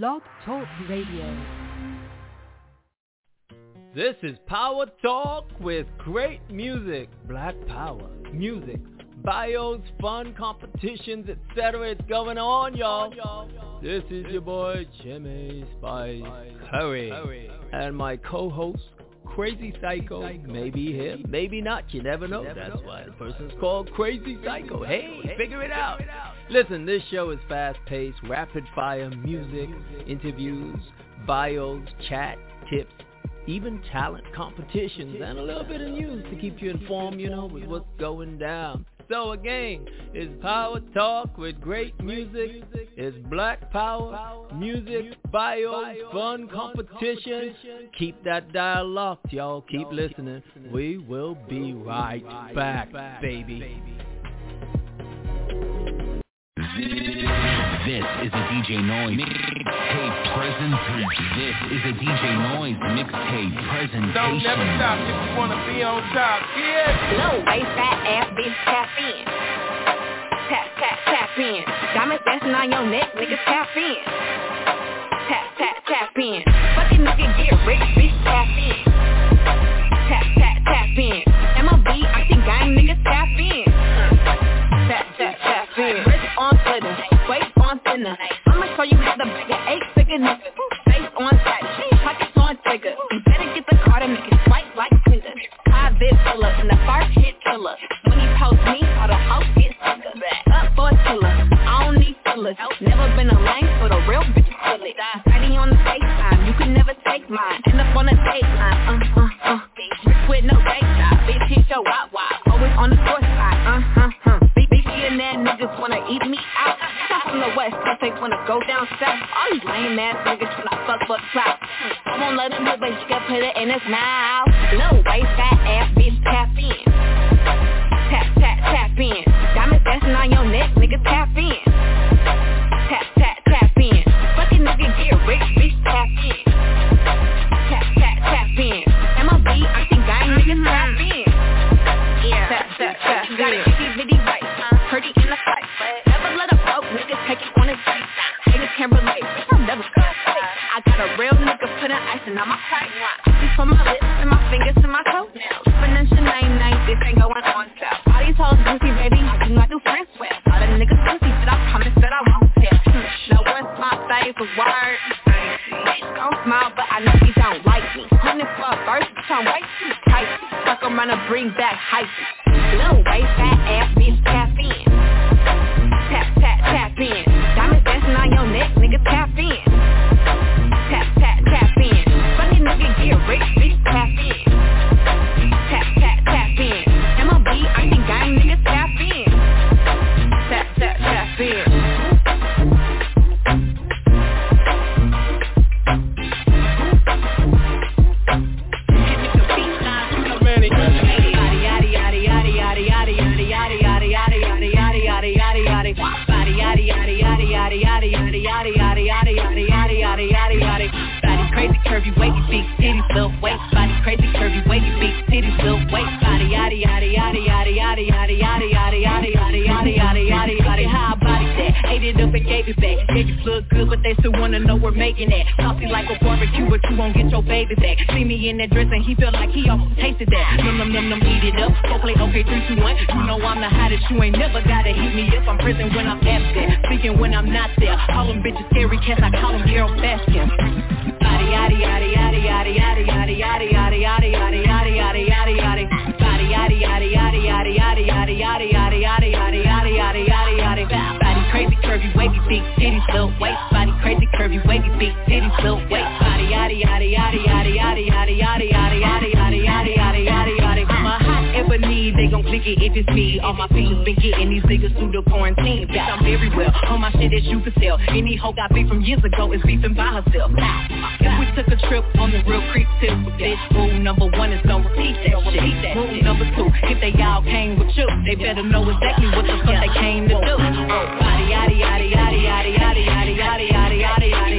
Blog Talk Radio. This is Power Talk with great music, black power, music, bios, fun competitions, etc. It's going on, y'all. This is your boy Jimmy Spice Curry and my co-host Crazy Psycho. Maybe him, maybe not. You never know. That's why the person's called Crazy Psycho. Hey, figure it out. Listen, this show is fast-paced, rapid-fire music, interviews, bios, chat, tips, even talent competitions, and a little bit of news to keep you informed, you know, with what's going down. So again, it's Power Talk with great music. It's Black Power, music, bios, fun competition. Keep that dial locked, y'all. Keep listening. We will be right back, baby. This is a DJ Noise mixtape presentation. This is a DJ Noise mixtape presentation. Don't never stop if you wanna be on top. Yeah. Low waist, fat ass, bitch, tap in. Tap, tap, tap in. Diamonds dancing on your neck, nigga, tap in. Tap, tap, tap in. Fucking nigga, get rich, bitch, tap in. Tap, tap, tap in. MLB, I think gang, nigga, tap in. Tap, tap, tap in. Thinner. I'ma show you how to bag an eight figure nigga. Face on tight, pockets on trigger. You better get the card and make it swipe like Tinder. High bit puller, and the first hit killer. When he post me, all the hoes get sicker. Up for a killer, I don't need fillers. Never been a lame, so the real bitch fill it. Steady on the FaceTime, you can never take mine. End up on the dateline, uh, uh, uh. Rich with no date job, bitch hit your wop wop. Always on the course side, uh, uh, uh. Big billionaire niggas wanna eat me out. From the west, but they wanna go down south. All these lame ass niggas tryna fuck for the clout. I won't let him do, but you can put it in his mouth. Little waist, fat ass, bitch, tap in. Tap, tap, tap in. Diamonds dancing on your neck, nigga, tap in. Can't relate, I'm never say. I got a real nigga putting icing on my pipe. Ice from my lips and my fingers to my toenails. Financial nine nine, this ain't going on south. All these hoes goofy, baby, I do not do friends with. All the niggas pussy, but I promise that I won't tell. No one's my favorite word. Don't smile, but I know you don't like me. Hundred for a verse, I'm way too tight. Fuck around and bring back hype. Little waist, fat ass, bitch, tap on your neck, nigga, tap in. Crazy curvy wavy big titties little waist body crazy curvy wavy big titties little waist body yada yada yada yada yada yada yada yada yada yada yada yada yada yada how body that ate it up and gave it back niggas look good but they still wanna know we're making that saucy like a barbecue but you won't get your baby back see me in that dress and he feel like he almost tasted that num num num num eat it up go play okay three two one you know I'm the hottest you ain't never gotta hit me up I'm prison when I'm absent speaking when I'm not there all them bitches scary cats I call them Carole Baskin Curvy wavy big titties little waist Body yaddy yaddy yaddy yaddy yaddy yaddy yaddy yaddy gon' click it if it's me All my features been getting these niggas through the quarantine Bitch I'm very well on my shit that you can tell Any hoe got beef from years ago is beefing by herself If we took a trip on the real creep tip Bitch rule number one is don't repeat that shit Rule number two if they all came with you They better know exactly what the fuck they came to do Body yaddy yaddy yaddy yaddy yaddy yaddy yaddy yaddy yaddy yaddy yaddy yaddy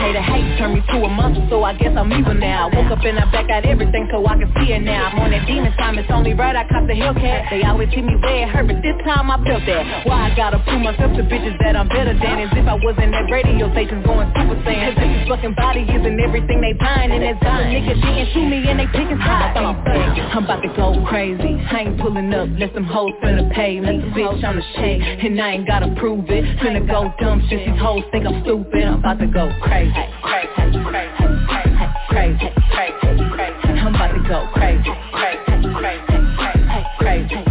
day the hate turned me to a monster, so I guess I'm evil now. Woke up and I back out everything so I can see it now. I'm on that demon time, it's only right I caught the Hellcat. They always see me where it hurt, but this time I felt that. Why I gotta prove myself to bitches that I'm better than As if I wasn't at radio stations going super saiyan fucking body isn't everything they buying And that's all niggas didn't shoot me and they picking sides I'm about to go crazy, I ain't pulling up, let some hoes finna pay me Bitch, I'm the shit, and I ain't gotta prove it Finna go dumb shit, these hoes think I'm stupid I'm about to go crazy, crazy, crazy, crazy, crazy, crazy I'm about to go crazy, crazy, crazy, crazy, crazy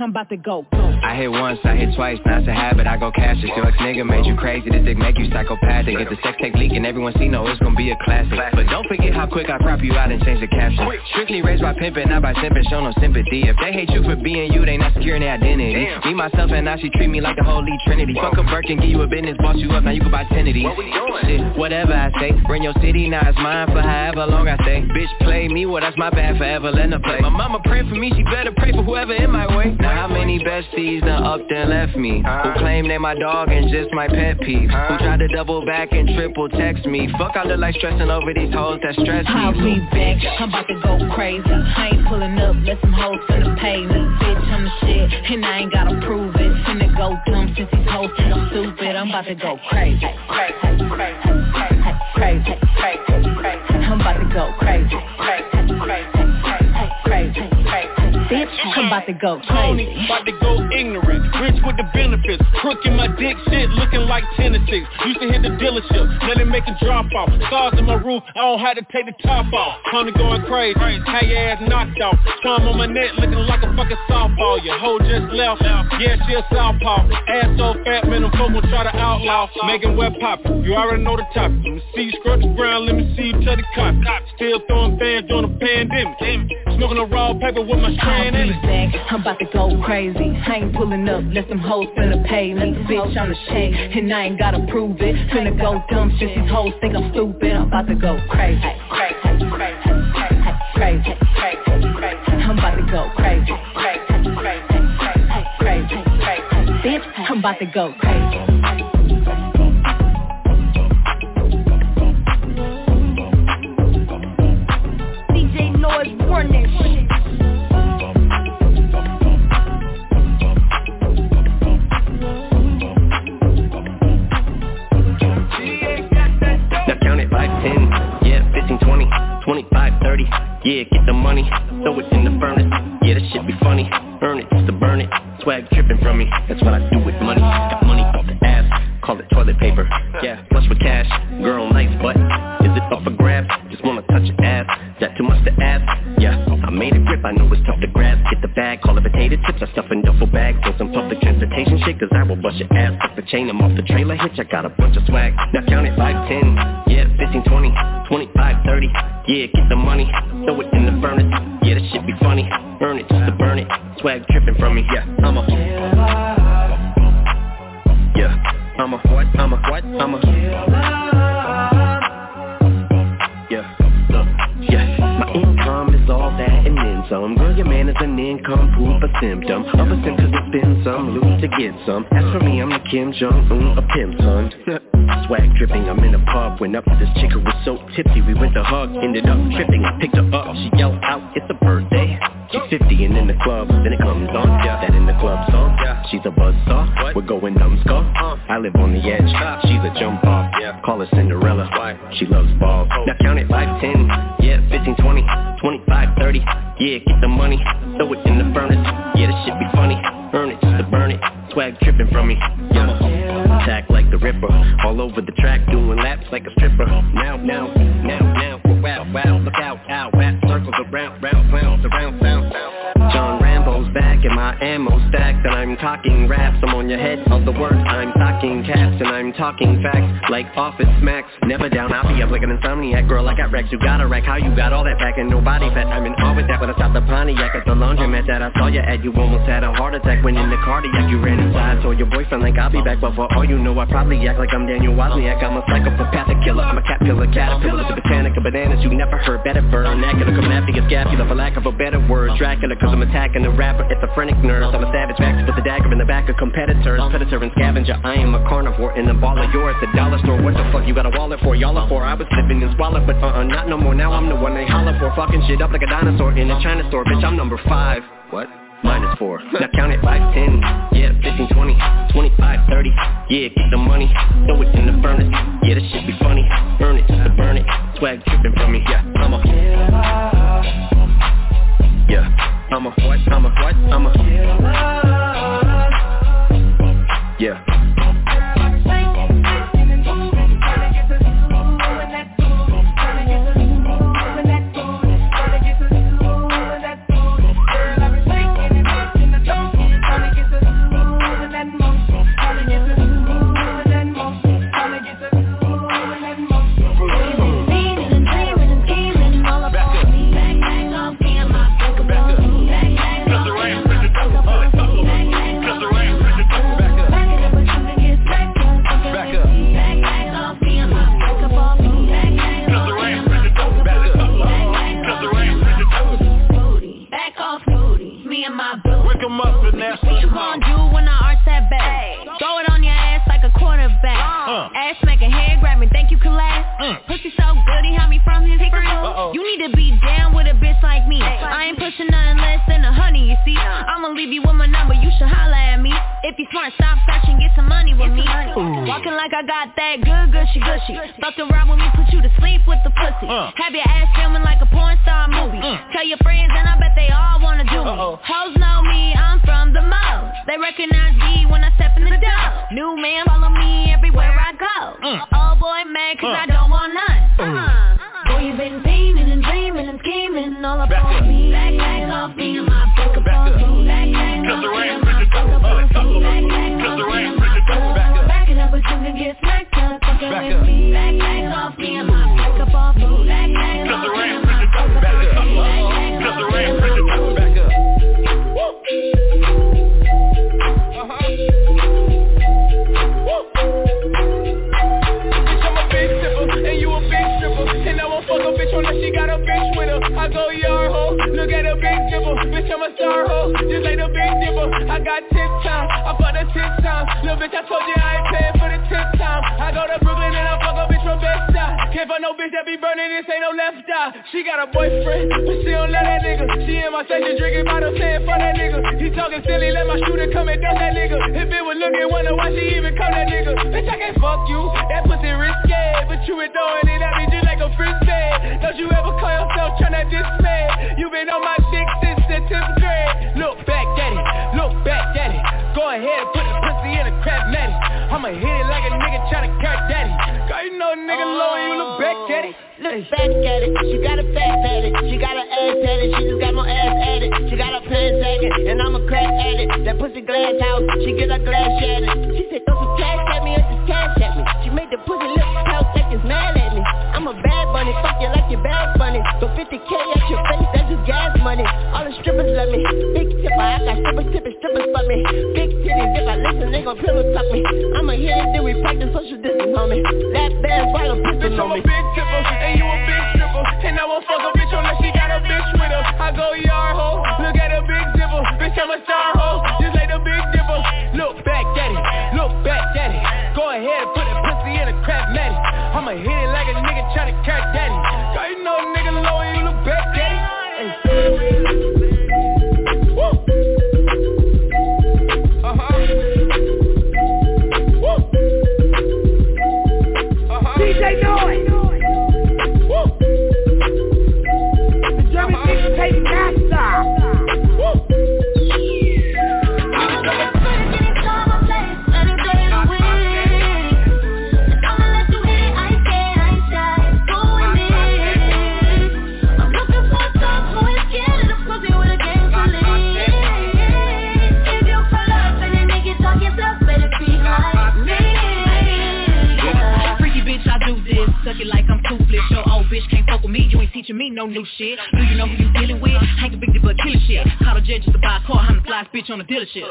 I'm about to go. I hit once, I hit twice, now it's a habit, I go cash it. Your ex-nigga made you crazy, this dick make you psychopathic. Get the sex tape leaking, everyone see no, it's gonna be a classic. But don't forget how quick I crop you out and change the caption. Strictly raised by pimpin', not by simpin', show no sympathy. If they hate you for being you, they not securing their identity. Me, myself, and now she treat me like the holy trinity. Fuck a Birkin, give you a business, boss you up, now you can buy ten of these Shit, whatever I say, bring your city, now it's mine for however long I stay. Bitch, play me, well that's my bad, forever letting her play. My mama pray for me, she better pray for whoever in my way. Now how many besties done up then left me? Who claim they my dog and just my pet peeve? Who tried to double back and triple text me? Fuck, I look like stressing over these hoes that stress me I'll be back, I'm about to go crazy I ain't pulling up, let some hoes finna pay me Bitch, I'm the shit, and I ain't gotta prove it Finna go dumb since these hoes think I'm stupid I'm about to go crazy Crazy, crazy, crazy, crazy, crazy I'm about to go crazy Crazy, crazy, crazy, crazy Bitch, I'm about to go Tony, crazy. about to go ignorant, rich with the benefits Crook in my dick shit, looking like Tennessee Used to hit the dealership, let it make a drop off. Stars in my roof, I don't have to take the top off. Tony going crazy, had your ass knocked off? Charm on my neck, looking like a fucking softball. Your hoe just left, yeah she a southpaw. Ass so fat, man them folk gon' try to outlaw. Making wet poppin', you already know the topic Let me see you scrub the ground, let me see you touch the cop Still throwing fans during the pandemic. Smoking a raw paper with my strand in I'll be it back, I'm about to go crazy. I ain't pulling up, let some hoes finna pay me. Bitch, I'm the shit, and I ain't gotta prove it. Finna go dumb. Since these hoes think I'm stupid. I'm about to go crazy. Crazy, crazy, crazy, crazy, crazy I'm about to go crazy. Crazy, crazy, crazy, crazy Bitch, I'm about to go crazy. DJ 25, 30 Yeah, get the money, throw it in the furnace. Yeah, that shit be funny, earn it just to burn it. Swag dripping from me, that's what I do with money. Got money off the ass, call it toilet paper. Yeah, flush with cash, girl nice, but Is it off for grabs? Just wanna touch your ass. That too much to ask? Yeah, made a grip, I know it's tough to grab Get the bag, call it potato chips. I stuff in duffel bags, throw some public transportation shit Cause I will bust your ass, fuck the chain, I'm off the trailer hitch I got a bunch of swag, now count it 5, 10 Yeah, 15, 20, 25, 30 Yeah, get the money, throw it in the furnace Yeah, that shit be funny, burn it just to burn it Swag dripping from me, yeah, I'm a Yeah, I'm a what, I'm a what, I'm a an income proof a symptom Of a symptom to spend some, loot to get some. As for me, I'm the Kim Jong-un, a pimp son Swag dripping, I'm in a pub Went up with this chick who was so tipsy. We went to hug, ended up tripping. I picked her up, she yelled out, it's a birthday. She's 50 and in the club, then it comes on. That she's a buzzsaw. We're going numbskull, I live on the edge. Ah. She's a jump off, call her Cinderella. She loves balls, oh. now count it 5, 10 Yeah, 15, 20, 25, 30 Yeah, get the money, throw it in the furnace. Yeah, this shit be funny, earn it just to burn it. Swag dripping from me, yeah Attack like the Ripper, all over the track Doing laps like a stripper. Now, now, now, now, wow, wow Look out, ow, wow, circles around, round, round, around, sound, my ammo stacked And I'm talking raps, I'm on your head of the words I'm talking caps and I'm talking facts. Like office smacks, never down. I'll be up like an insomniac. Girl, I got racks, you got a rack How you got all that back? And no body fat. I'm in awe with that when I stopped the Pontiac At the laundromat that I saw you at. You almost had a heart attack when in the cardiac You ran inside, told your boyfriend like I'll be back But for all you know I probably act like I'm Daniel Wozniak. I'm a psychopathic killer, I'm a cat killer Caterpillar to botanica bananas. You never heard better vernacular. Come after your scapula For lack of a better word. Dracula, cause I'm attacking the rapper. It's a phrenic nerves. I'm a savage vax with a dagger in the back of competitors. Predator and scavenger, I am a carnivore In the ball of yours, the dollar store What the fuck you got a wallet for? Y'all are for I was living in squalor But uh-uh, not no more. Now I'm the one they holler for. Fucking shit up like a dinosaur in a China store. Bitch, I'm number five. What? minus four. Now count it 5, 10, yeah, 15, 20, 25, 30, yeah, get the money, throw it in the furnace, yeah, this shit be funny, burn it just to burn it, swag tripping from me, yeah, I'm a, yeah, I'm a what, I'm a what, I'm a, you on the dealership.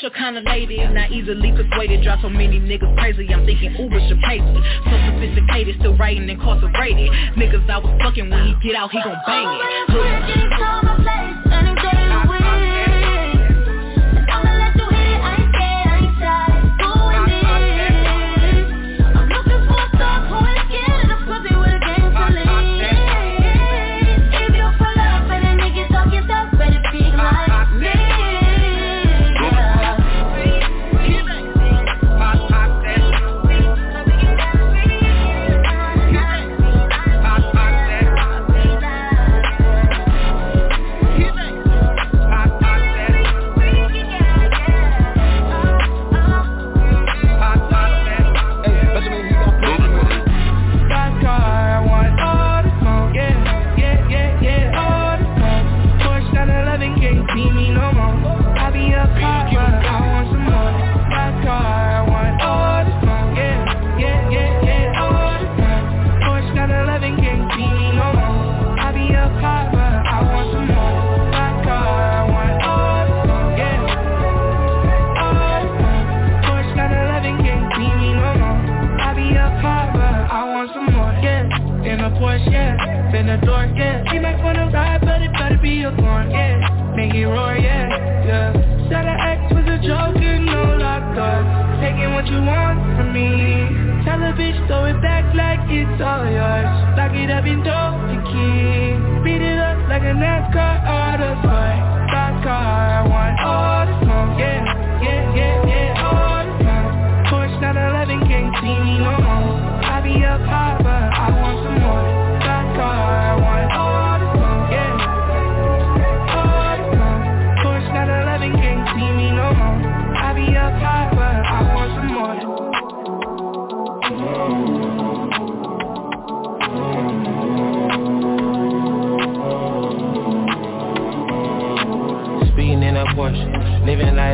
special kind of lady, not easily persuaded. Drive so many niggas crazy, I'm thinking Uber should pay me. So sophisticated, still writing incarcerated. Niggas I was fucking when he get out, he gon' bang it.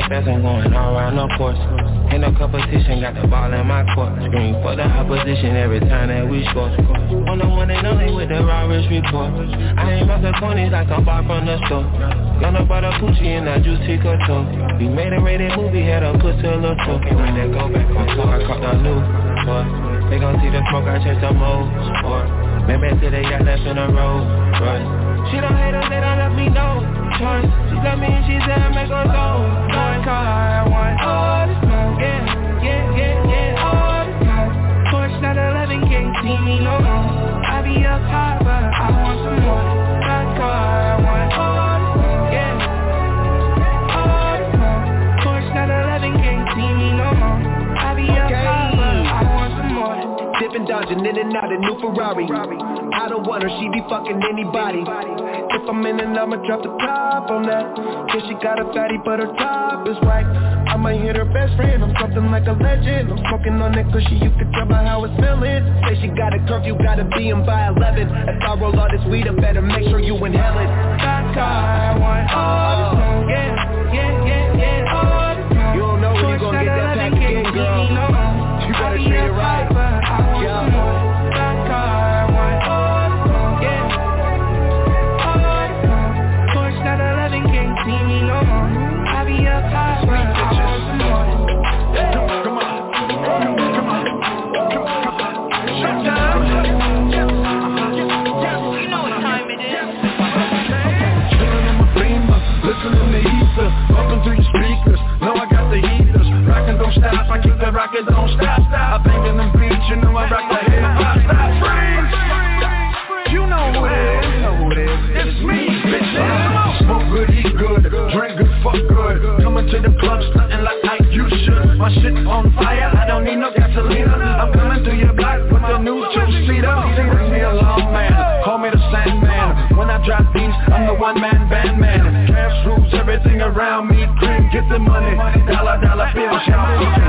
Fast, I'm going all around the course. Ain't no competition, got the ball in my court. Screen for the opposition every time that we score. One on one and only with the Roberts report. I ain't about the 20s like a bar from the store. Gonna buy the Gucci and that juicy couture. We made a rated movie, had a pussy little toe. Can't run go back on tour, I caught the new boy. They gon' see the smoke, I chase the mold. Or maybe till they got left in a road. Right. She don't hate us, they don't let me know. Trust. She me she said make her go One car, one all Yeah, yeah, yeah, yeah, all the smoke Porsche 911 can't see me no more. I be up high but I want some more. One car, one Yeah, all the Porsche 911 can't see me no more. I be up high but I want some more. Dipping, dodging in and out of new Ferrari. I don't want her, she be fucking anybody. If I'm in it, I'ma drop the top on that. Yeah, she got a fatty but her top is whack I might hit her best friend, I'm something like a legend. I'm smoking on that cushy, you can tell by how it's feeling. Say she got a curfew, gotta be in by 11 If I roll all this weed, I better make sure you inhale it. That's all I want, all this yeah, yeah, oh, You don't know when you gon' get that package, girl. You better treat it right. rock it, don't stop. stop. I bang in the beach, you know I rock the hip hop stop, freeze. You know who it is. It's me, bitch. Smoke good, eat good, drink good, fuck good. Coming to the club, stunting like I you should. My shit on fire, I don't need no gasoline. I'm coming through your block with the new two-seater. Bring me a long man, call me the Sandman. When I drop beats, I'm the one-man band man. Cash rules everything around me. Cream, get the money, dollar dollar bills, y'all.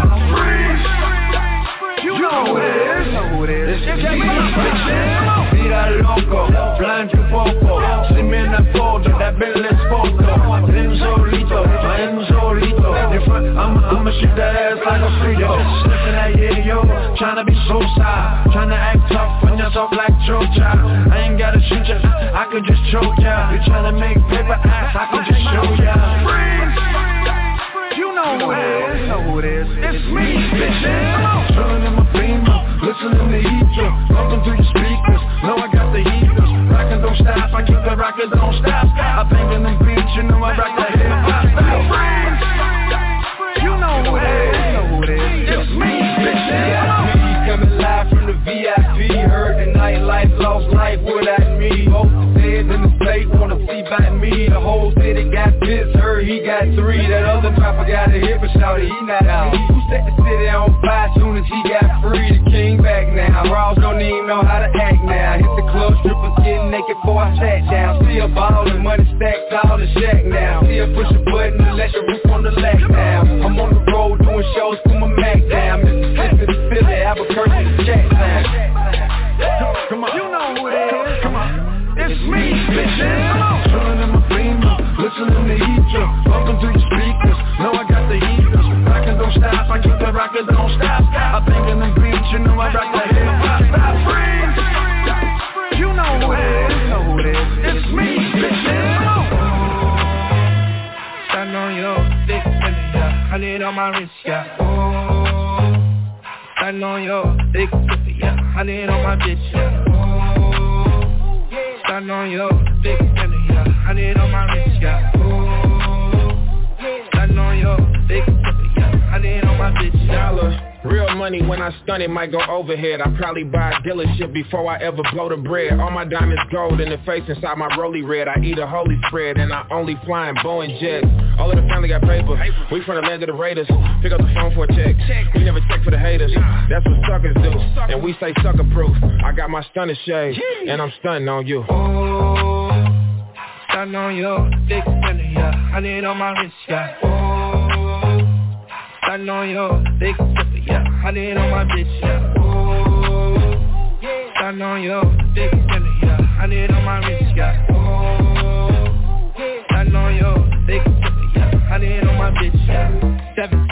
Know who it is. It's me, Vida loco, blanco un poco. Si me enamoro, that Bentley foto. Ven solito, ven solito. I'ma, I'ma shoot that ass like a free yo. Sniffing that yeah yo, tryna be so shy. Tryna act tough when you're so black choke. I ain't gotta shoot ya, I can just choke ya. You tryna make paper ass, I can just show ya. You know who it is. You know who it is. It's me, bitches. Listening to Heather. Bumping through your speakers, know I got the heaters. Rockin' don't stop, I keep the rockin' don't stop. I bang in them beats, you know I rock the hip hop style. You know who it is. You know who it is. It's me, bitches. Me coming live from the VIP. Heard the nightlife, lost life without me. Both the dead in the state, wanna see by me. The whole city got this, heard he got three. That other rapper got a hip and shouted he not out. Who set the city on go overhead I probably buy a dealership before I ever blow the bread. All my diamonds gold in the face inside my rolly red. I eat a holy spread and I only fly in Boeing jets. All of the family got paper We from the land of the Raiders. Pick up the phone for a check. We never check for the haters. That's what suckers do. And we say sucker proof. I got my stunner shade And I'm stunting on you. Oh, stand on your dick, yeah. I need on my wrist, yeah. Oh, stand on your dick, yeah. I need on my bitch, yeah. Oh, stand on your dick, yeah. I need on my wrist, yeah.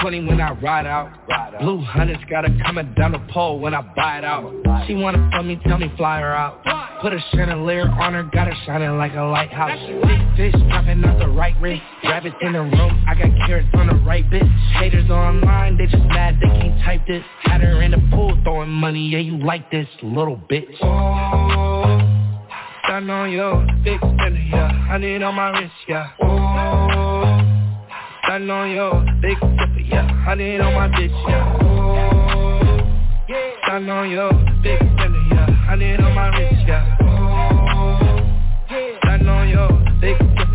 720 when I ride out. Blue hunters got her coming down the pole when I buy it out. She wanna fuck me, tell me fly her out. Put a chandelier on her, got her shining like a lighthouse. Big fish popping out the right wrist. Rabbits in the room, I got carrots on the right bitch. Haters online, they just mad they can't type this. Had her in the pool throwing money, yeah you like this little bitch. Oh, stand on your dick, yeah. I need on my wrist, yeah. Oh, stand on your dick, yeah. I need on my bitch, yeah. Oh, stand on your dick, yeah. I need on my wrist, yeah. Oh, stand on your dick, yeah.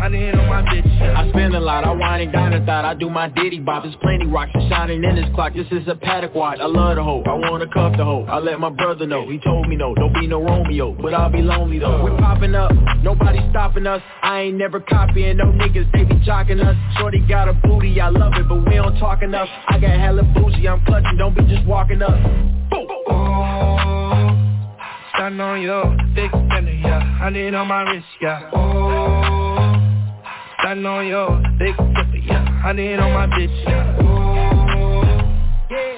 I need on my bitch. I spend a lot, I wine and dine and thought I do my ditty bop. There's plenty rocks and shining in this clock. This is a Patek watch, I love the hoe. I wanna cuff the hoe, I let my brother know. He told me no, don't be no Romeo But I'll be lonely though. We're popping up, nobody stopping us. I ain't never copying no niggas, they be jocking us. Shorty got a booty, I love it, but we don't talk enough. I got hella bougie, I'm clutching, don't be just walking up. Oh, stand on your dick, yeah. I need on my wrist, yeah. Oh, stand on your dick, yeah. I need on my bitch, yeah. Oh,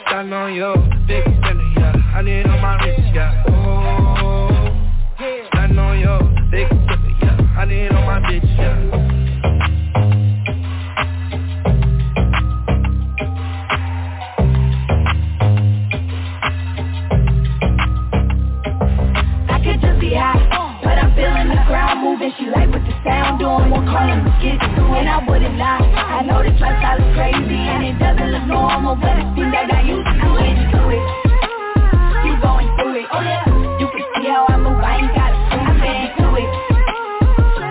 stand on your dick, yeah. I need on my wrist, yeah. Oh, stand on your dick, yeah. I need on my bitch, yeah. The moving. She like what the sound doing, won't call him to and I wouldn't lie. I know the trust is crazy and it doesn't look normal, but that got used to it. You going through it, oh yeah. You can see how I move, I ain't gotta it.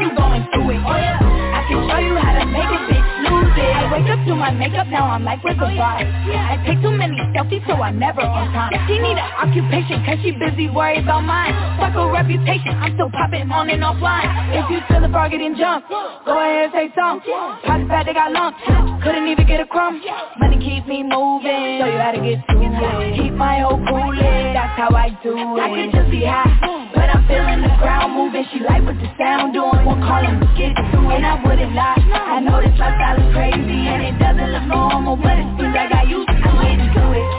You going through it, oh yeah. I can show you how to make a bitch lose it. Up to my makeup, now I'm like, where's the vibe? I take too many selfies, so I'm never on time. She need an occupation, cause she busy worried about mine. Fuck a reputation, I'm still popping on and offline. If you feel the frog getting jumped, go ahead, and say something. Probably bad they got lumps, couldn't even get a crumb. Money keep me moving, show you how to get to it. Keep my whole cool that's how I do it. I can just be high, but I'm feeling the ground moving. She like what the sound doing, won't call him get to it. And I wouldn't lie, I know this lifestyle is crazy and it doesn't look normal, but it seems like I used to it.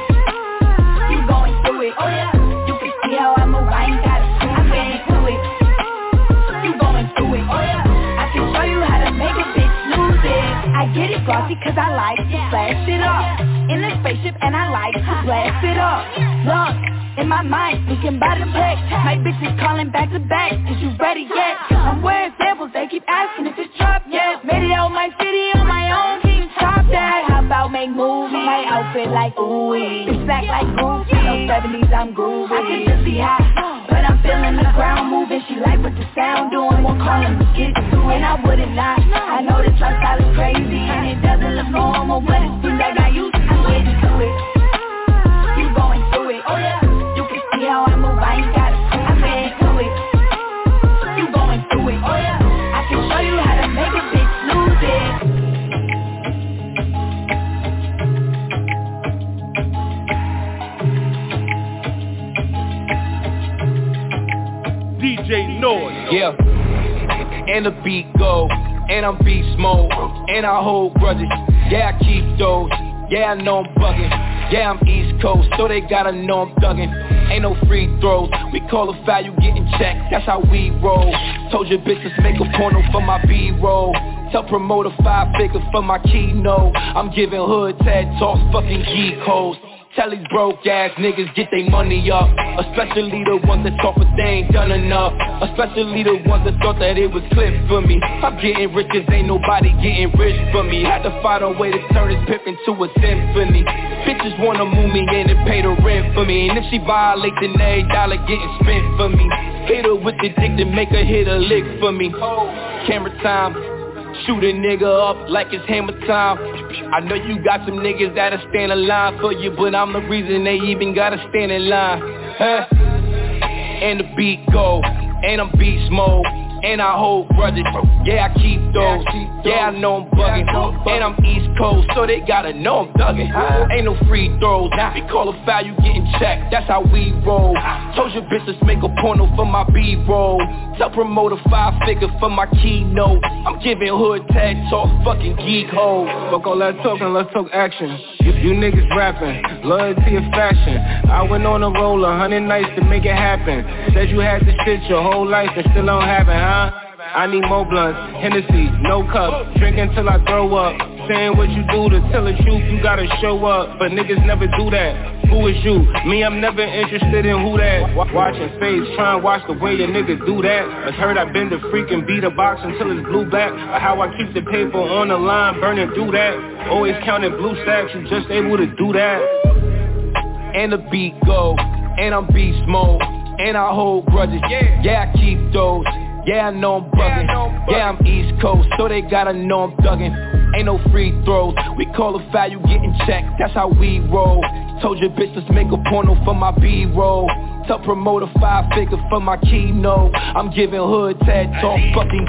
You going through it, oh yeah. Get it glossy cause I like to flash it up. In the spaceship and I like to blast it up. Look in my mind, thinking about the pack My bitches calling back to back, is you ready yet? I'm wearing samples, they keep asking if it's dropped yet. Made it out my city on my own, you top that? How about make movies? My outfit like ooh It's back like goofy, no 70s, I'm groovy. I can just be hot, but I'm feeling the ground moving. She like what the sound doing, won't call him get to And I wouldn't lie, it doesn't look normal, but like I used to get to it You going through it, oh yeah You can see how I move, I ain't gotta I'm into it. You going through it. Oh yeah. I can show you how to make a bitch lose it. DJ Noise. Yeah. And the beat go, and I'm beast mode, and I hold grudges. Yeah, I keep those. Yeah, I know I'm bugging. Yeah, I'm East Coast, so they gotta know I'm thuggin'. Ain't no free throws, we call a foul, you getting checked, that's how we roll. Told your bitches make a porno for my B-roll. Tell promoter five figure for my keynote. I'm giving hood TED talks, fucking geek hoes. Tell these broke ass niggas get their money up. Especially the ones that talk but they ain't done enough. Especially the ones that thought that it was clipped for me. I'm getting rich cause ain't nobody getting rich for me. Had to find a way to turn this pip into a symphony. Bitches wanna move me in and pay the rent for me. And if she violate then every dollar getting spent for me. Hit her with the dick to make her hit a lick for me. Camera time Shoot a nigga up like it's hammer time. I know you got some niggas that'll stand in line for you But I'm the reason they even gotta stand in line. Huh? And the beat go, and I'm beast mode and I hold grudges. Yeah, I keep those. Yeah, I know I'm bugging. And I'm East Coast, so they gotta know I'm thugging. Ain't no free throws. We call a foul, you getting checked. That's how we roll. Told your bitch let's make a porno for my B-roll. Tell promoter five figure for my keynote. I'm giving hood tag talk, fucking geek hoes. Fuck all that talking, let's talk action. You, you niggas rapping, loyalty of fashion. I went on a roll, a hundred nights to make it happen. Said you had to shit your whole life and still don't have it, I need more blunts, Hennessy, no cup. Drink until I throw up. Saying what you do to tell the truth, you gotta show up. But niggas never do that. Who is you? Me, I'm never interested in who that. Watching face, try and watch the way your niggas do that. I heard I've been the freaking beat a box until it's blue back Or how I keep the paper on the line, burning through that. Always counting blue stacks, you just able to do that. And the beat go, and I'm beast mode and I hold grudges. Yeah, yeah I keep those. Yeah, I know I'm bugging. Yeah, I'm East Coast, so they gotta know I'm thugging. Ain't no free throws. We call a foul, you getting checked. That's how we roll. Told your bitch let's make a porno for my B-roll. Tell promoter five figure for my keynote. I'm giving hood TED talk fucking.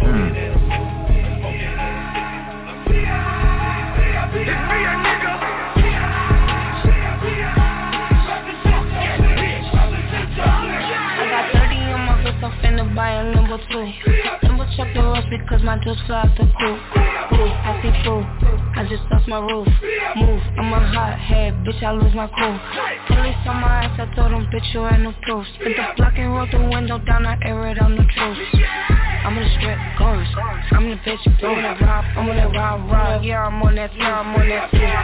Buy a number two Number check the rush because my drip fly off the cool Ooh, happy fool, I just lost my roof. Move, I'm a hot head, bitch I lose my cool. Police on my ass, I told them bitch you ain't no proof. Spit the block and roll the window down, I air it, I'm the truth. I'm in the strip, guns I'm in the bitch, I'm in the rob, I'm in the rob, rob Yeah, I'm on that, yeah, I'm on that, yeah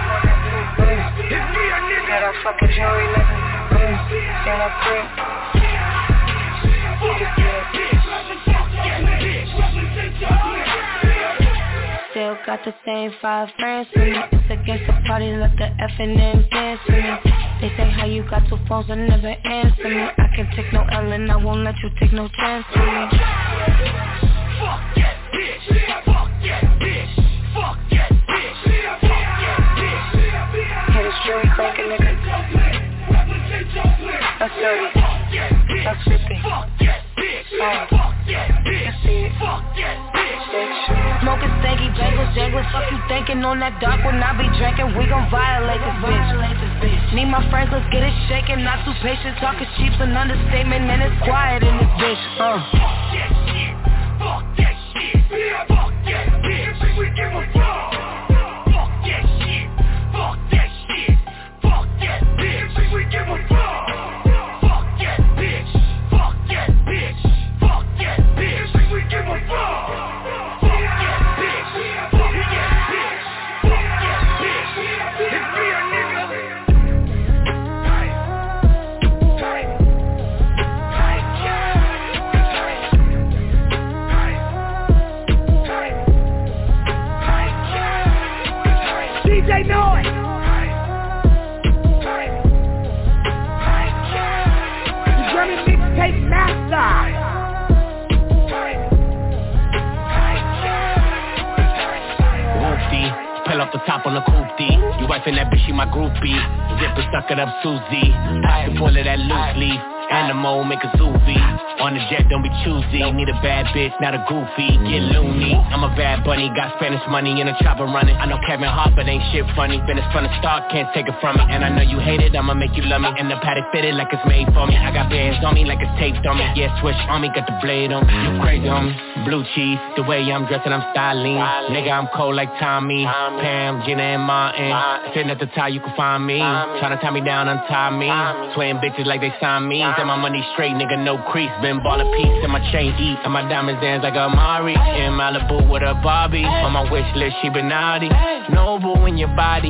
Got a fucking jury living, stand up quick Still got the same five friends with me It's against the party, let the F and M dance with me They say how you got two phones and never answer me I can take no L and I won't let you take no chance with me Fuck that bitch, fuck that bitch, fuck that bitch, fuck that bitch spanking nigga. That's dirty. That's tripping. Oh. Smoking stanky bangles, jangles, fuck you thinking on that dark when I be drinking, we gon' violate this bitch. Need my friends, let's get it shaking, not too patient, talking cheap's an understatement, and it's quiet in this bitch. Uh. Fuck that shit, fuck that shit, Yeah, fuck that bitch, we give a fuck. Fuck Pull off the top on the coopty. Eh? You wifing that bitch, she my groupie. Zipper suck it up Susie. Can pull it that loose leaf. Animal, make a zoovie. On the jet, don't be choosy. Need a bad bitch, not a goofy. Get loony. I'm a bad bunny, got Spanish money in a chopper running. I know Kevin Hart, but ain't shit funny. Been from the start, can't take it from me. And I know you hate it, I'ma make you love me. And the paddock fitted like it's made for me. I got bands on me like it's taped on me. Yeah, switch on me, got the blade on me. You crazy on me. Blue cheese, the way I'm dressing, I'm styling. Nigga, I'm cold like Tommy. Pam, Gina, and Martin. Sitting at the top, you can find me. Tryna tie me down, untie me. Swaying bitches like they signed me. My money straight, nigga, no crease. Been ballin' peace, and my chain eat. And my diamonds dance like a Mari. In Malibu with a Barbie. On my wish list, she been naughty. Noble in your body.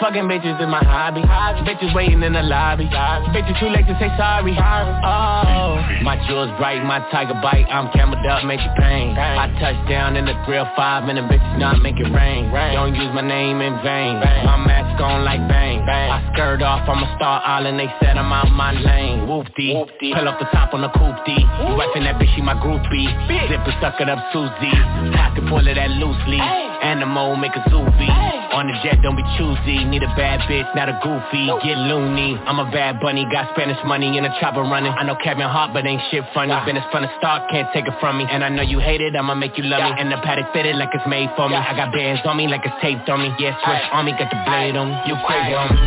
Fucking bitches is my hobby. Bitches waiting in the lobby. Bitches too late to say sorry. Oh, my jewels bright, my tiger bite. I'm cameled up, make you pain. I touch down in the grill five, and the bitches not make it rain. Don't use my name in vain. My mask on like bang. I skirt off, I'm a star island. They said I'm out my lane. Whoopty. Pull off the top on the coopty. You wifing that bitch, she my groupie. Zipper suck it up Susie. Pocket full of that loosely. Animal, make a zoovie. On the jet, don't be choosy. Need a bad bitch, not a goofy. Get loony. I'm a bad bunny, got Spanish money in a chopper running. I know Kevin Hart, but ain't shit funny. Been from the start, can't take it from me. And I know you hate it, I'ma make you love me. And the paddock fitted like it's made for me. I got bands on me like it's taped on me. Yeah, switch on me, got the blade on me. You crazy on me.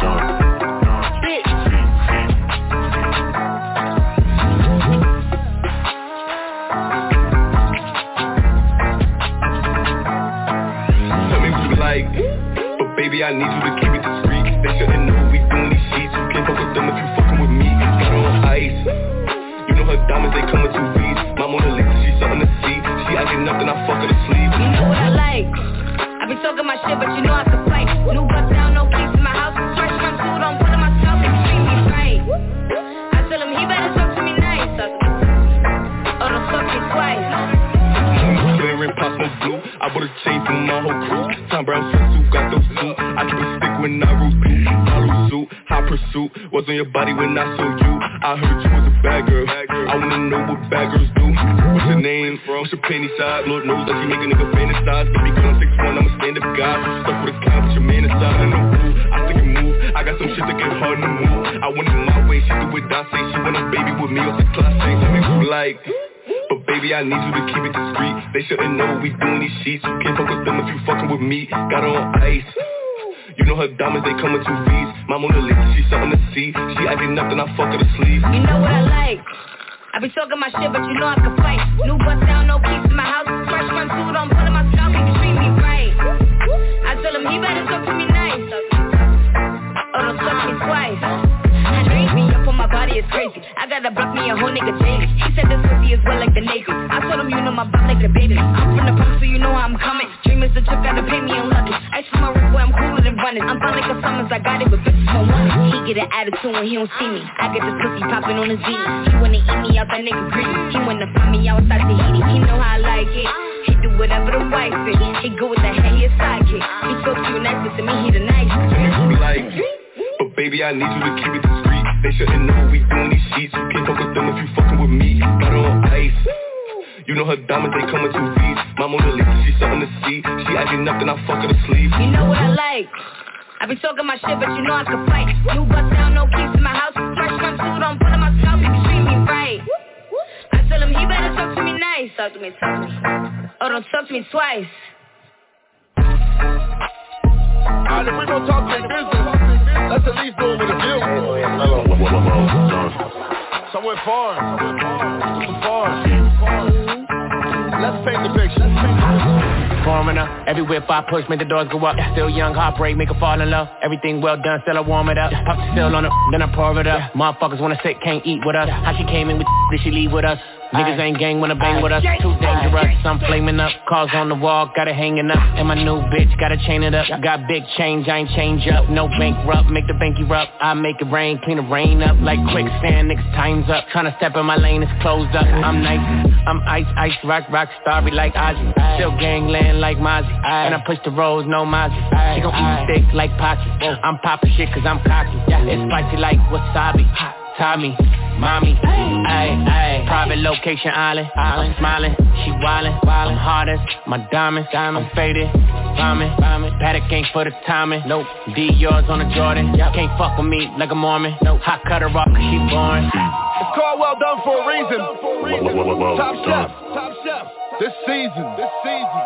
Tell I need you to keep it discreet. They shouldn't know we doing these sheets. You can't fuck with them if you fucking with me. Got her on ice. You know her diamonds they come in two V's. My Mona Lisa she's something to see. She acting up then I fuck her to sleep. You know what I like? I be talking my shit, but you know I can fight. New bust down, no keys in my house. Fresh from two, don't put in my mouth, they treat me right. I tell him he better talk to me nice. Or oh, don't fuck me twice. Clearing pop smoke blue. I bought a chain for my whole crew. Thom Browne swimsuit, got those when I through. Follow suit, high pursuit. Was on your body when I saw you. I heard you was a bad girl. I wanna know what bad girls do. What's your name? From? What's your penny size? Lord knows that you make a nigga fantasize. Baby, come six one, I'm a stand up guy. Stuck with a count, but your man inside. I know. I think you move. I got some shit that get hard to move. I want it my way. She do what I say. She want a baby with me. Off the class. Tell me who like. But baby, I need you to keep it discreet. They shouldn't know we doing these sheets. You can't with them if you fucking with me. Got her on ice. You know her diamonds, they come in two V's. My Mona Lisa, she's something to see. She acting up, then I fuck her to sleep. You know what I like? I be talking my shit, but you know I can fight. New bust down, no keys in my house. Fresh two, don't put in my mouth, he treat me right. I tell him he better talk to me nice. Or don't suck me twice. I on it's crazy. I gotta block me a whole nigga daily. He said this pussy is wet like the Navy. I told him you know my butt like the baby. I'm from the Bronx, so you know I'm coming. Dream is the trip, gotta pay me in London. Ice for my wrist, boy, I'm cooler than running. I'm fine like a summers, I got it, but bitches don't want it. He get an attitude when he don't see me. I get this pussy popping on his zini. He wanna eat me out, that nigga greedy. He wanna find me outside Tahiti. He know how I like it. He do whatever the wife is. He go with the head, he a sidekick. He so cute, nice, but to me, he the nice. Like, but baby, I need you to keep it. They shouldn't know we doing these sheets. You can't fuck with them if you fucking with me. Got her on ice. You know her diamonds, they come in two V's. My Mona Lisa, she's something to see. She acting up, then I fuck her to sleep. You know what I like? I be talking my shit, but you know I can fight. New bust down, no keys in my house. Fresh front two, don't put on my scalp, you can treat me right. I tell him he better talk to me nice. Talk to me, talk to me. Oh, don't talk to me twice. If we talk let's at least the. Foreigner, everywhere if I push, make the doors go up. Still young, heartbreak, make her fall in love. Everything well done, still I warm it up. Pop the still on it, then I pour it up. Motherfuckers wanna sit, can't eat with us. How she came in with did she leave with us? Niggas ain't gang wanna bang with us, too dangerous. I'm flaming up, cars on the wall, got it hanging up. And my new bitch, gotta chain it up. Got big change, I ain't change up. No bankrupt, make the bank erupt. I make it rain, clean the rain up like quicksand. Niggas time's up, tryna step in my lane, it's closed up. I'm nice, I'm ice, ice, rock, rock, starry like Ozzy. Still gangland like Mozzie. And I push the roads, no Mozzie. She gon' eat steak like Pachi. I'm poppin' shit cause I'm cocky. It's spicy like wasabi. Tommy, mommy, ayy, ayy. Private location island, island smiling, she wildin', wildin' I'm hardest, my diamonds, diamond, I'm faded, bombing, bombing Patek ain't for the timing, nope. D yours on the Jordan, yep. can't fuck with me like a Mormon, nope. Hot cutter off cause she boring. It's called well done for a reason, Top chef, top chef. This season, this season.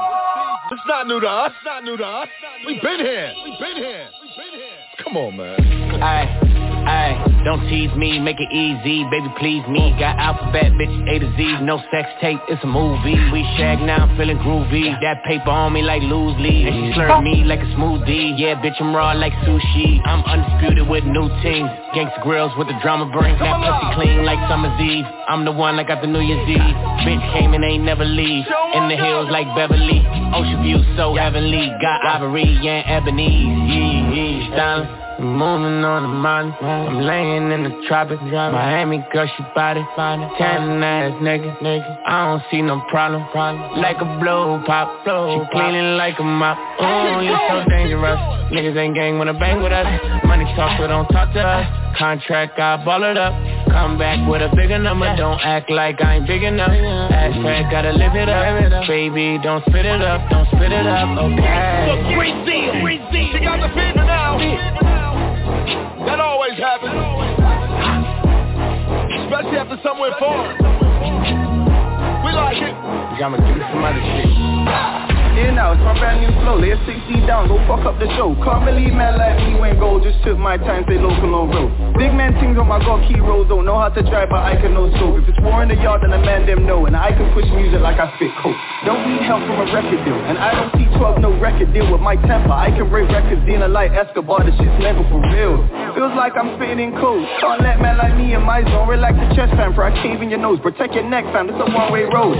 It's not new to us, it's not new to us. We been here, we been here, we been here. Come on man. Ayy Ayy, don't tease me, make it easy, baby please me. Got alphabet, bitch, A to Z, no sex tape, it's a movie. We shag now, I'm feeling groovy. That paper on me like loose leaves And she slurred me like a smoothie. Yeah, bitch, I'm raw like sushi. I'm undisputed with new teams Gangsta grills with the drama bring That pussy clean like summer's eve. I'm the one that got the New Year's Eve. Bitch came and ain't never leave. In the hills like Beverly. Ocean view so heavenly. Got ivory and ebony Yeah, yeah, styling Moving on the mountain, I'm laying in the tropics. Miami girl, she body, tanning ass nigga. I don't see no problem. Like a blow pop, she cleaning like a mop. Oh, you so dangerous. Niggas ain't gang wanna bang with us. Money talk, but don't talk to us. Contract, I ball it up. Come back with a bigger number. Don't act like I ain't big enough. Hashtag gotta live it up. Baby, don't spit it up, don't spit it up. Okay. Look, deal. She got the fever now. That always happens. Especially after somewhere far. We like it. I'ma give you some other shit. In out, it's my brand new flow, lay a 60 down, go fuck up the show. Can't believe man like me went gold, just took my time, stay local on road. Big man things on my got key rolls, don't know how to drive but I can no scope If it's war in the yard then the man them know, and I can push music like I fit coke. Don't need help from a record deal, and I don't see 12 no record deal. With my temper I can break records, being a light Escobar, the shit's never for real. Feels like I'm spitting in code, can't let man like me in my zone Relax the chest fam, for I cave in your nose, protect your neck fam, this a one way road.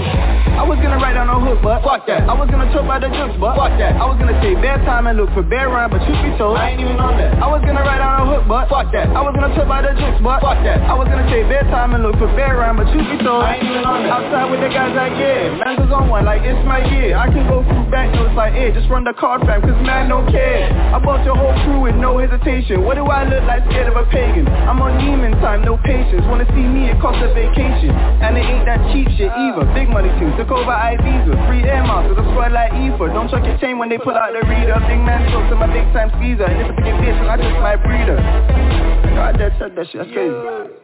I was gonna write down a hook, but fuck that. I was gonna talk about the jokes, but fuck that. I was gonna take bare time and look for bare rhyme, but truth be told, I ain't even on that. I was gonna write down a hook, but fuck that. I was gonna talk about the jokes, but fuck that. I was gonna take bare time and look for bare rhyme, but truth be told, I ain't even on that. Outside with the guys like, yeah, man goes on one like it's my year. I can go through back notes like, yeah, just run the card fam, cause man don't care. I bought your whole crew with no hesitation. What do I look like scared of a pagan? I'm on demon time, no patience. Wanna see me, it costs a vacation. And it ain't that cheap shit either. Big money team, took over Ibiza Free air masters, I swear like Ether Don't chuck your chain when they pull out the reader. Big man talks to my big time squeezer. And if I get bitch, I just might my breeder God that said that shit, that's crazy.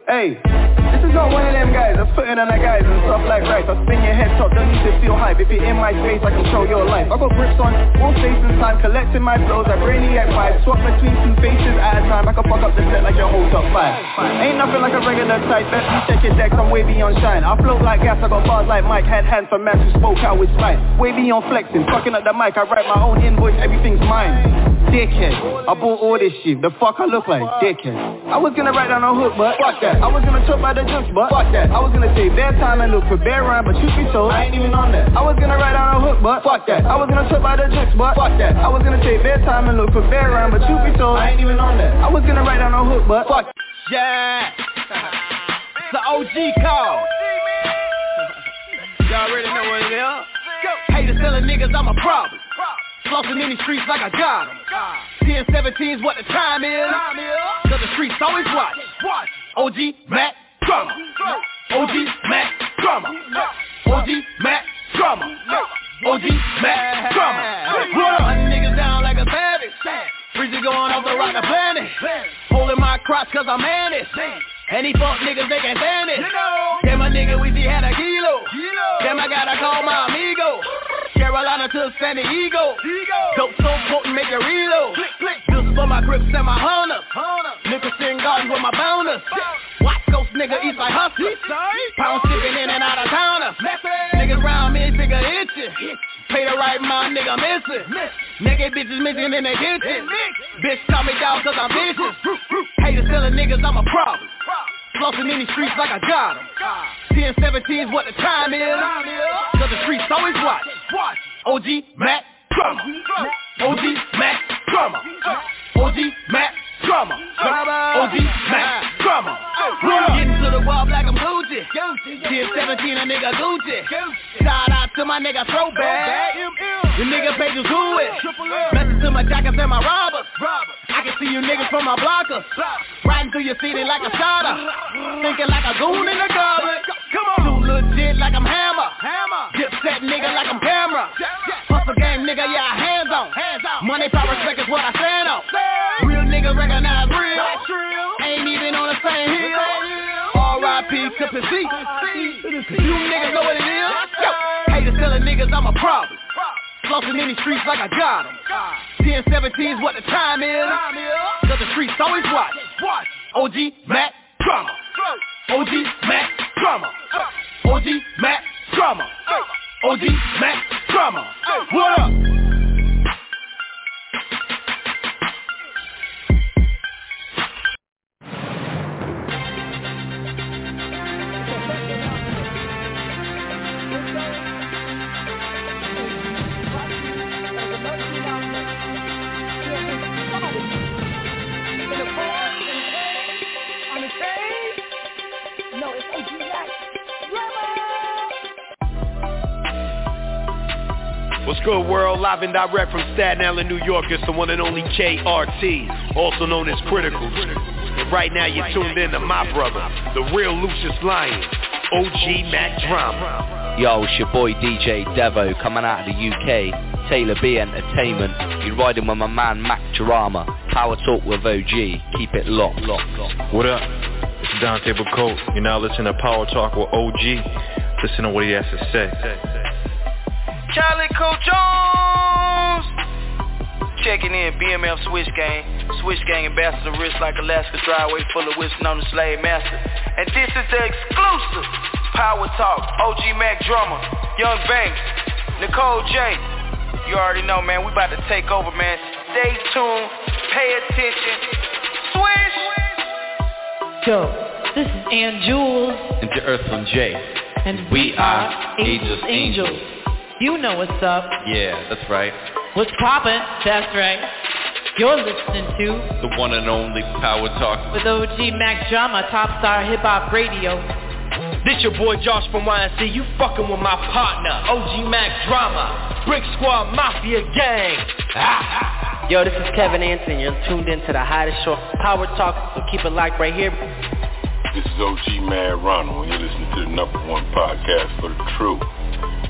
Hey, this is not one of them guys That's putting on the guys and stuff like right I spin your head top, don't need to feel hype. If you're in my space, I control your life. I got grips on, all space and time Collecting my flows. I brainiac vibes Swap between two faces at a time. I can fuck up the set like your whole top five. Ain't nothing like a regular type. Best you check your decks, I'm way beyond shine. I float like gas, I got bars like Mike. Had hands for man who spoke out with spite Way beyond flexing, fucking up the mic. I write my own invoice, everything's mine. Dickhead, I bought all this shit. The fuck I look like, dickhead. I was gonna write down a hook, but fuck that. I was gonna talk about the jokes, but fuck that. I was gonna take bare time and look for bare rhyme But truth be told, I ain't even on that. I was gonna write down a hook, but fuck that. I was gonna talk about the jokes, but fuck that. I was gonna take bare time and look for bare rhyme But truth be told, I ain't even on that. I was gonna write down a hook, but fuck. Yeah. It's the OG call. Y'all already know what it is Haters telling niggas I'm a problem Flossing in these streets like I got 'em. 10, 17's what the time is. Cause the streets always watch. OG Mac Drama. OG Mac Drama. OG Mac Drama. OG Mac Drama. Run niggas down like a savage. Breezy going off Holding my crotch cause I'm managed. And these fuck niggas, they can't stand it. Damn, my nigga, we see had a kilo. Damn, I gotta call my amigo. Carolina to San Diego. Dope so potent, make it reload. Just for my grips and my hunters. Nicholson Garden with my bounders. Watch Coast nigga, east like hustlers. Pound shipping in and out of towners. Niggas round me, figure itching. Pay the right mind, nigga missing. Naked bitches missing in the kitchen. Bitch call me down cause I'm vicious. Haters telling niggas I'm a problem. Flossing in these streets like I got 'em. 10, 17 is what the time is. Cause the streets always watch. OG Mac Drama. OG Mac Drama. OG Mac Drama. OG Mac Drama. Getting to the wall like I'm Gucci. 10, 17 a nigga Gucci. Shout out to my nigga Throwback. The nigga pages who it. Message to my jackets and my robbers. I can see you niggas from my blockers. Riding through your city like a shotter. Thinking like a goon in the garbage. Come on. Too legit like I'm Hammer. Dip set nigga like I'm Cam'ron. Hustle game nigga, yeah, hands on. Money, power, respect is what I stand on. Real niggas recognize real. Ain't even on the same hill. R.I.P. to P.C. You niggas know what it is. Yo, haters telling niggas I'm a problem. Flossing in these streets like I got 'em. 10, 17 is what the time is. Cause the streets always watch. OG Mac Drama. OG Mac Drama. OG Mac Drama. OG Mac Drama. What up? Good, world? Live and direct from Staten Island, New York. It's the one and only KRT, also known as Critical. Right now, you're tuned in to my brother, the real Lucious Lyon, OG Mac Drama. Yo, it's your boy DJ Devo coming out of the UK. Taylor B Entertainment. You're riding with my man Mac Drama. Power Talk with OG. Keep it locked. locked, locked. What up? It's Dante Bacote. You're now listening to Power Talk with OG. Listen to what he has to say. Calico Jones! Checking in, BMF Switch Gang. Switch Gang ambassador wrist like Alaska driveway full of whistling on the slave master. And this is the exclusive Power Talk, OG Mac Drama, Young Banks, Nicole J. You already know, man, we about to take over, man. Stay tuned, pay attention. Switch! Yo, this is Ann Jules. And to Earthman J. And we are Ageless Angels. You know what's up. Yeah, that's right. What's poppin'? That's right. You're listening to The one and only Power Talk. with OG Mac Drama, Top Star Hip Hop Radio. This your boy Josh from YNC. You fucking with my partner, OG Mac Drama, Brick Squad Mafia Gang. Ah. Yo, this is Kevin Anson. You're tuned in to the hottest show, Power Talk. So keep it locked right here. This is OG Mad Ronald, and you're listening to the number one podcast for the truth.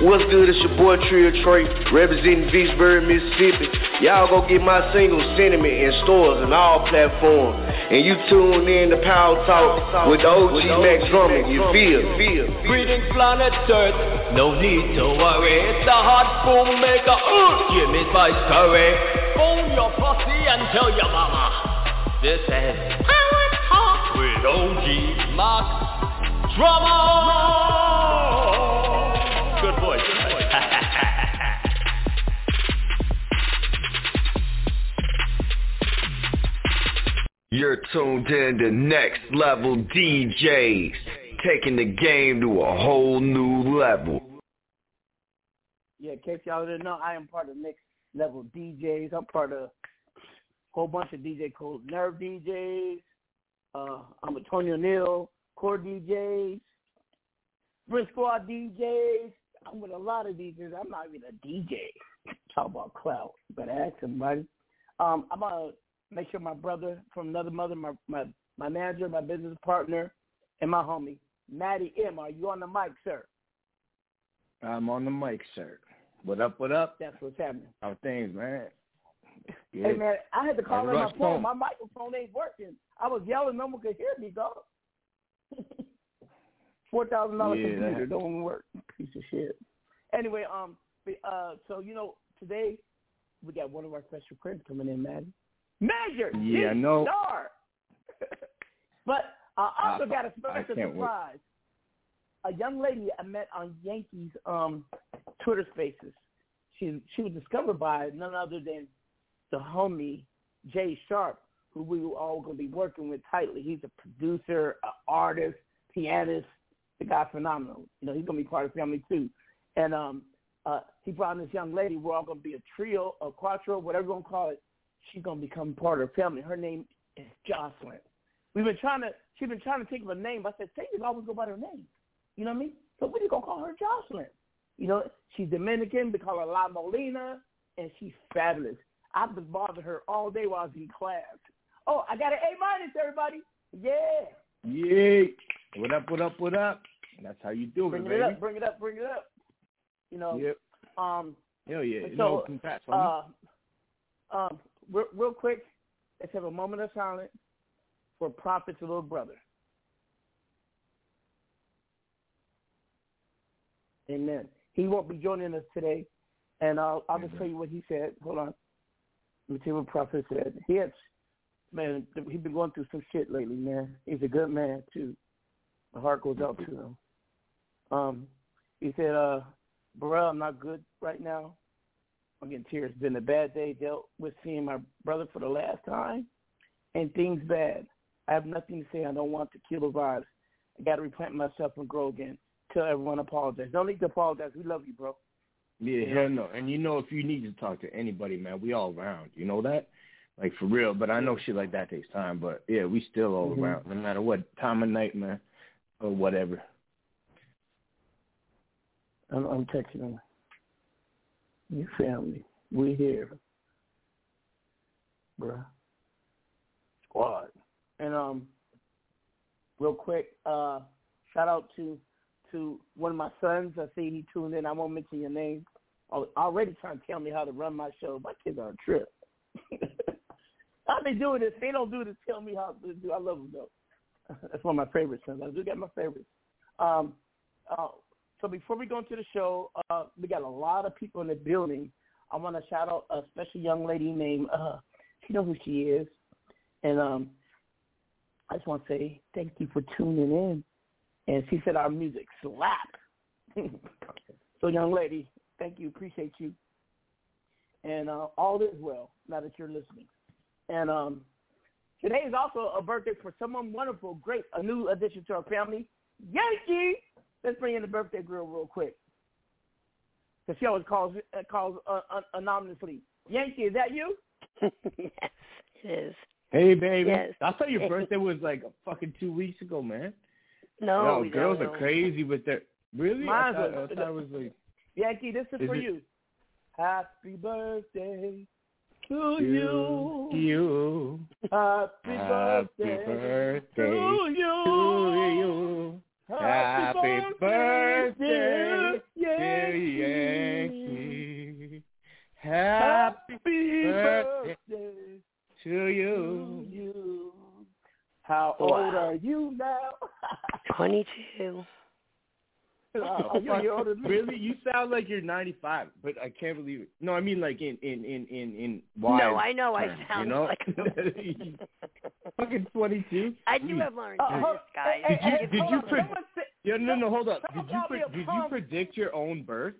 What's good? It's your boy Trio Trey, representing Vicksburg, Mississippi. Y'all go get my single Sentiment in stores and all platforms. And you tune in to Power Talk with the OG Max Drummond. You feel? Feel? Greetings planet Earth, no need to worry. It's the hot boom maker, uh, give me spice curry. Phone your posse and tell your mama. This is Power Talk with OG Max Drama. You're tuned in to next level DJs, taking the game to a whole new level. Yeah, in case y'all didn't know, I am part of Next Level DJs. I'm part of a whole bunch of DJ called Nerve DJs. Uh, I'm a Tony O'Neill, Core DJs. Sprint Squad DJs. I'm with a lot of DJs. I'm not even a DJ. Talk about clout. Better ask somebody. Um, I'm gonna make sure my brother from another mother, my my my manager, my business partner, and my homie Matty M. Are you on the mic, sir? I'm on the mic, sir. What up? What up? That's what's happening. How things, man? Good. Hey man, I had to call on my phone. My microphone ain't working. I was yelling, no one could hear me, dog. Four thousand dollar yeah, computer don't work. Piece of shit. Anyway, um, uh, so you know today we got one of our special friends coming in, man. Major. Yeah, no. Star. but I also I, got a special surprise. Wait. A young lady I met on Yankees um Twitter Spaces. She she was discovered by none other than the homie Jay Sharp, who we were all going to be working with tightly. He's a producer, an artist, pianist. The guy's phenomenal. You know, he's going to be part of the family too. And um, uh, he brought in this young lady. We're all going to be a trio, a quattro, whatever you want to call it. She's going to become part of the family. Her name is Jocelyn. We've been trying to. She's been trying to think of a name. I said, "Say you always go by her name." You know what I mean? So we're just gonna call her Jocelyn. You know, she's Dominican. We call her La Molina, and she's fabulous. I've been bothering her all day while I was in class. Oh, I got an A minus, everybody. Yeah. Yeah. What up? What up? What up? That's how you do bring it, Bring it up. Bring it up. Bring it up. You know. Yep. Um. Hell yeah. So, no, congrats uh, um, real, real quick, let's have a moment of silence for Prophet's little brother. Amen. He won't be joining us today, and I'll, I'll just tell you what he said. Hold on. Let me tell you what Prophet said. He had, man, he's been going through some shit lately, man. He's a good man, too. My heart goes out to him. Um, he said, uh, bro, I'm not good right now. I'm getting tears. Been a bad day. Dealt with seeing my brother for the last time, and things bad. I have nothing to say. I don't want to kill the vibes. I got to replant myself and grow again. Tell everyone apologize. Don't need to apologize. We love you, bro. Yeah, hell no. And you know, if you need to talk to anybody, man, we all around. You know that? Like for real. But I know shit like that takes time. But yeah, we still all mm-hmm. around, no matter what time of night, man, or whatever. I'm, I'm texting them. Your family, we here, bruh. Squad. And um, real quick, uh, shout out to to one of my sons. I see he tuned in. I won't mention your name. Already trying to tell me how to run my show. My kids are a trip. I've been doing this. They don't do this. Tell me how to do. I love them though. That's one of my favorite sons. I do get my favorites. Um, uh, so before we go into the show, uh, we got a lot of people in the building. I want to shout out a special young lady named. Uh, she knows who she is, and um, I just want to say thank you for tuning in. And she said our music slap. so young lady, thank you, appreciate you. And uh, all is well now that you're listening. And um, today is also a birthday for someone wonderful, great, a new addition to our family, Yankee. Let's bring in the birthday girl real quick. Because she always calls uh, calls uh, anonymously. Yankee, is that you? yes, it is. Hey, baby. Yes. I thought your birthday was like fucking two weeks ago, man. No, no girls are crazy with their really. Mine's I thought, a, I thought it was like Yankee. This is, is for it, you. Happy birthday to, to you. You. Happy, Happy birthday, birthday to you. To you. Happy birthday, dear Yankee. Happy birthday to you. you. How old Wow. are you now? 22. Oh, you're you're older than me. Really? You sound like you're 95, but I can't believe it. No, I mean like in in in in in wise No, I know I sound you know? like fucking 22. I do have Lauren Uh, Davis, guys. Did you did you pre- Yeah, no, no, hold up. Did you pre- did you predict your own birth?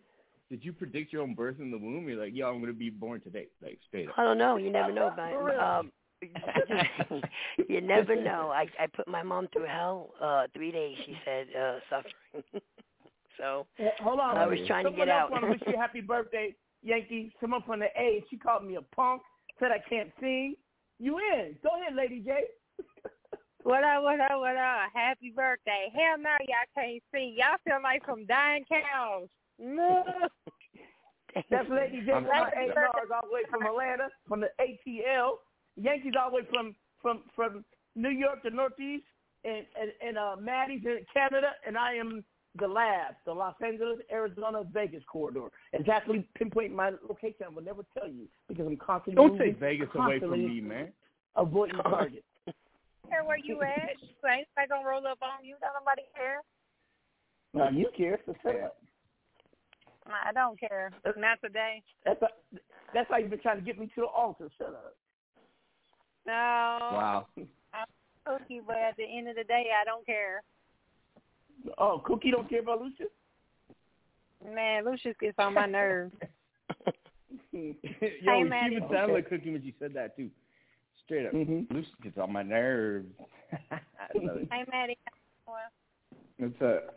Did you predict your own birth in the womb? You're like, yo, I'm gonna be born today, like straight up. I don't know. You never know, but um, you never know. I I put my mom through hell. Uh, three days, she said, uh, suffering. So Hold on. I was trying to Someone get else out. want to wish you a happy birthday, Yankee. Someone from the A. She called me a punk. Said I can't sing. You in? Go ahead, Lady J. What up, what up, what up? Happy birthday. Hell no, y'all can't see. Y'all feel like some dying cows. No. That's Lady J from Happy A&R's all the way from Atlanta, from the ATL. Yankees all the way from from from New York to Northeast, and and, and uh, Maddie's in Canada, and I am the lab, the Los Angeles, Arizona, Vegas corridor. Exactly pinpoint my location. I will never tell you because I'm constantly Don't moving, take Vegas away from me, man. Avoiding targets. care where you at. You ain't nobody gonna roll up on you. Don't nobody care. Now you care, so shut up. I don't care. Not today. That's that's how you've been trying to get me to the altar. Shut up. No. Wow. I'm cookie, but at the end of the day, I don't care. Oh, Cookie don't care about Lucious? Man, Lucious gets on my nerves. Yo, Hey, she Maddie. even sounded Okay. like Cookie when she said that too. Straight up. Mm-hmm. Lucy gets on my nerves. I love it. hey, Maddie. What's up?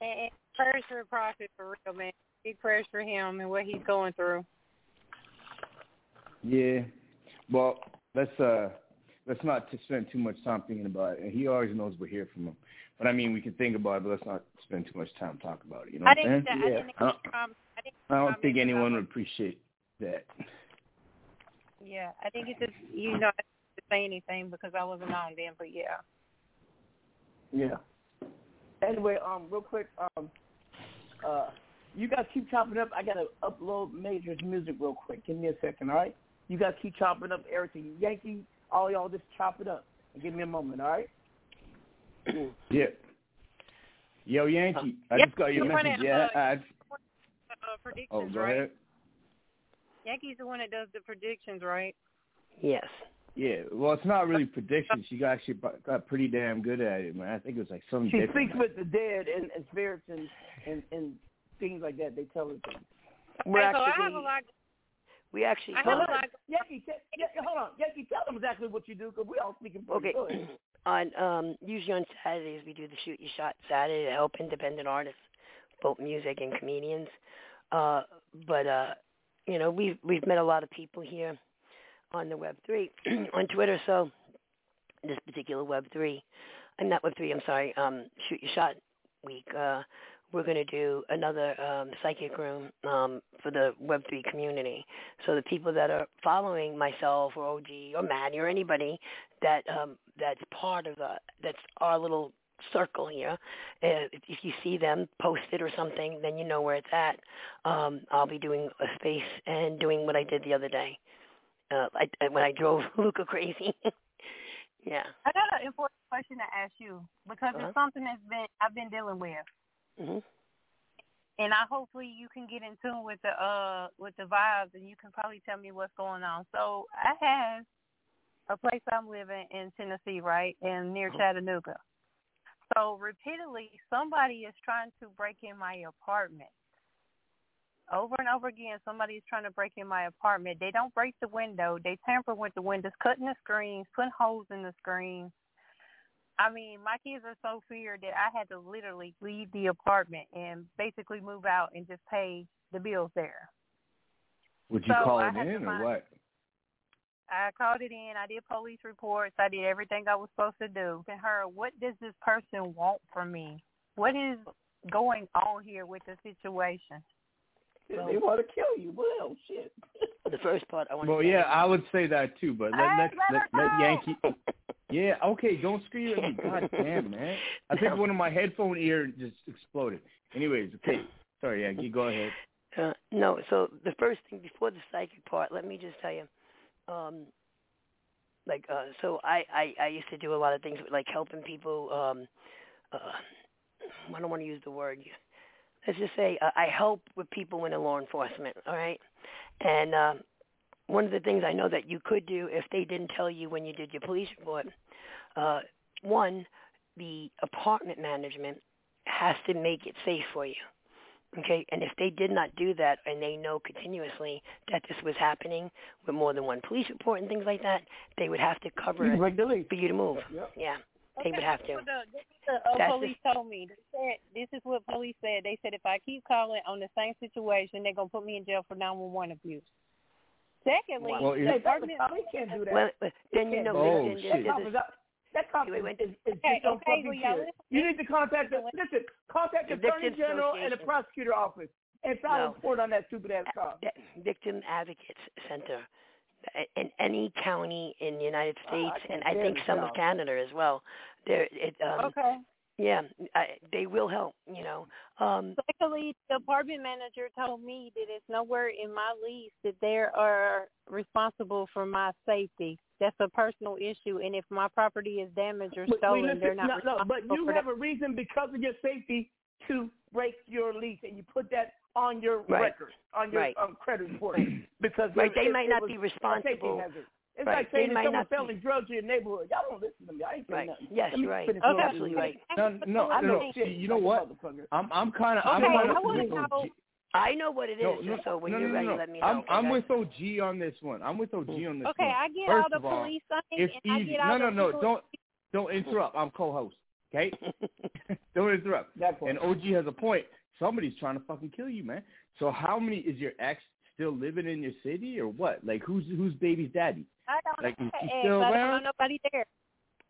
and, and prayers for the prophet for real, man. Big prayers for him and what he's going through. Yeah. Well, let's uh let's not t- spend too much time thinking about it. And he always knows we're here from him. But I mean, we can think about it, but let's not spend too much time talking about it. You know I what I'm didn't. saying? I didn't. I don't, Um, I didn't. I don't think anyone it. would appreciate that. Yeah, I think it's just you know I didn't say anything because I wasn't on then, but yeah. Yeah. Anyway, um, real quick, um, uh, you guys keep chopping up. I gotta upload Major's music real quick. Give me a second, all right? You guys keep chopping up everything. Yankee, all y'all just chop it up and give me a moment, all right? Yeah. Yo, Yankee, I Yep, just got your you wanna, message. Yeah. uh, I, Uh, predictions, oh, go right? ahead. Yankees the one that does the predictions, right? Yes. Yeah. Well, it's not really predictions. She got actually got pretty damn good at it, man. I think it was like something She different. speaks with the dead and, and spirits and, and, and things like that. They tell her things. We're Hey, so I have a lot. We actually I Hold on. Yankee, yeah, hold on. Yankee, tell them exactly what you do because we all speaking for Okay. you. On um usually on Saturdays we do the shoot your shot Saturday to help independent artists, both music and comedians. Uh but uh you know, we've we've met a lot of people here on the web three on Twitter, so this particular web three I'm not web three, I'm sorry, um shoot your shot week, uh we're going to do another um, psychic room um, for the Web3 community. So the people that are following myself or OG or Maddie or anybody that um, that's part of the that's our little circle here. Uh, if, you see them posted or something, then you know where it's at. Um, I'll be doing a space and doing what I did the other day uh, I, I- when I drove Luca crazy. yeah. I got an important question to ask you because Uh-huh. it's something that's been I've been dealing with, hmm and I hopefully you can get in tune with the uh with the vibes, and you can probably tell me what's going on. So I have a place I'm living in Tennessee, right, and near Chattanooga. So repeatedly, somebody is trying to break in my apartment. Over and over again, somebody is trying to break in my apartment. They don't break the window. They tamper with the windows, cutting the screens, putting holes in the screens. I mean, my kids are so feared that I had to literally leave the apartment and basically move out and just pay the bills there. Would you So call I it had to in or what? I called it in. I did police reports. I did everything I was supposed to do. And her, what does this person want from me? What is going on here with the situation? They want to kill you. Well, shit. The first part I want Well, to say yeah, I would say that too, but let let let let, her let go. Yankee. Yeah, okay, don't scream at me. God damn, man. I think one of my headphone ear just exploded. Anyways, okay. Sorry, Yankee, go ahead. Uh, no, so the first thing before the psychic part, let me just tell you, um, like, uh, so I, I, I used to do a lot of things with, like helping people. Um, uh, I don't want to use the word. Let's just say uh, I help with people in the law enforcement. All right, and um, one of the things I know that you could do if they didn't tell you when you did your police report, uh, one, the apartment management has to make it safe for you. Okay, and if they did not do that and they know continuously that this was happening with more than one police report and things like that, they would have to cover You it regulate. for you to move. Yep. Yeah, they would have to. What the, this is the uh, That's police told me. They said this is what police said. They said if I keep calling on the same situation, they're gonna put me in jail for nine one one abuse. Secondly, Well, the you- Hey, that's apartment the cop. Can't do that. Well, then you know Oh, then, then, shit. That wait, is, is Okay, just okay, fucking well, You need to contact the listen. Contact the The attorney general and the prosecutor office and file No. a report on that stupid ass cop. Victim Advocates Center in any county in the United Oh, I States, and I think some of Canada as well. There, it, um, Okay. Yeah, I, they will help. You know, um, Secondly, the apartment manager told me that it's nowhere in my lease that they are responsible for my safety. That's a personal issue, and if my property is damaged or stolen, wait, they're listen, not no, no, but you for have that. a reason because of your safety to break your lease, and you put that on your Right. record, on your Right. um, credit report, because Right, they it- might it not be a responsible. Safety hazard. It's Right, like they saying if might someone's be- selling drugs in your neighborhood. Y'all don't listen to me. I ain't saying Right. nothing. Yes, you're right. finish Okay. what Absolutely saying. right. No, no, I no, know no. shit you know what? I'm, I'm kind of, I'm Okay, kind I wanna with know- I know what it is. No, no, so when no, you're no, ready, no. let me know. I'm, I'm with OG on this one. I'm with OG mm. on this Okay, one. I get First all the all, police things, It's and I easy. get No, all no, the no. Don't, don't interrupt. I'm co-host. Okay. don't interrupt. That part. And OG has a point. Somebody's trying to fucking kill you, man. So how many is your ex still living in your city or what? Like who's who's baby's daddy? I don't Like, know. is she Hey, still I don't know nobody there.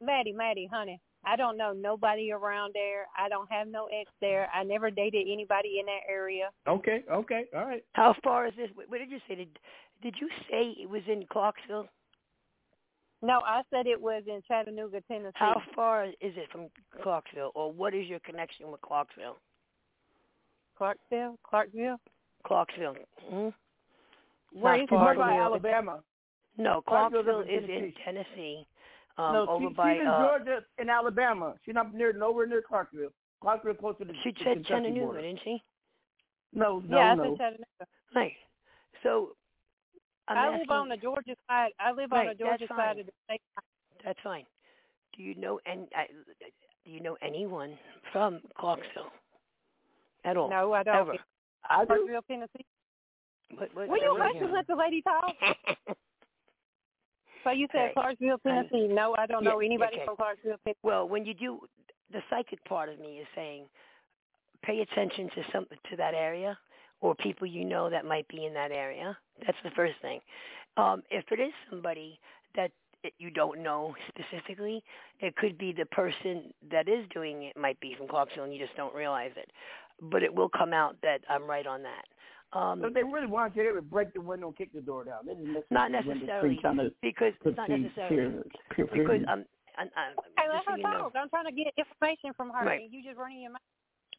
Maddie, Maddie, honey. I don't know nobody around there. I don't have no ex there. I never dated anybody in that area. Okay, okay, all right. How far is this? What what did you say? Did Did you say it was in Clarksville? No, I said it was in Chattanooga, Tennessee. How far is it from Clarksville, or what is your connection with Clarksville? Clarksville? Clarksville? Clarksville. hmm Where Not is far from- Alabama? No, Clarksville up in is in Tennessee. Um, no, over she, by she's in uh, Georgia and Alabama. She's not near nowhere near Clarksville. Clarksville is closer to the she the said Kentucky Chattanooga, border. didn't she? No, no, yeah, I no. said Chattanooga. Right. So I'm I live asking- on the Georgia side. I live on the Georgia side of the state. That's fine. Do you know any? I, do you know anyone from Clarksville at all? No, I don't. Ever. I do. Clarksville, Tennessee. What, Will you let to let the lady talk? So you said Okay. Clarksville, Tennessee. No, I don't know anybody okay. from Clarksville, Tennessee. Well, when you do, the psychic part of me is saying, pay attention to some to that area or people you know that might be in that area. That's the first thing. Um, if it is somebody that you don't know specifically, it could be the person that is doing it might be from Clarksville and you just don't realize it. But it will come out that I'm right on that. Um, So if they really want you, they would break the window and kick the door down. They didn't not the necessarily to because put not necessarily fear- fear- fear because you. I'm, I'm, I'm Hey, let her you know. I'm trying to get information from her, Right. and you just running your mouth.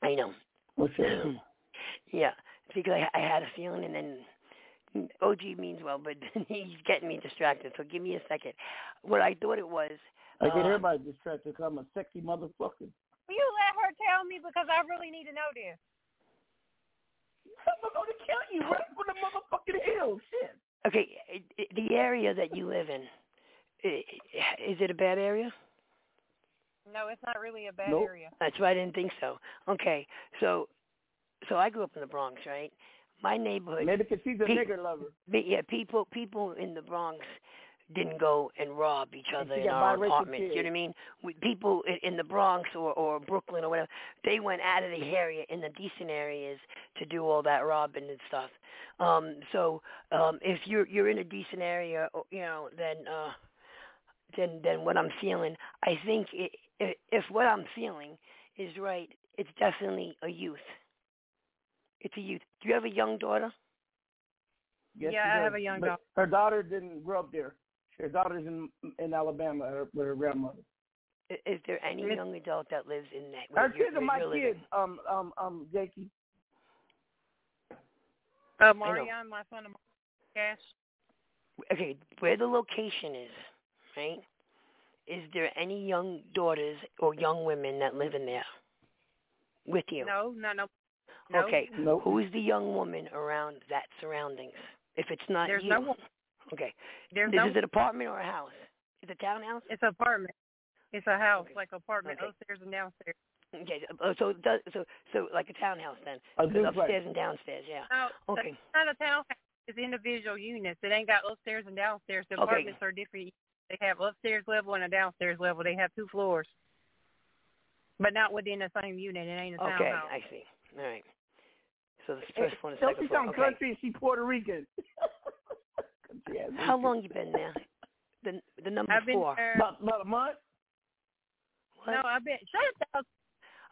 I know. What's your yeah, because I, I had a feeling, and then OG means well, but he's getting me distracted. So give me a second. What I thought it was. I get uh, everybody distracted 'cause I'm a sexy motherfucker. Will you let her tell me because I really need to know this? I'm going to kill you right from the motherfucking hill. Shit. Okay, it, it, the area that you live in, is it a bad area? No, it's not really a bad Nope. area. That's why I didn't think so. Okay, so so I grew up in the Bronx, right? My neighborhood. Maybe 'cause she's a Pe- nigger lover. But yeah, people people in the Bronx didn't go and rob each other in got our biracial apartments. You know what I mean? With people in, in the Bronx or or Brooklyn or whatever, they went out of the area in the decent areas to do all that robbing and stuff. Um, so um, if you're you're in a decent area, you know, then uh, then then what I'm feeling, I think i i if what I'm feeling is right, it's definitely a youth. It's a youth. Do you have a young daughter? Yes, Yeah, I have a young daughter. Her daughter didn't grow up there. Her daughter's in in Alabama her, with her grandmother. Is there any Miss- young adult that lives in that? Her where kids are my you're living? kids. Um, um, um, Jakey. Uh, Marion, my son, Cash. Okay, where the location is, right? Is there any young daughters or young women that live in there with you? No, no, no. no. Okay. Nope. Who's the young woman around that surroundings? If it's not There's you. no one. Okay. There's Is no. it an apartment or a house? Is it a townhouse? It's an apartment. It's a house, like apartment, Okay. upstairs and downstairs. Okay. So oh, does so so like a townhouse then? A 'Cause duplex. upstairs and downstairs, yeah. No, Okay. it's not a townhouse. It's individual units. It ain't got upstairs and downstairs. The Okay. apartments are different. They have upstairs level and a downstairs level. They have two floors, but not within the same unit. It ain't a townhouse. Okay, townhouse. I see. All right. So the first one is Don't second she floor. sound Okay. country and she Puerto Rican. Country ass How long you been there? The the number I've been four. there. About, about a month. No, I've been. Shut up.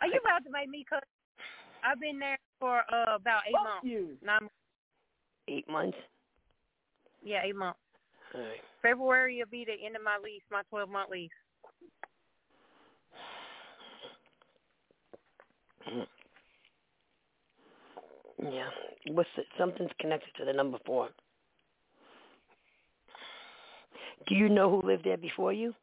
Are you about to make me cut? I've been there for uh, about eight Fuck months. you. Nine. Eight months. Yeah, eight months. All right. February will be the end of my lease, my twelve month lease. Yeah. What's it? Something's connected to the number four. Do you know who lived there before you?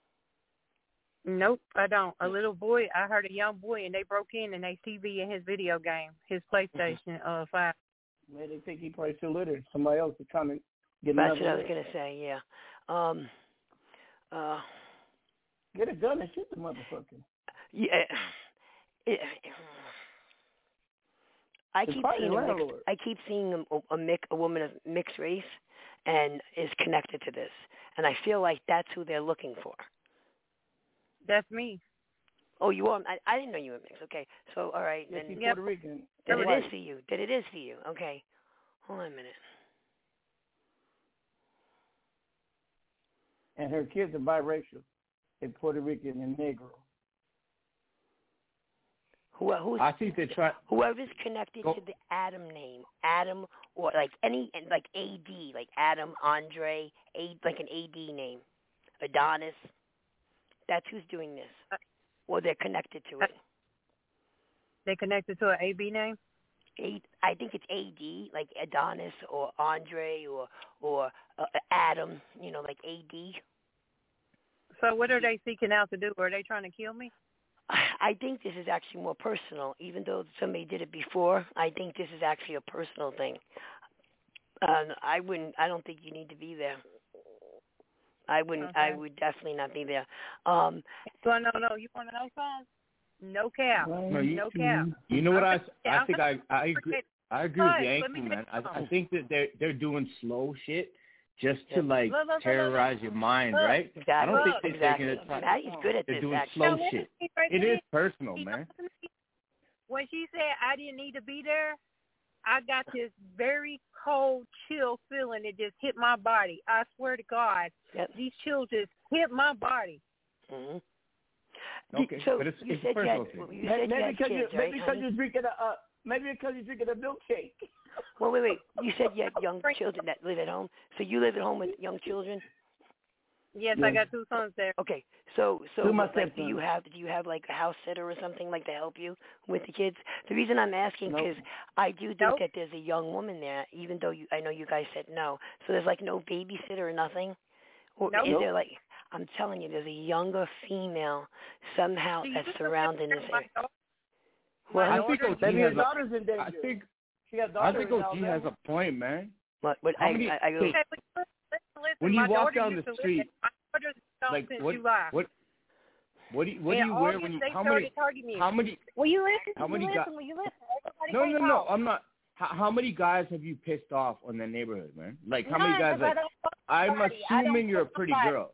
Nope, I don't. A little boy, I heard a young boy, and they broke in and they TV in his video game, his PlayStation uh five. Man, they think he probably still litter. Somebody else is trying to get That's what I was gonna say. Yeah. Um. Uh. Get a gun and shoot the motherfucker. Yeah. It, I keep seeing a mixed. I keep seeing a, a, mix, a woman of mixed race, and is connected to this, and I feel like that's who they're looking for. That's me. Oh, you are. I, I didn't know you were mixed. Okay, so all right, Yeah, then she's Puerto Rican. then it White. is for you. Then it is for you. Okay, hold on a minute. And her kids are biracial. They're Puerto Rican and Negro. Who, who's I think they're trying. whoever's connected Go- to the Adam name, Adam or like any like AD, like Adam, Andre, A, like an AD name, Adonis. That's who's doing this, or they're connected to it. They connected to an AB name. A, I think it's AD, like Adonis or Andre or or uh, Adam. You know, like AD. So what are they seeking out to do? Are they trying to kill me? I think this is actually more personal, even though somebody did it before. I think this is actually a personal thing. Uh, I wouldn't. I don't think you need to be there. I wouldn't. I would definitely not be there. Um, So no, no. You want to know something? No cap. No, you, no cap. you know what I? I think I I agree. I agree with But, the let me ankle, tell man. you I, I think that they're they're doing slow shit just to like look, look, look, terrorize your mind, right? I don't think they're exactly. taking it. Matt, he's good at They're this. doing actually. slow Now, shit. right It is personal, She man. When she said I didn't need to be there, I got this very cold, chill feeling that just hit my body. I swear to God, Yep. these chills just hit my body. hmm Okay, so but it's, you it's said a you had, personal thing. you Maybe said you because kids, you, right? maybe because you're drinking a uh, maybe because you're drinking a milkshake. Well, wait, wait. You said you had young children that live at home. So you live at home with young children? Yes, Yeah. I got two sons there. Okay. So so Two of my like do you have do you have like a house sitter or something like to help you with the kids? The reason I'm asking Nope. because I do think Nope. that there's a young woman there, even though you I know you guys said no. So there's like no babysitter or nothing, or Nope. is there like I'm telling you, there's a younger female somehow that's surrounding this my area. Daughter- Well, I think daughter- OG Maybe has his a. daughter's in danger. I think she got I daughter think in OG has a point, man. but but How I, many- I, I go. Listen, listen, When you my walk down the street, there. My daughter's been Like what? What? What do you What do you wear when you? How many? How many? Will you listen? How many guys- Will you listen? No, no, no. no. I'm not. How, how many guys have you pissed off on the neighborhood, man? Like how many None, guys? 'cause I Like I'm nobody. I don't assuming you're a pretty girl.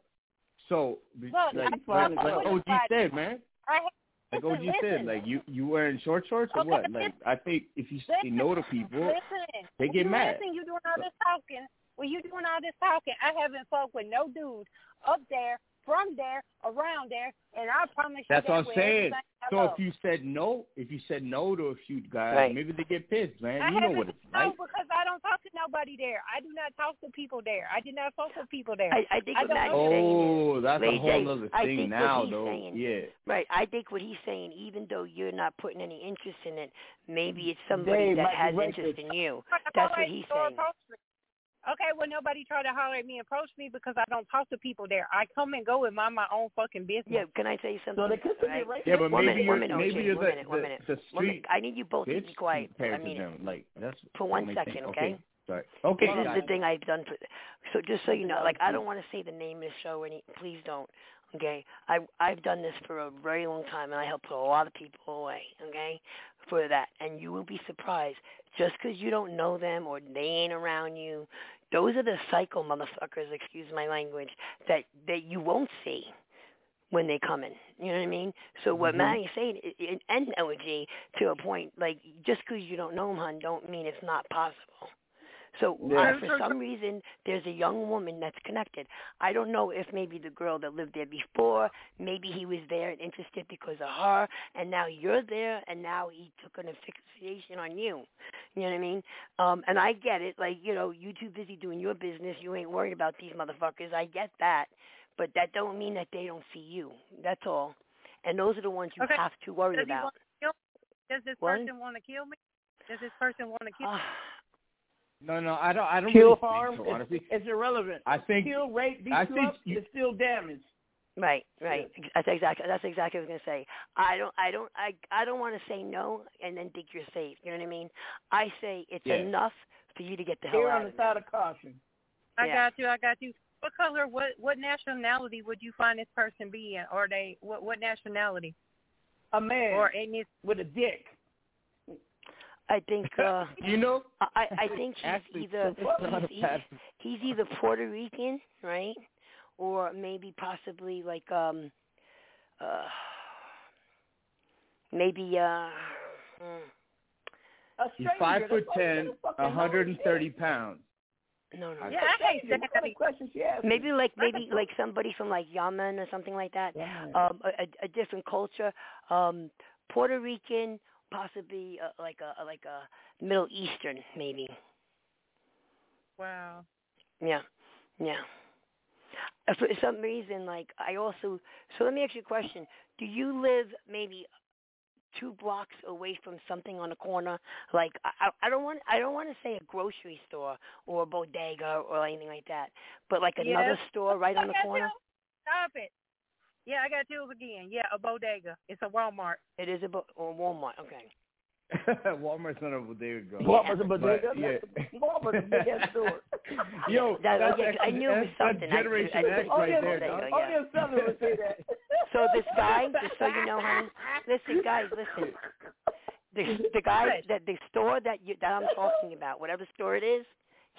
So Look, like like, like OG said, man. I Like listen, OG said, like you you wearing short shorts or Okay, what? Like I think if you say Listen, no to people, listen. they get you mad. Listen, you doing all this talking. When you doing all this talking, I haven't fucked with no dude up there, from there, around there, and I promise you That's that what I'm saying. So love. if you said no, if you said no to a few guys, Right. maybe they get pissed, man. I you know what it's no, like. because I don't talk to nobody there. I do not talk to people there. I did not talk to people there. I, I think I what don't Matt's know. saying is Oh, that's a whole J, other thing now, he's though. saying- Yeah. Right. I think what he's saying, even though you're not putting any interest in it, maybe it's somebody Dave that has interest in you. That's what he's saying. Approach me. Okay, well nobody tried to holler at me and approach me because I don't talk to people there. I come and go and mind my own fucking business. Yeah, can I tell you something? So they could be Right? Yeah, but One maybe minute, you're one minute, maybe you're one the, minute, one the, minute. the One minute. street I need you both to be quiet. compared I mean, them. Like that's for one second, thing. okay? Sorry. Okay. this is the thing I've done for. So just so you know, like I don't want to say the name of the show or any. Please don't. Okay, I I've done this for a very long time, and I help put a lot of people away. Okay, for that, and you will be surprised. Just because you don't know them or they ain't around you, those are the psycho motherfuckers. Excuse my language. That that you won't see when they come in. You know what I mean? So what Mhm. Manny's saying, and OG to a point, like just because you don't know them, hun, don't mean it's not possible. So Yeah. uh, for some reason, there's a young woman that's connected. I don't know if maybe the girl that lived there before, maybe he was there and interested because of her, and now you're there, and now he took an asphyxiation on you. You know what I mean? Um, and I get it. Like you know, you too busy doing your business. You ain't worried about these motherfuckers. I get that, but that don't mean that they don't see you. That's all. And those are the ones you Okay. have to worry Does about. want to kill me? Does this What? person want to kill me? Does this person want to kill me? No, no, I don't. I don't Kill really harm, think so, honestly. it's, it's irrelevant. I think Kill, rape, beat I you think up, you- it's still damage. Right, right. That's exactly that's exactly what I was gonna say. I don't I don't I I don't want to say no and then think you're safe. You know what I mean? I say it's Yeah. enough for you to get the hell Err out on of the there. side of caution. I Yeah. got you. I got you. What color? What what nationality would you find this person be in? Or they what what nationality? A man Or in this with a dick. I think uh you know I I think he's Actually, either he's, he's, he's either Puerto Rican, right? Or maybe possibly like um uh maybe uh mm, A He's five foot why ten, a know hundred and shit. thirty pounds. no no. Yeah, I hate Stranger, that. What kind of question she asked? Maybe like maybe like somebody from like Yemen or something like that. Yeah. Um, a, a, a different culture. Um, Puerto Rican, possibly uh, like a like a Middle Eastern, maybe. Wow. Yeah, yeah. Uh, For some reason, like I also. So let me ask you a question. Do you live maybe two blocks away from something on the corner? Like I, I I don't want I don't want to say a grocery store or a bodega or anything like that, but like another Yes. store right on the corner. Stop it. Yeah, I got two again. Yeah, a bodega. It's a Walmart. It is a bo- or Walmart. Okay. Walmart's not a bodega. girl. Walmart's a But, bodega. yeah. Walmart's a big ass store. Yo, That- that's, yeah, I knew it was something. That's Generation I- X I- right yeah, there, there you dog. go, Oh yeah. yeah, would say that. So this guy, just so you know, honey, listen, guys, listen. The the guy that the store that you that I'm talking about, whatever store it is,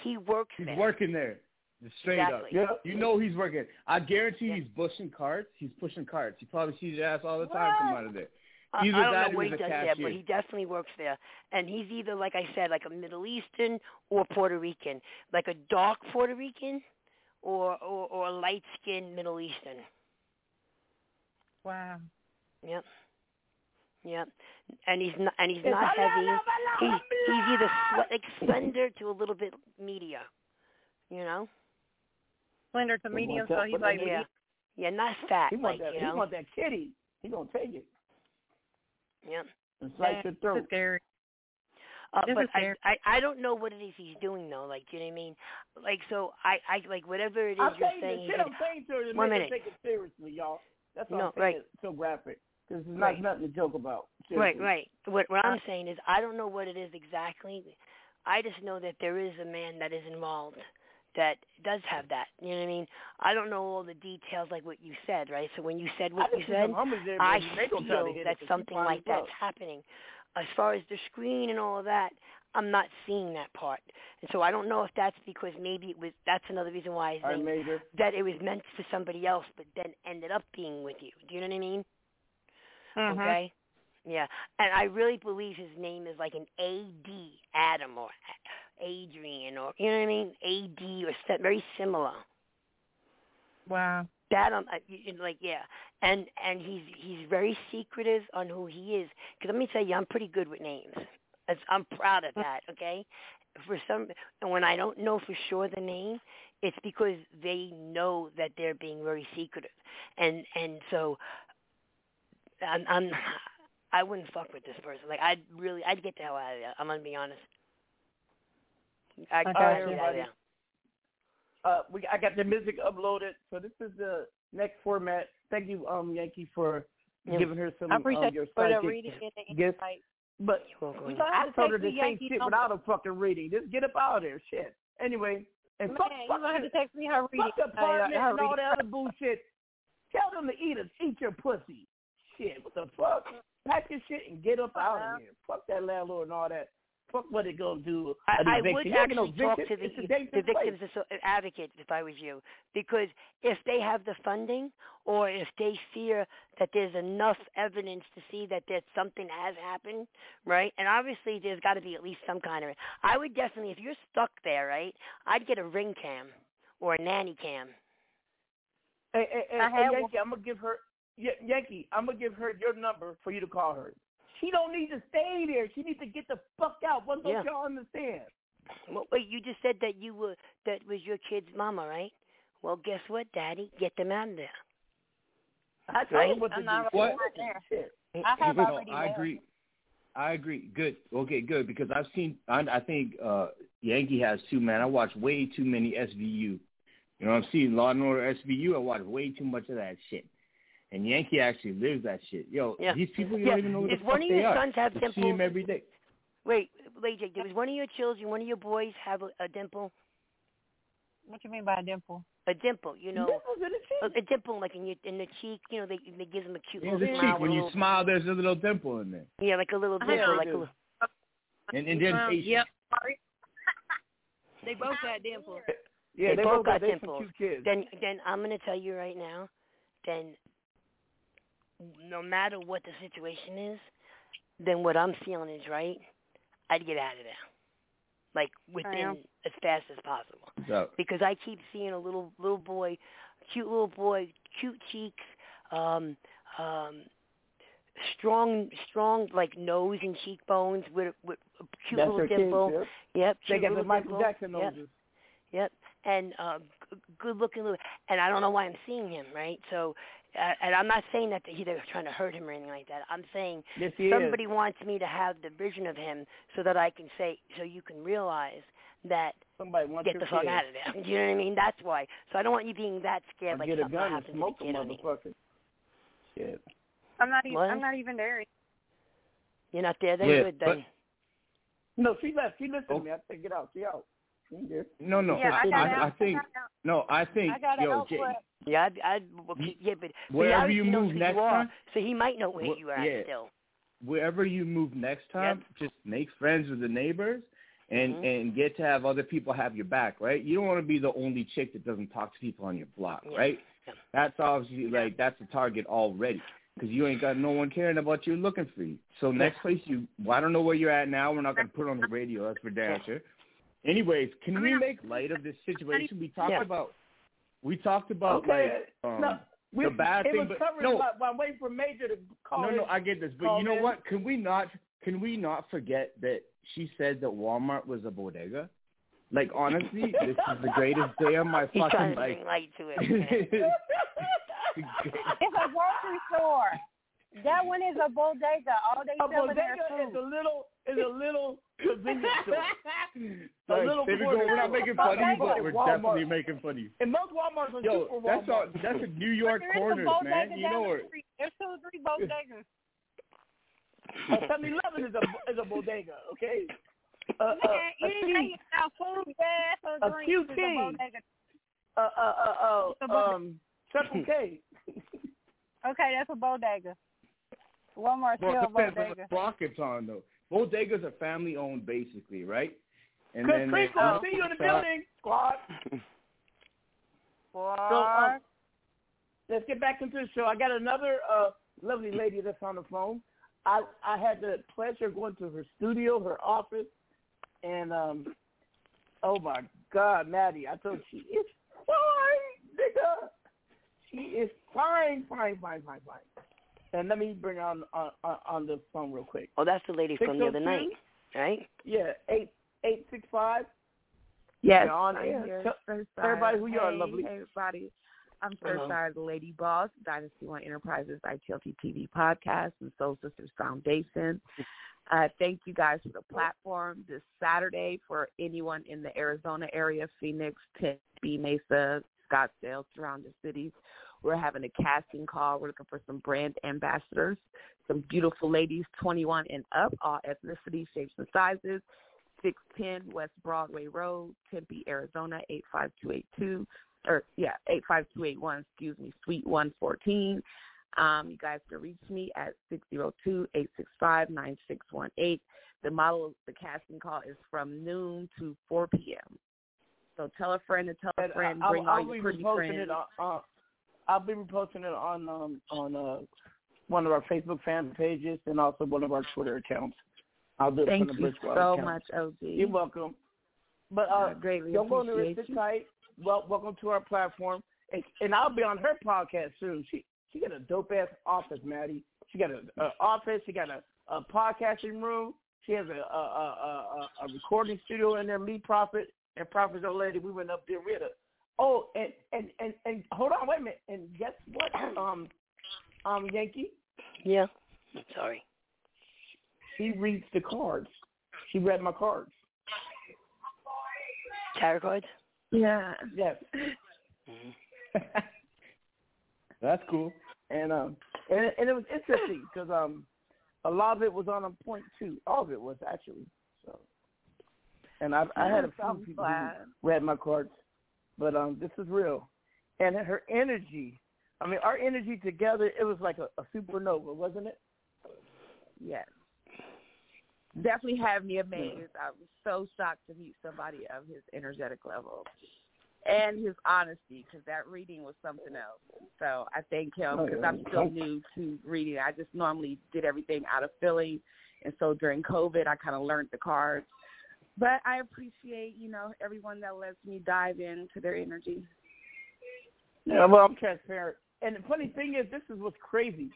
he works He's there. working there. Just straight Exactly. up. You know he's working. I guarantee he's pushing carts. He's pushing carts. You probably see his ass all the time come out of there. I, I Either don't that know or what he's he a does there, cashier. but he definitely works there. And he's either, like I said, like a Middle Eastern or Puerto Rican, like a dark Puerto Rican or or, or a light skinned Middle Eastern. Wow. Yep. Yep. And he's not and he's It's not a la heavy. la He la he's either sl- like slender to a little bit media. You know? Slender to medium, wants so he's like Yeah. Yeah, not fat, He want like, that. He know. want that kitty. He gonna take it and slice Damn, your throat. is scary. Uh, This but I. I I don't know what it is he's doing though. Like, you know what I mean? Like, so I I like whatever it is I'm you're saying shit I'm saying to to One minute. take it seriously, y'all. That's why No, I'm saying right. it so graphic. Because it's Right. not nothing to joke about. Right, Seriously. right. What what I'm saying is I don't know what it is exactly. I just know that there is a man that is involved that does have that. You know what I mean? I don't know all the details like what you said, right? So when you said what just you said, there, I but they gonna try to feel hit it that 'cause she something like as that's happening. As far as the screen and all of that, I'm not seeing that part. And so I don't know if that's because maybe it was that's another reason why I I think made that it was meant for somebody else but then ended up being with you. Do you know what I mean? Mhm. Okay. Yeah, and I really believe his name is like an A D Adam or Adrian or you know what I mean, A D or st- very similar. Wow. That um, uh, you- you know, like yeah, and and he's he's very secretive on who he is. Because let me tell you, I'm pretty good with names. I'm proud of that. Okay, for some, and when I don't know for sure the name, it's because they know that they're being very secretive, and and so I'm, I'm I wouldn't fuck with this person. Like I'd really I'd get the hell out of there. I'm gonna be honest. I'd All get right, out of everybody. Uh, we I got the music uploaded, so this is the next format. Thank you, um, Yankee, for Yeah. giving her some I um, appreciate your for the reading and the gifts. insight. But You're welcome. you gonna I told her to the say shit number. without a fucking reading. Just get up out of there, shit. Anyway, and Man, fuck, you fuck, gonna have to text me her reading. fuck the uh, apartment her and all that other bullshit. Tell them to eat a, eat your pussy. Shit, what the fuck? Pack your shit and get up out of here. Fuck that landlord and all that. Fuck what it gonna do. I, I eviction. would You ain't no actually talk to the, It's a dangerous the victims asso- advocates if I was you, because if they have the funding or if they fear that there's enough evidence to see that there's something has happened, right? And obviously there's got to be at least some kind of. I would definitely, if you're stuck there, right? I'd get a ring cam or a nanny cam. Hey, hey, hey, I hey, had Yankee, I'm gonna give her Yankee. I'm gonna give her your number for you to call her. She don't need to stay there. She needs to get the fuck out. What don't Yeah. y'all understand? Well, wait, you just said that you were that was your kid's mama, right? Well, guess what, Daddy? Get them out of there. I told Right? what to I'm do. not What? Right there. I have No, already I left. agree. I agree. Good. Okay, good. Because I've seen. I, I think uh Yankee has too. Man, I watch way too many SVU. You know, what I'm seeing Law and Order SVU. I watch way too much of that shit. And Yankee actually lives that shit. Yo, Yeah. these people you Yeah. don't even know who If the one fuck of they your are. sons have You see dimples- them every day. Wait, wait, Jake. Does one of your children, one of your boys, have a, a dimple? What do you mean by a dimple? A dimple, you know, Dimples in the cheek. a, a dimple like in your in the cheek. You know, they they give them a cute Yeah, little the smile. cheek. When you smile, there's a little dimple in there. yeah, like a little dimple, know. like a little. And and then Um, yep. They both got dimples. Yeah, they, they both both got they some dimples. cute kids. Then then I'm gonna tell you right now, then no matter what the situation is, then what I'm feeling is right. I'd get out of there, like within as fast as possible. So, because I keep seeing a little little boy, cute little boy, cute cheeks, um, um, strong strong like nose and cheekbones with with a cute That's little her kids, dimple. yep. Yep, They cute got the little Michael dimple. Jackson Yep. noses. Yep, and uh, good looking little. And I don't know why I'm seeing him, right? So, and I'm not saying that he- they're trying to hurt him or anything like that. I'm saying Yes, somebody is. wants me to have the vision of him so that I can say, so you can realize that Somebody wants get the fuck kid. out of there. Do you know what I mean? That's why. So I don't want you being that Or scared, like get a gun and smoke a the kid. I mean. motherfucker. Shit. I'm not even. What? I'm not even there. You're not there. Then Yeah, good. Then. No, she left. She listened Oh. to me. I said, get out. She out. She ain't there. no, no. Yeah, I I, I out. think. No, I think. I Yo. Jay, Yeah, I'd, I'd yeah, but but wherever he you move next you are, time, so he might know where Well, you are yeah. still. wherever you move next time, just make friends with the neighbors and Mhm. and get to have other people have your back, right? You don't want to be the only chick that doesn't talk to people on your block, Yeah. right? Yeah. That's obviously like that's the target already because you ain't got no one caring about you looking for you. So next place you, well, I don't know where you're at now. We're not gonna put on the radio. That's for damn sure. Anyways, can we make light of this situation? We talked Yeah. about. We talked about Okay. like um, no, we, the bad it thing, was but covered no, by, by waiting for Major to call no, in. no, I get this, but you know in. what? Can we not? Can we not forget that she said that Walmart was a bodega? Like honestly, this is the greatest day of my He's fucking life. bring light to it. it's a grocery store. That one is a bodega. All they A selling their bodega is food. a little is a little convenience store. a Like, little there We're not making fun of you, but we're Walmart. definitely making fun of you. And most Walmarts are Yo, super that's all, Walmart. that's a New York But there is a corners, bodega man. You down know the where? There's two or three bodegas. A 7-Eleven is a is a bodega. Okay. Uh, uh, Man, a you Q- ain't got food, gas, or a drinks. It's QT. a bodega. uh, uh, uh, uh, um, Circle K. Okay, that's a bodega. Walmart's Well, still it a depends on bodega. what block it's on, though. Bodegas are family owned, basically, right? And Chris then Creek, they- I'll see you in the building, squad. So, um, let's get back into the show. I got another uh, lovely lady that's on the phone. I I had the pleasure of going to her studio, her office, and um, oh my God, Maddie, I told you, she is fine, nigga. She is fine, fine, fine, fine, fine. And let me bring her on on on, on the phone real quick. Oh, that's the lady from the other night, right? Yeah, eight eight six five. Yes, You're on I'm air. Tell Surfside. everybody who you are, lovely. Hey, everybody. I'm Hello. Surfside, the Lady Boss, Dynasty One Enterprises, ITLT TV podcast, and Soul Sisters Foundation. Uh, thank you guys for the platform this Saturday for anyone in the Arizona area, Phoenix, Tempe, Mesa, Scottsdale, surrounding cities. We're having a casting call. We're looking for some brand ambassadors, some beautiful ladies, 21 and up, all ethnicities, shapes, and sizes. 610 West Broadway Road, Tempe, Arizona, 85282, or yeah, 85281, excuse me, Suite 114. Um, you guys can reach me at 602-865-9618. The model, the casting call is from noon to 4 p.m. So tell a friend and tell a friend, bring I'll, all I'll your pretty friends. it. Uh, I'll be reposting it on um, on uh, one of our Facebook fan pages and also one of our Twitter accounts. I'll do Thank you so account. much, OG. You're welcome. But uh, I greatly don't go to appreciate sit you. tight. Well, welcome to our platform, and, and I'll be on her podcast soon. She she got a dope ass office, Maddie. She got a, a office. She got a, a podcasting room. She has a a, a a a recording studio in there. Me, Prophet, and Prophet's old lady. We went up there with her. Oh, and and and and hold on, wait a minute. And guess what? Um, um, Yankee. Yeah. Sorry. She reads the cards. She read my cards. Tarot cards? Yeah. Yes. That's cool. And um, and and it was interesting because um, a lot of it was on a point two. All of it was actually. So, and I I had a few people who read my cards, but um, this is real, and her energy. I mean, our energy together, it was like a, a supernova, wasn't it? Yes. Definitely had me amazed. I was so shocked to meet somebody of his energetic level and his honesty because that reading was something else. So I thank him Oh, because. I'm still new to reading. I just normally did everything out of feeling. And so during COVID, I kind of learned the cards. But I appreciate, you know, everyone that lets me dive into their energy. Yeah, well, I'm transparent. And the funny thing is, this is what's crazy.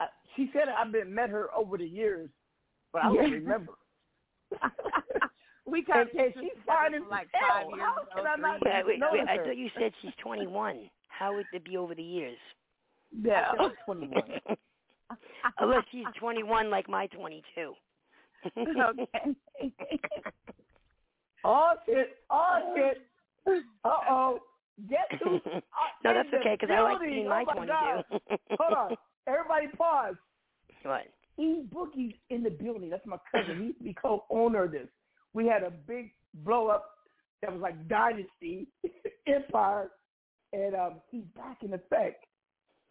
I, she said I've been met her over the years, but I don't Yeah. remember. we kind and, and she's fine as like hell. five years How can I not Wait, wait, notice wait, I thought you said she's 21. How would it be over the years? Yeah, I 21. Unless she's 21 like my 22. Okay. Oh shit! Oh shit! Uh oh! Get to no, that's the okay because I like seeing oh my my 22. God. Hold on, everybody, pause. What? E Boogie's in the building. That's my cousin. He used to be co-owner of this. We had a big blow up that was like Dynasty Empire, and um, he's back in effect.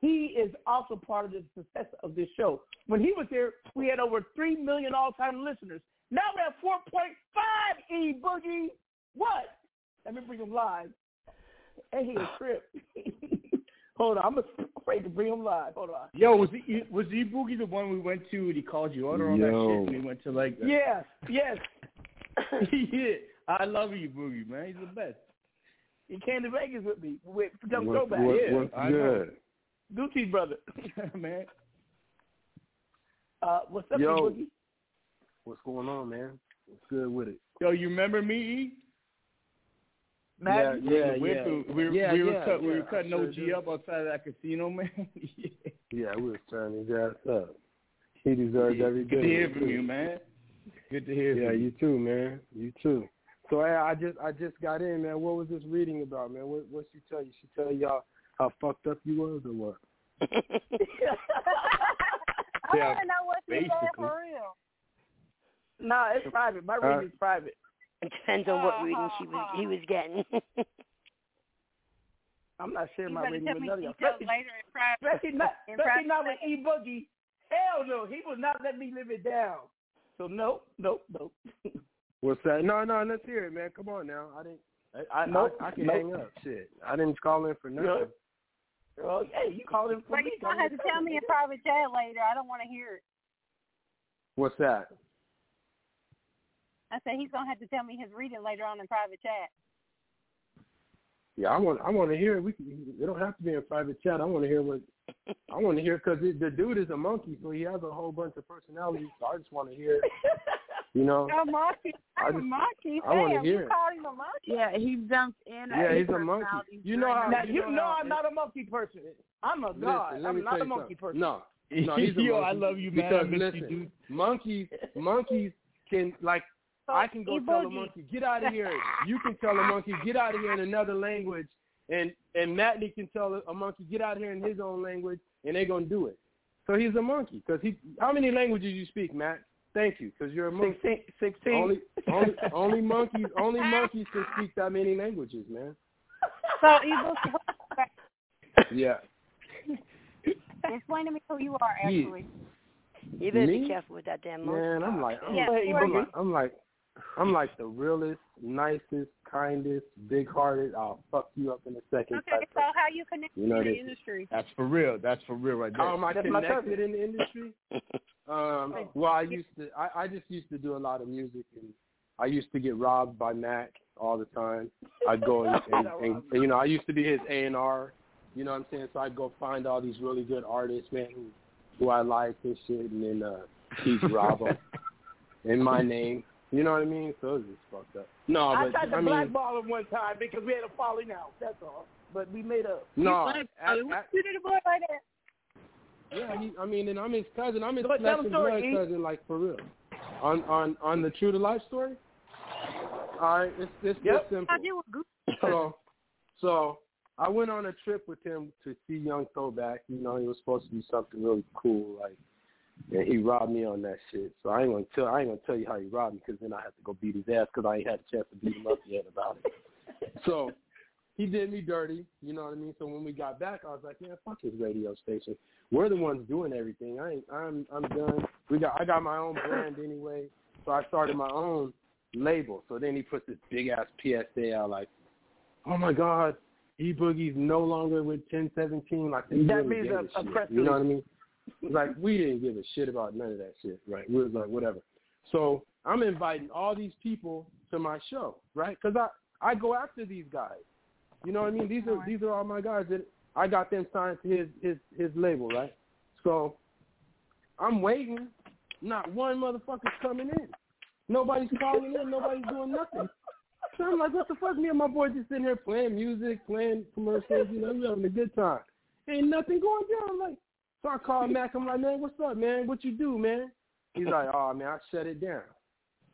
He is also part of the success of this show. When he was here, we had over three million all-time listeners. Now we have four point five. E Boogie, what? Let me bring him live. And he a trip. Hold on, I'm afraid to bring him live. Hold on. Yo, was he was E Boogie the one we went to and he called you order on that Yo. shit and we went to like Yes, yes. yeah. I love E Boogie, man. He's the best. He came to Vegas with me with Dumb What- Throwback. what- yeah, what's I know. Gucci brother. man. Uh, what's up, Yo. Boogie? What's going on, man? What's good with it? Yo, you remember me? Matt, yeah, yeah, we, yeah. were- we, were- Yeah, we were yeah, cut, we were cutting sure OG do. up outside of that casino, man. Yeah, we was turning his ass up. He deserves Yeah, every Good bit to hear from too. you, man. Good to hear Yeah, from you too, man. You too. So I, I just I just got in, man. What was this reading about, man? What what she tell you? She tell y'all how fucked up you was or what? I Yeah, want to know what she said basically. for real. No, it's private. My Uh, reading's private. It depends on what reading she was he was getting. I'm not sharing my reading with me none of y'all. Especially, later in private. especially not, in especially private not with E Boogie. Hell no, he would not let me live it down. So nope, nope, nope. What's that? No, no, let's hear it, man. Come on now. I didn't. I I, Nope, I, I can nope. hang up. Shit, I didn't call in for nothing. Good. Oh, hey, you called him for But me. you're gonna have to tell me in private chat later. I don't want to hear it. What's that? I said he's gonna have to tell me his reading later on in private chat. Yeah, I want I want to hear. it. We can, it don't have to be in private chat. I want to hear what I want to hear because the dude is a monkey, so he has a whole bunch of personalities. So I just want to hear. You know, A monkey. I I'm a monkey. I wanna hear you it. called him a monkey. Yeah, he jumped in. Yeah, he's a monkey. You know how Now you you know know I'm not a monkey person. I'm a Listen, god. let I'm not a monkey something. person. No, no, he's a Yo, monkey. I love you, man. Because miss you, listen, dude. monkeys, monkeys can like. I can go E tell a monkey, get out of here. You can tell a monkey, get out of here in another language, and and Matney can tell a- a monkey, get out of here in his own language, and they're gonna do it. So he's a monkey because he. How many languages you speak, Matt? Thank you, because you're a monkey. Sixteen. Only, only, only monkeys, only monkeys can speak that many languages, man. So E Boogie, Yeah. Explain to me who you are, Yeah. actually. You better Me? be careful with that damn Man, I'm like, I'm, Yeah, like, I'm, like, I'm like, I'm like the realest, nicest, kindest, big-hearted. I'll fuck you up in a second. Okay, type so how you connect You know to the industry? That's for real. That's for real right there. How am I That's my connected cousin. in the industry? Um, well, I used to. I, I just used to do a lot of music, and I used to get robbed by Mac all the time. I'd go and, and, and, and you know, I used to be his A and R. You know what I'm saying? So I'd go find all these really good artists, man, who who I like and shit, and then uh, he'd rob them in my name. You know what I mean? So it was just fucked up. No, I but tried to I mean, blackball him one time because we had a falling out. That's all. But we made up. no. Like, at- you did a boy like that. Yeah, he, I mean, and I'm his cousin. I'm his Go ahead, tell flesh and story, blood cousin, like for real. On on on the true to life story. All right, it's it's Yep. this simple. I did with So, so I went on a trip with him to see Young Throwback. You know, it was supposed to be something really cool, like, and he robbed me on that shit. So I ain't gonna tell I ain't gonna tell you how he robbed me because then I have to go beat his ass because I ain't had a chance to beat him up yet about it. So he did me dirty, you know what I mean. So when we got back, I was like, man, fuck his radio station. We're the ones doing everything. I ain't, I'm I'm done. We got I got my own brand anyway, so I started my own label. So then he puts this big ass PSA out like, oh my god, E Boogie's no longer with 1017. Like That means a- a press You know what I mean? Like we didn't give a shit about none of that shit, right? We was like whatever. So I'm inviting all these people to my show, right? Because I I go after these guys. You know what I mean? These are these are all my guys that I got them signed to his his his label, right? So I'm waiting. Not one motherfucker's coming in. Nobody's calling in. Nobody's doing nothing. So I'm like, what the fuck? Me and my boy just sitting here playing music, playing commercials. You know, we having a good time. Ain't nothing going down. Like, so I call Mac. I'm like, man, what's up, man? What you do, man? He's like, oh man, I shut it down.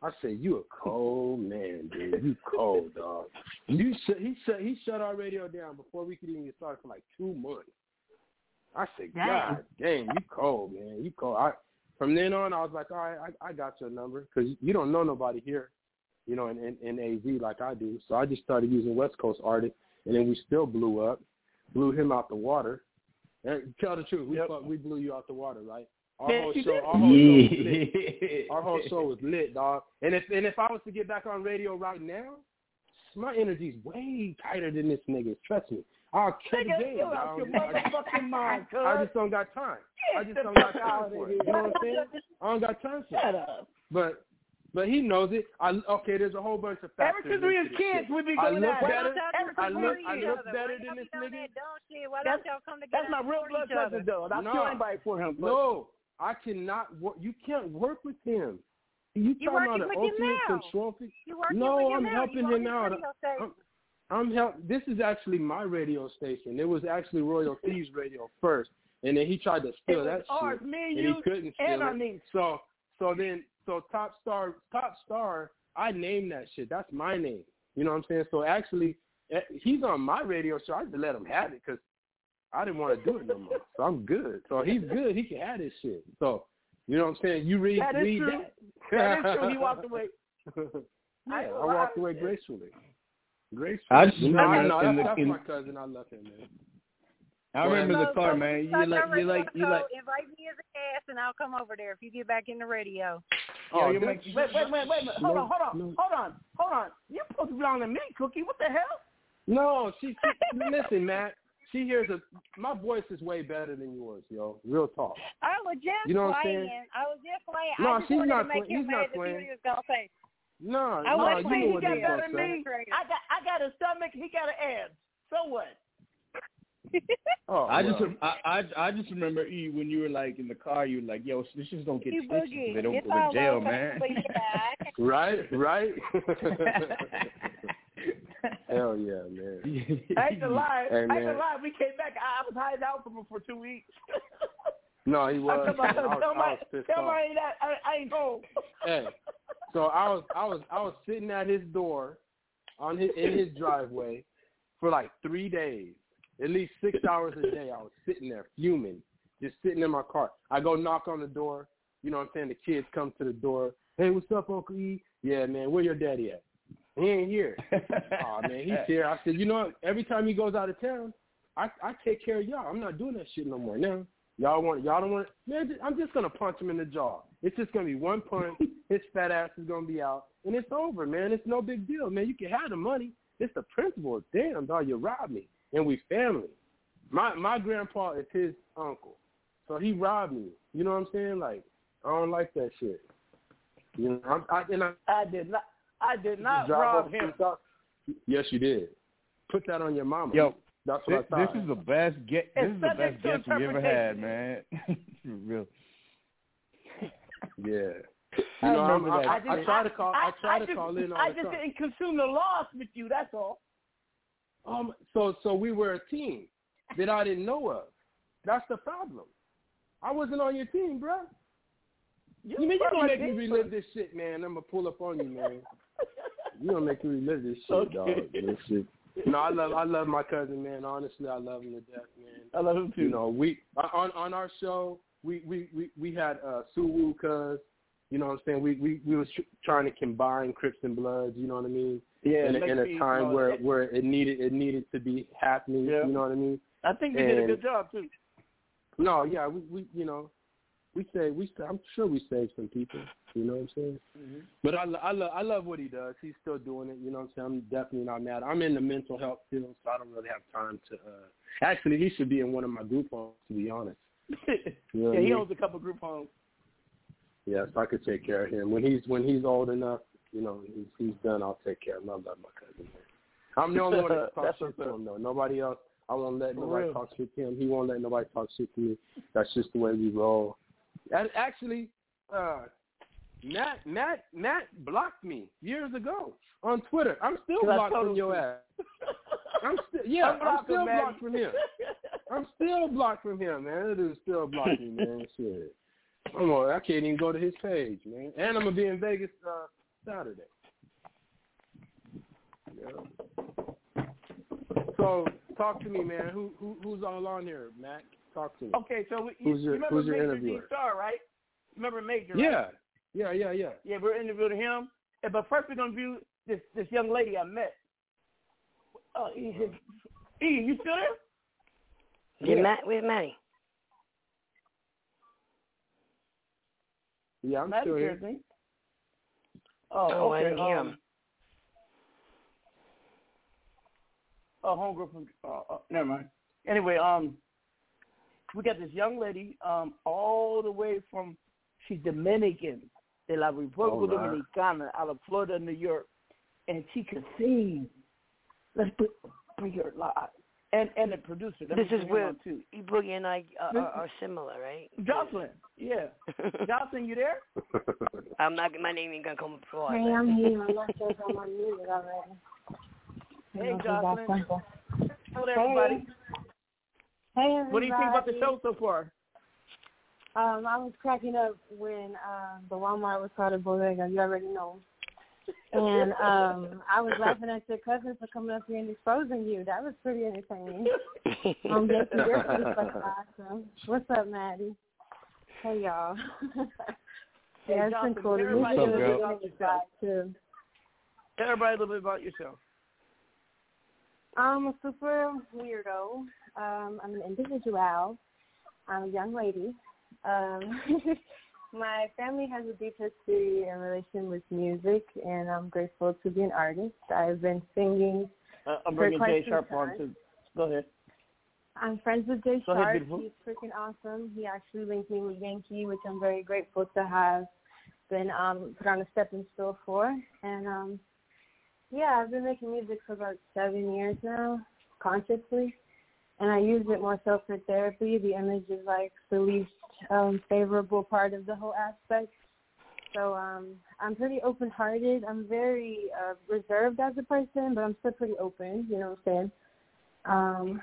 I said, you a cold man, dude. You cold, dog. You shut, he shut he shut our radio down before we could even get started for like two months. I said. God damn, you cold, man. You cold. I from then on, I was like, all right, I, I got your number because you don't know nobody here, you know, in, in, in AZ like I do. So I just started using West Coast artists, and then we still blew up, blew him out the water. And tell the truth, we fuck, we blew you out the water, right? Our Man, whole show, our whole show was lit. Our whole show was lit, dog. And if and if I was to get back on radio right now, my energy's way tighter than this nigga. Trust me. I'll kill the Nigga, game. you out your motherfucking mind, cuz. I just don't got time. I just don't got time for it. You know what I'm saying? I don't got time for it. Shut up. But but he knows it. I okay. There's a whole bunch of factors. Ever factors. since we was kids, shit. we be I going look better. I look was I look better than this nigga. Why That's- don't y'all come together? That's my real blood each other? cousin, though. I'll No. kill anybody for him. But No, I cannot work. You can't work with him. You You talking about working an with him ultimate now. control? freak? No, I'm now. helping him out. I'm, I'm help. This is actually my radio station. It was actually Royal Thieves Radio first, and then he tried to steal it that was ours, shit, me and and you, he couldn't steal and our it. niece. So, so then, so Top Star, Top Star, I named that shit. That's my name. You know what I'm saying? So actually, eh, he's on my radio show. I just let him have it because I didn't want to do it no more. So I'm good. So he's good. He can have this shit. So you know what I'm saying? You read, That is read true. that. That is true. He walked away. yeah, I I, walked away gracefully. Gracefully. I just no, I remember know in that's, the- that's in- my cousin. I love him, man. I remember the car, so man. start You like, you like, you like. Invite me as a guest, and I'll come over there if you get back in the radio. Oh, you this- make- Wait, wait, wait, wait a minute. Hold No, on, hold on, no. hold on, hold on. You're supposed to be on to me, Cookie. What the hell? No, she, she listen, Matt. She hears a my voice is way better than yours, yo. Real talk. I was just You know what I'm playing. saying? I was just playing. No, I just she's not playing- he's not mad to see playing. he was gonna say. No, I no, was you playing. know he got better than me. I got, I got a stomach. He got an abs. So what? Oh, I just, well. I, I, I just remember E when you were like in the car. You were like, "Yo, this just don't get You stitches. They don't It's go to jail, over, man." right, right. Hell yeah, man. I ain't gonna lie. Hey, I ain't man. gonna lie. We came back. I was hiding out from him for two weeks. No, he was. I tell my, man. I was, tell I was pissed tell off. that, I, I ain't home. hey, so I was I was I was sitting at his door on his in his driveway for like three days. At least six hours a day I was sitting there fuming. Just sitting in my car. I go knock on the door, you know what I'm saying? The kids come to the door. Hey, what's up, Uncle E? Yeah, man, where your daddy at? He ain't here. oh man, he's here. I said, you know what? Every time he goes out of town, I I take care of y'all. I'm not doing that shit no more now. Y'all want y'all don't want man. I'm just gonna punch him in the jaw. It's just gonna be one punch. His fat ass is gonna be out, and it's over, man. It's no big deal, man. You can have the money. It's the principle. Damn, dog, you robbed me, and we family. My my grandpa is his uncle, so he robbed me. You know what I'm saying? Like I don't like that shit. You know, I'm, I, and I, I did not. I did not rob him. to- Yes, you did. Put that on your mama. Yo, that's this, what I thought. this is the best get. This It's is the best to guest we ever had, man. For real. Yeah. I You know, I'm, remember I, that. I, I try to call. I, try to just, call in all I the just time. didn't consume the loss with you. That's all. Um, so so we were a team that I didn't know of. That's the problem. I wasn't on your team, bro. You, mean you gonna make me relive this shit, man? I'm gonna pull up on you, man. you gonna make me relive this shit, Okay. dog. This shit. No, I love I love my cousin, man. Honestly, I love him to death, man. I love him too. You know, we on on our show, we we we, we had uh Suwu cuz, you know what I'm saying? We we we was tr- trying to combine Crips and Bloods, you know what I mean? Yeah, in a, in a time where it- where it needed it needed to be happening, Yeah. you know what I mean? I think you did a good job too. No, yeah, we we you know, we say we I'm sure we saved some people, you know what I'm saying? Mm-hmm. But I, I, love, I love what he does. He's still doing it. You know what I'm saying? I'm definitely not mad. I'm in the mental health field, so I don't really have time to. uh Actually, he should be in one of my group homes, to be honest. You know yeah, I he mean? owns a couple group homes. Yes, I could take care of him when he's when he's old enough. You know, he's he's done. I'll take care of him. I love my cousin. I'm the only one that talks shit to him though. Nobody else. I won't let nobody talk shit to him. He won't let nobody talk shit to me. That's just the way we roll. And actually, uh, Matt Matt Matt blocked me years ago on Twitter. I'm still blocked from your ass. I'm still yeah. I'm, him, still man. blocked from him. I'm still blocked from him, man. That dude still blocked me, man. Shit. I'm on, I can't even go to his page, man. And I'm gonna be in Vegas uh, Saturday. Yeah. So talk to me, man. Who who who's all on here, Matt? Talk to me. Okay, so we, you, Who's your- you remember who's Major interviewer? D Star, right? Remember Major? Right? Yeah, yeah, yeah, yeah. Yeah, we're interviewing him. But first, we're gonna view this this young lady I met. Oh, E, you still there? Yeah, Matt, where's Matty? Yeah, I'm Matt still is here. here, I. Oh, Oh, I okay. didn't hear um, him. Oh, homegirl from. Uh, uh, never mind. Anyway, um, we got this young lady, um, all the way from. She's Dominican, de la República All right. Dominicana, out of Florida, New York, and she can sing. Let's put, bring her live. And and the producer. Let This is bring him where too. E Boogie and I uh, are, are similar, right? Jocelyn, yeah. Jocelyn, you there? I'm not. My name ain't gonna come before. Hey, I'm here. I'm not sure if I'm on music already. Hey, Jocelyn. that's. Hello, everybody. Hey, everybody. What do you think about the show so far? Um, I was cracking up when uh, the Walmart was called a bodega. You already know. And um, I was laughing at your cousin for coming up here and exposing you. That was pretty entertaining. Um, yes, you're pretty fucking awesome. What's up, Maddie? Hey, y'all. Hey, yeah, it's Jocelyn, been cool. tell You everybody should a have little bit about yourself. too. Tell everybody a little bit about yourself. I'm a super weirdo. Um, I'm an individual. I'm a young lady. Um, my family has a deep history in relation with music, and I'm grateful to be an artist. I've been singing. Uh, I'm bringing Jay Sharp on too. Go ahead. I'm friends with Jay Go Sharp. beautiful. He's freaking awesome. He actually linked me with Yankee, which I'm very grateful to have been um, put on a stepping stool for. And um, yeah, I've been making music for about seven years now, consciously. And I use it more so for therapy. The image is like the least um, favorable part of the whole aspect. So um, I'm pretty open-hearted. I'm very uh, reserved as a person, but I'm still pretty open. You know what I'm saying? Um,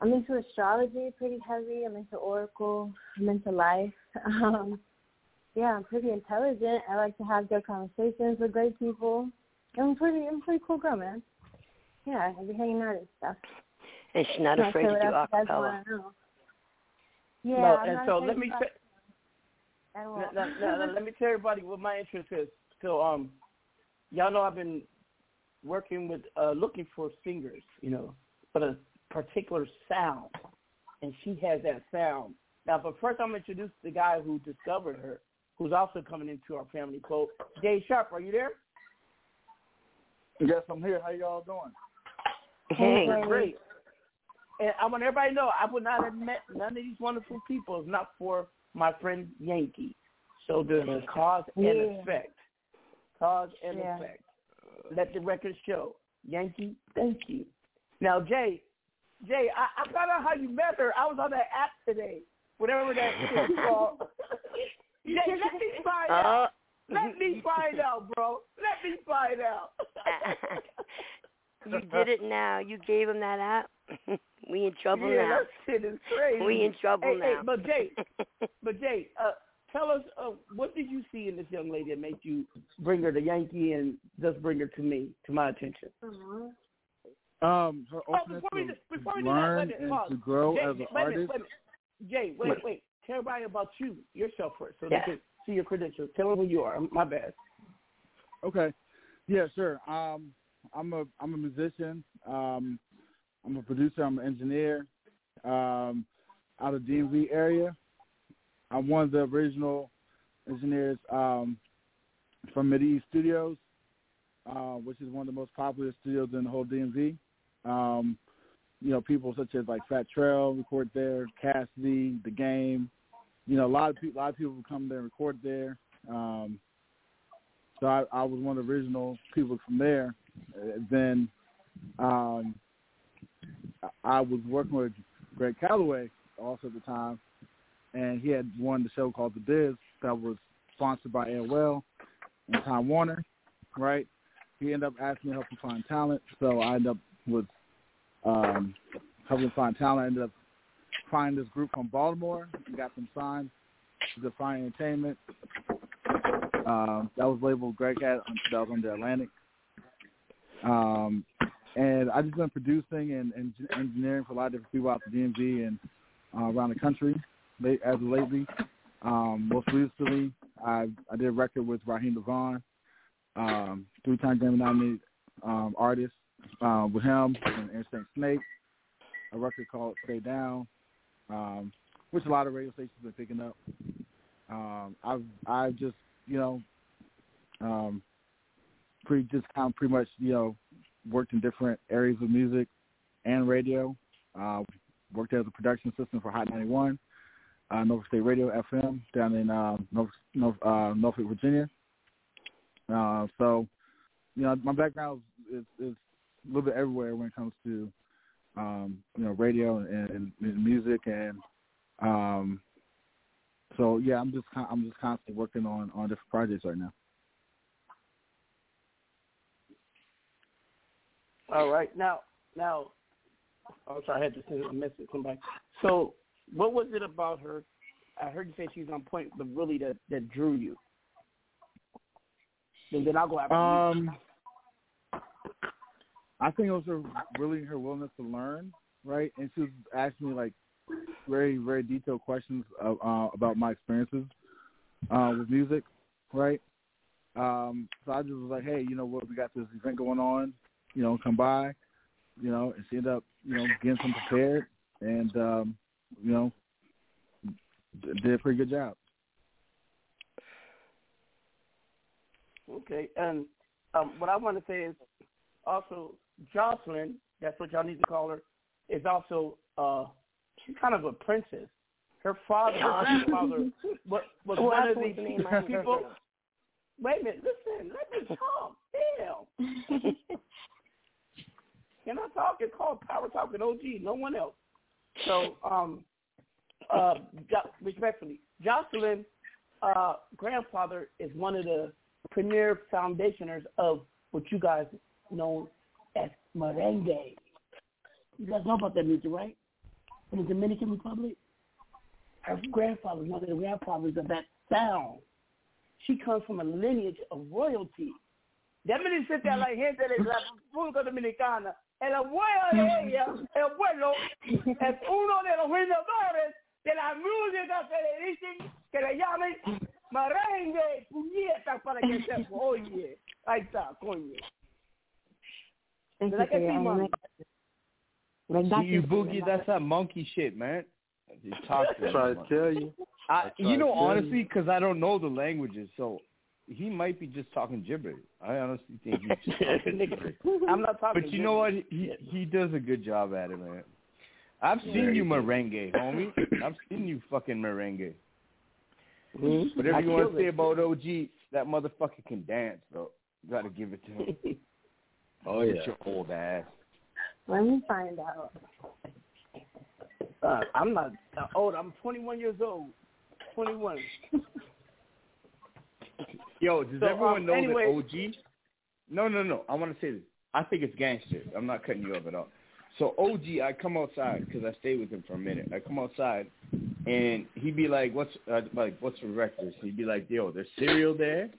I'm into astrology pretty heavy. I'm into oracle. I'm into life. Um, yeah, I'm pretty intelligent. I like to have good conversations with great people. I'm pretty, I'm pretty cool girl, man. Yeah, I be hanging out and stuff. And she's not Not afraid sure to do what else acapella. Yeah, No, and so let me talk say, at all. now, now, now, now, let me tell everybody what my interest is. So, um, y'all know I've been working with uh, looking for singers, you know, but a particular sound and she has that sound. Now, but first, I'm gonna introduce the guy who discovered her, who's also coming into our family quote. Jay Sharp, are you there? Yes, I'm here. How y'all doing? Hey, great. And I want everybody to know I would not have met none of these wonderful people if not for my friend Yankee. So there's a cause and Yeah. effect. Cause and Yeah. effect. Let the record show. Yankee, thank you. Now, Jay, Jay, I, I found out how you met her. I was on that app today. Whatever that shit called. Jay, let me find Uh, out. Let me find out, bro. Let me find out. you did it now. You gave him that app. we in trouble yeah, now. that shit is crazy. We in trouble hey, now. Hey, but Jay, but Jay, uh, tell us uh, what did you see in this young lady that made you bring her to Yankee and just bring her to me, to my attention? Um, her Oh, openness before we, to do- before we do that, learn wait a minute, and to grow Jay, as an wait a minute, artist. wait a minute. Jay, wait, wait. Tell everybody about you, yourself first, so Yeah. they can see your credentials. Tell them who you are. My bad. Okay. Yeah, sure. Um, I'm a I'm a musician. Um, I'm a producer. I'm an engineer. Um, out of DMV area. I'm one of the original engineers um, from Mideast Studios, uh, which is one of the most popular studios in the whole DMV. Um, you know, people such as like Fat Trel record there, Cassidy, The Game. You know, a lot of people, a lot of people come there and record there. Um, so I, I was one of the original people from there. Uh, Then um, I- was working with Greg Calloway also at the time, and he had won the show called The Biz that was sponsored by AOL and Time Warner, right? He ended up asking me to help him find talent, so I ended up with um, helping him find talent. I ended up finding this group from Baltimore and got them signed to Define Entertainment. Um, that was labeled Greg had that was on the Atlantic. Um, and I've just been producing and, and engineering for a lot of different people out the DMV and uh, around the country late, as of lately. Um, most recently, I I did a record with Raheem DeVaughn, um, three-time Grammy nominated um, artist uh, with him and Instinct Snake. A record called Stay Down, um, which a lot of radio stations have been picking up. Um, I've I just you know um, pretty just kind of pretty much you know worked in different areas of music and radio. Uh, worked as a production assistant for Hot 91, uh, Norfolk State Radio FM down in uh, North, North, uh, Norfolk, Virginia. Uh, so, you know, my background is, is, is a little bit everywhere when it comes to, um, you know, radio and, and, and music, and um, so yeah, I'm just I'm just constantly working on on different projects right now. All right. Now, now, I'm sorry, I had to send a message to somebody. So, what was it about her? I heard you say she's on point, but really that that drew you. And then I'll go after you. Um, I think it was her really her willingness to learn, right? And she was asking me like very very detailed questions uh, uh, about my experiences uh, with music, right? Um, so I just was like, hey, you know what? We got this event going on. You know, come by. You know, and she ended up you know getting some prepared, and um, you know d- did a pretty good job. Okay, and um, what I want to say is also Jocelyn. That's what y'all need to call her. Is also uh, she's kind of a princess. Her father, her grandfather, was, was Well, one of what's the these name people. Wait a minute, listen, let me talk. Damn. Can I talk? It's called Power Talk with OG, no one else. So, um, uh, jo- respectfully, Jocelyn, uh, grandfather is one of the premier foundationers of what you guys know as merengue. You guys know about that music, right? In the Dominican Republic, her grandfather is one of the grandfathers of that sound. She comes from a lineage of royalty. That means sit there like gente de la República Dominicana. El abuelo de ella, el abuelo, es uno de los fundadores de la música que le dicen, que le llamen merengue, puñetas para que se oye. Ahí está, coño. Thank ¿Verdad you que sí, mami? See, you boogie, that's that monkey shit, man. You talk to Try to tell you. I, I you know, honestly, because I don't know the languages, so he might be just talking gibberish. I honestly think he's just talking gibberish. I'm not talking. But you know what? He he does a good job at it, man. I've seen you merengue, homie. I've seen you fucking merengue. Mhm. Whatever I you want to say it. about OG, that motherfucker can dance, though. You gotta give it to him. Oh Get yeah. your old ass. Let me find out. Uh, I'm not uh, old. I'm 21 years old. 21. Yo, does So, everyone um, know anyway- that OG? No, no, no. I want to say this. I think it's gangster. I'm not cutting you off at all. So OG, I come outside because I stayed with him for a minute. I come outside, and he'd be like, "What's uh, like what's for breakfast?" He'd be like, "Yo, there's cereal there.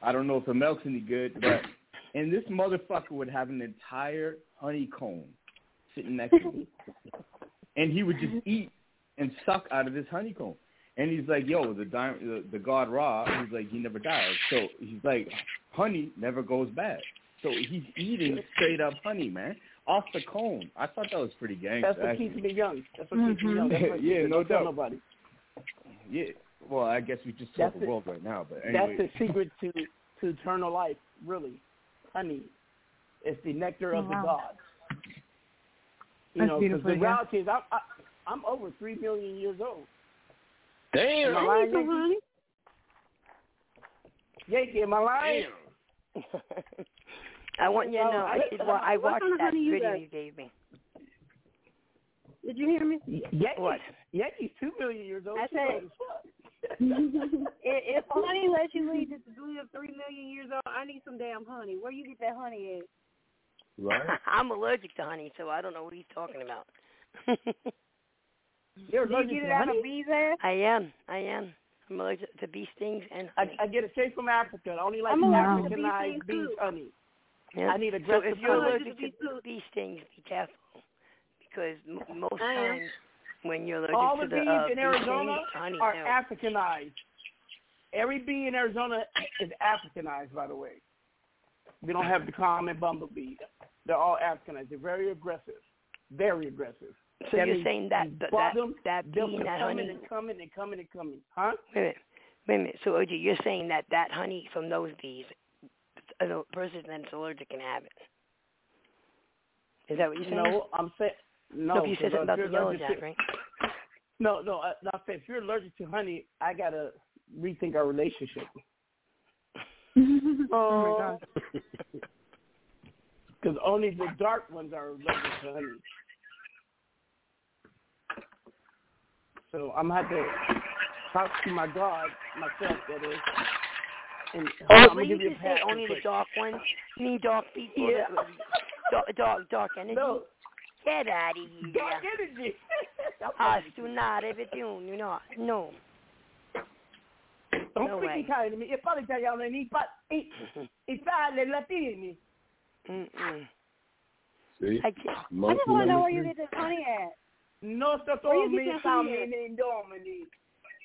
I don't know if the milk's any good, but." And this motherfucker would have an entire honeycomb sitting next to me, and he would just eat and suck out of this honeycomb. And he's like, "Yo, the di- the, the god Ra." He's like, "He never dies. So he's like, "Honey never goes bad." So he's eating straight up honey, man, off the cone. I thought that was pretty gangster. That's what actually. keeps me young. That's what keeps me young. That's what mm-hmm. Yeah, no don't doubt. nobody. Yeah. Well, I guess we just told That's the world right now, but That's the secret to to eternal life. Really, honey. It's the nectar of the gods. You That's know, because beautiful, the yeah. reality is, I'm I, I'm over three million years old. Damn. Am I lying, Yankee? Yankee, am I lying? I want you to know. I I- did. Wa- I watched that you video got? you gave me. Did you hear me? Yankee, What? Yankee's two million years old. I said- old as fuck. if, if honey lets you lead to live three million years old, I need some damn honey. Where you get that honey at? Right. I'm allergic to honey, so I don't know what he's talking about. You're Do you allergic get to it out honey? of bees' ass? I am. I am. I'm allergic to bee stings and I, honey. I get it straight from Africa. I only like I'm allergic to bee Africanized stings, bees too. honey. Yeah. I need a dress so if you're allergic to bee stings, be careful because m- most I am. times when you're allergic All to the the bees uh, in bee Arizona stings, honey, are no. Africanized. Every bee in Arizona is Africanized, by the way. We don't have the common bumblebee. They're all Africanized. They're very aggressive. Very aggressive. So That you're means saying that that that, them, that they'll bee keep and that coming honey. and coming and coming and coming. Huh? Wait a minute. Wait a minute. So OG, you're saying that that honey from those bees, a person that's allergic can have it. Is that what you're saying? No, I'm saying no. No, 'cause you said something about the yellow allergic jack, to- right? No, no. I, I said if you're allergic to honey, I gotta rethink our relationship. oh my oh. gosh. Because only the dark ones are allergic to honey. So I'm gonna have to talk to my God myself. That is. And uh, Oh, I'm gonna give you a just say pass only the dark ones? You mean dark people? Yeah. Dark, dark, dark energy? No, Get out of here. dark energy. Astunare between, you know. No. Don't No speak way. Italian to me. If parlo italiano, ni pa, i, Italia, latini. Mm-mm. See? I can't. I just want to know where you get this honey at. No sto Where you come get that honey salmone domini.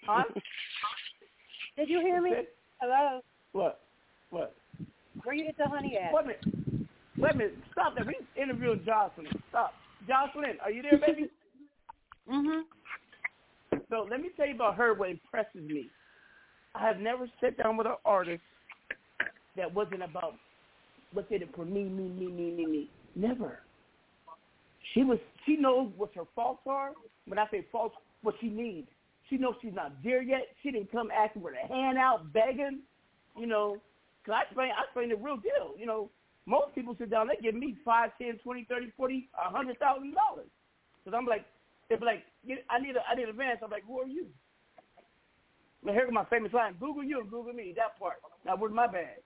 Huh? Did you hear me? Hello. What? What? Where you get the honey at? Wait a minute. Wait a minute. Stop that. We interviewing Jocelyn. Stop. Jocelyn, are you there, baby? Mhm. So let me tell you about her. What impresses me. I have never sat down with an artist that wasn't about what's in it for me, me, me, me, me, me. Never. She was. She knows what her faults are. When I say faults, what she needs. She knows she's not there yet. She didn't come asking for a handout, begging. You know, cause I explain. I explain the real deal. You know, most people sit down. They give me five, ten, twenty, thirty, forty, a hundred thousand dollars. Cause I'm like, they're like, I need a, I need advance. I'm like, who are you? Now here's my famous line: Google you and Google me. That part. Now where's my bag?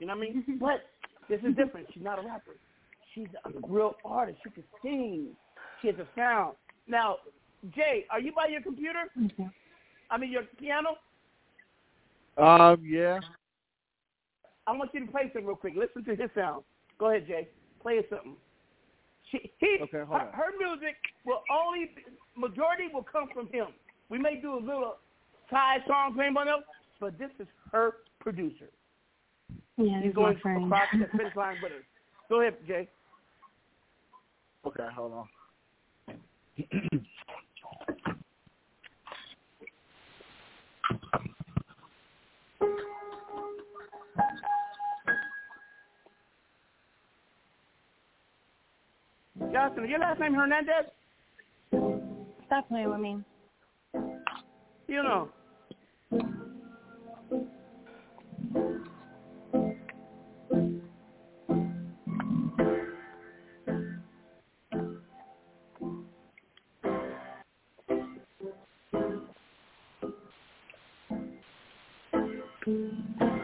You know what I mean? but this is different. She's not a rapper. She's a real artist. She can sing. She has a sound. Now, Jay, are you by your computer? I mean your piano. Um, yeah. I want you to play something real quick. Listen to his sound. Go ahead, Jay. Play us something. She, he, Okay, hold her, on. her music will only majority will come from him. We may do a little side song playing by them, but this is her producer. Yeah, He's he's my going across the finish line with her. Go ahead, Jay. Okay, hold on. Justin, is your last name Hernandez? Stop playing with me. You know. C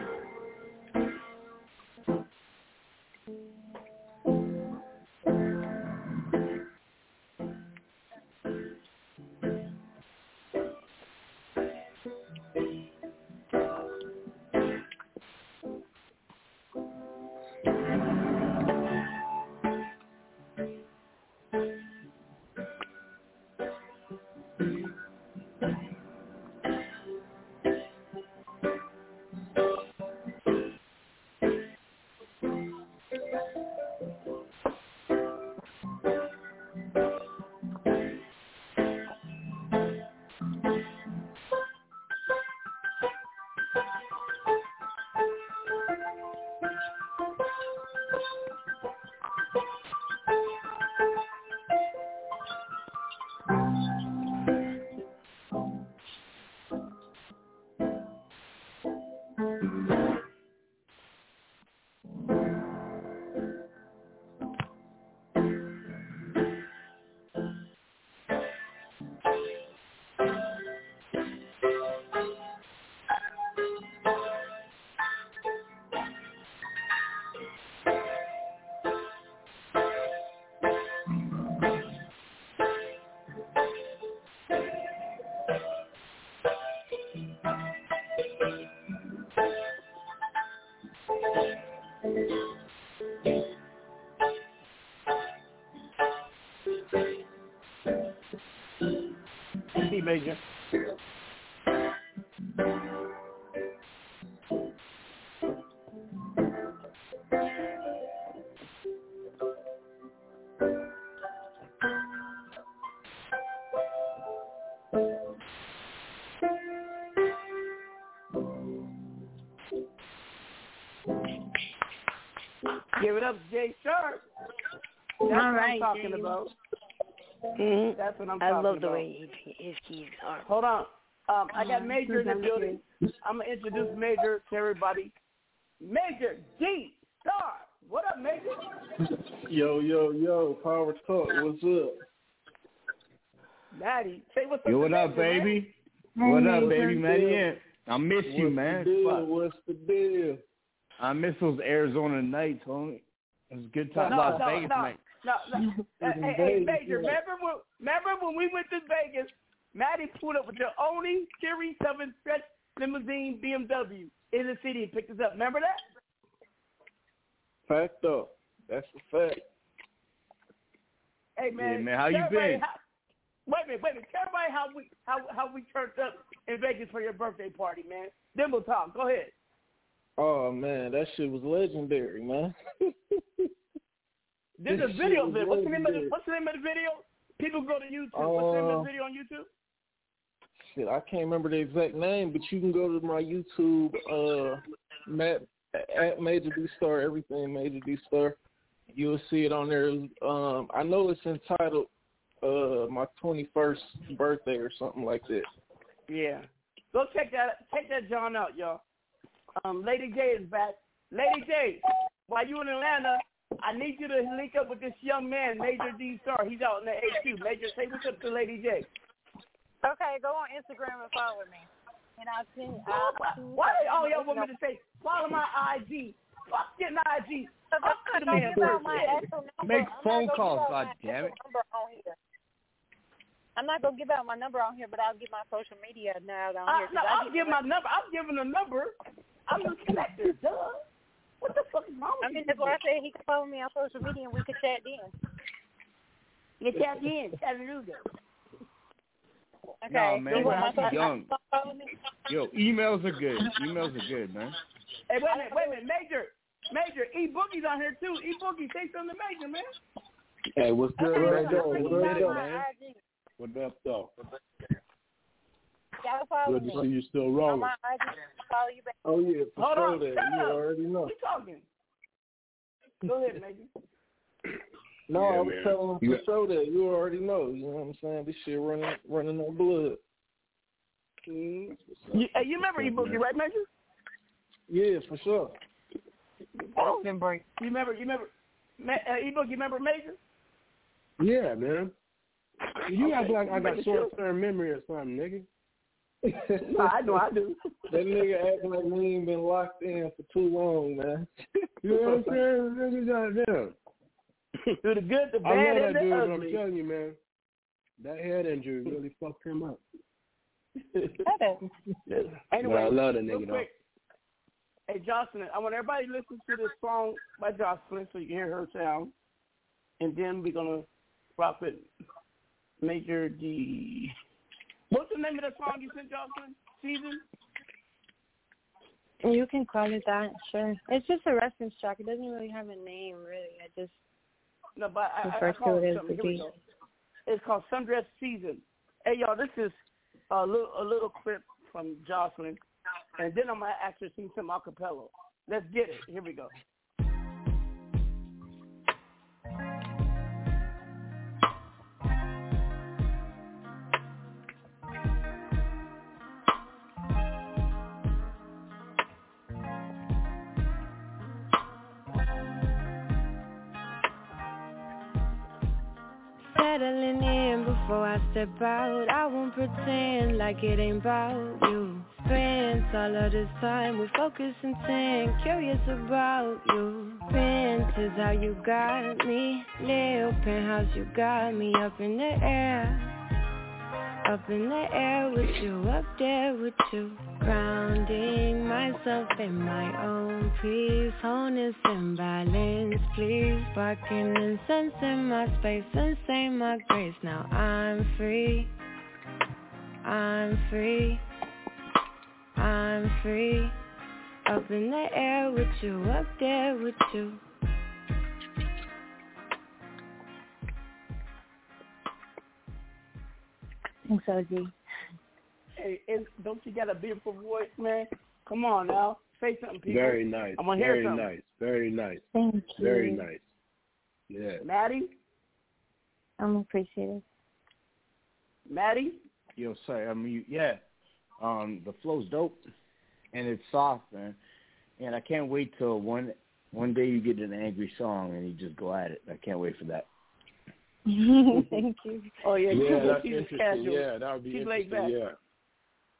major. Give it up, Jay Sharp. That's All what right, I'm talking James. about. Mhm. That's what I'm I talking love the about. way he, his keys are. Hold on. Um, I got Um, Major in the building. I'm gonna introduce Major to everybody. Major D Star. What up, Major? Yo, yo, yo, Power Talk, what's up? Maddie, say what's up. Yo, what up, Major, man. baby? What up, baby? the Maddie deal? I miss you, What's man. The deal? What's the deal? I miss those Arizona nights, homie. It was a good time. No, Las no, Vegas no, night. No, no. Hey, hey, hey, Major, remember when, remember when we went to Vegas, Maddie pulled up with the only Series 7 stretch limousine BMW in the city and picked us up. Remember that? Fact up. That's a fact. Hey, man. Yeah, man, how you been? How, wait a minute, wait a minute. Tell everybody how we, how, how we turned up in Vegas for your birthday party, man. Then we'll talk. Go ahead. Oh man, that shit was legendary, man. There's a video of it. What's the name of the, what's the name of the video? People go to YouTube. What's the name of Uh, the video on YouTube? Shit, I can't remember the exact name, but you can go to my YouTube, uh, Matt at Major D Star, everything Major D Star. You'll see it on there. Um, I know it's entitled uh my 21st birthday or something like that. Yeah. Go check that check that John out, y'all. Um, Lady J is back. Lady J, while you in Atlanta, I need you to link up with this young man, Major D Star. He's out in the A2. Major, say what's up to Lady J. Okay, go on Instagram and follow me. And I'll send Oh, I'll why, why all y'all want me to say, follow my IG? Fuck getting IG. Fuck I'm the not man. give out my actual number. Make I'm phone calls, give God damn it. Number on here. I'm not gonna give out my number on here, but I'll give my social media now on I, here. 'cause no, I I'll get give my number. I'm giving a number. I'm the connector, duh. What the fuck is wrong with I mean, you that's why I people? said he can follow me on social media and we could chat then. You tapped in, Chattanooga. Okay. No, man, you want my you're social young. Yo, emails are good. Emails are good, man. Hey, wait a minute, wait a minute, Major, Major, E Boogie's on here too. E Boogie, say something to Major, man. Hey, what's good, Hey, man? yo, What what up, up, man? What up, though? Gotta follow Good to see you still On rolling. my IG, follow you back. Oh yeah, for Hold sure. on, That shut you up. already know. We talking. Go ahead, Megan. No, Yeah, I was man. telling him You- for sure that you already know. You know what I'm saying? This shit running running on blood. Mm. You, hey, you remember E Boogie, right, Major? Yeah, for sure. Golden break. You remember? You remember? Ma- uh, E Boogie, you remember Major? Yeah, man. You act like I got short term memory or something, nigga. No, I know I do. That nigga acting like we ain't been locked in for too long, man. You know what I'm saying? Nigga, goddamn. Do the good, the I bad, love and that the dude, but I'm telling you, man. That head injury really fucked him up. anyway, No, I love that real nigga, though. Hey, Jocelyn, I want everybody to listen to this song by Jocelyn so you can hear her sound. And then we're going to rock with Major D. What's the name of that song you sent, Jocelyn? Season? You can call it that, sure. It's just a reference track. It doesn't really have a name, really. I just No, but I, I, I call to it as the beat. It's called Sundress Season. Hey, y'all, this is a little, a little clip from Jocelyn. And then I'm going to actually sing some acapella. Let's get it. Here we go. Settling in before I step out. I won't pretend like it ain't about you. Spent all of this time with focus intent, curious about you. Bent is how you got me. Little penthouse, you got me up in the air. Up in the air with you, up there with you. Grounding myself in my own peace. Wholeness and balance, please. Sparking incense in my space and say my grace. Now I'm free. I'm free. I'm free. Up in the air with you, up there with you. Thanks, OG. Hey, and don't you got a beautiful voice, man? Come on now. Say something, people. Very nice. I want to hear Very something. nice. Very nice. Thank you. Very nice. Yeah. Maddie? I'm appreciative. Maddie? Yo, sorry, I mean, yeah, um, the flow's dope, and it's soft, man. And I can't wait till one one day you get an angry song and you just go at it. I can't wait for that. Thank you. Oh, yeah. Yeah, she's, that's she's interesting. casual. Yeah, that would be She's laid interesting. back. Yeah.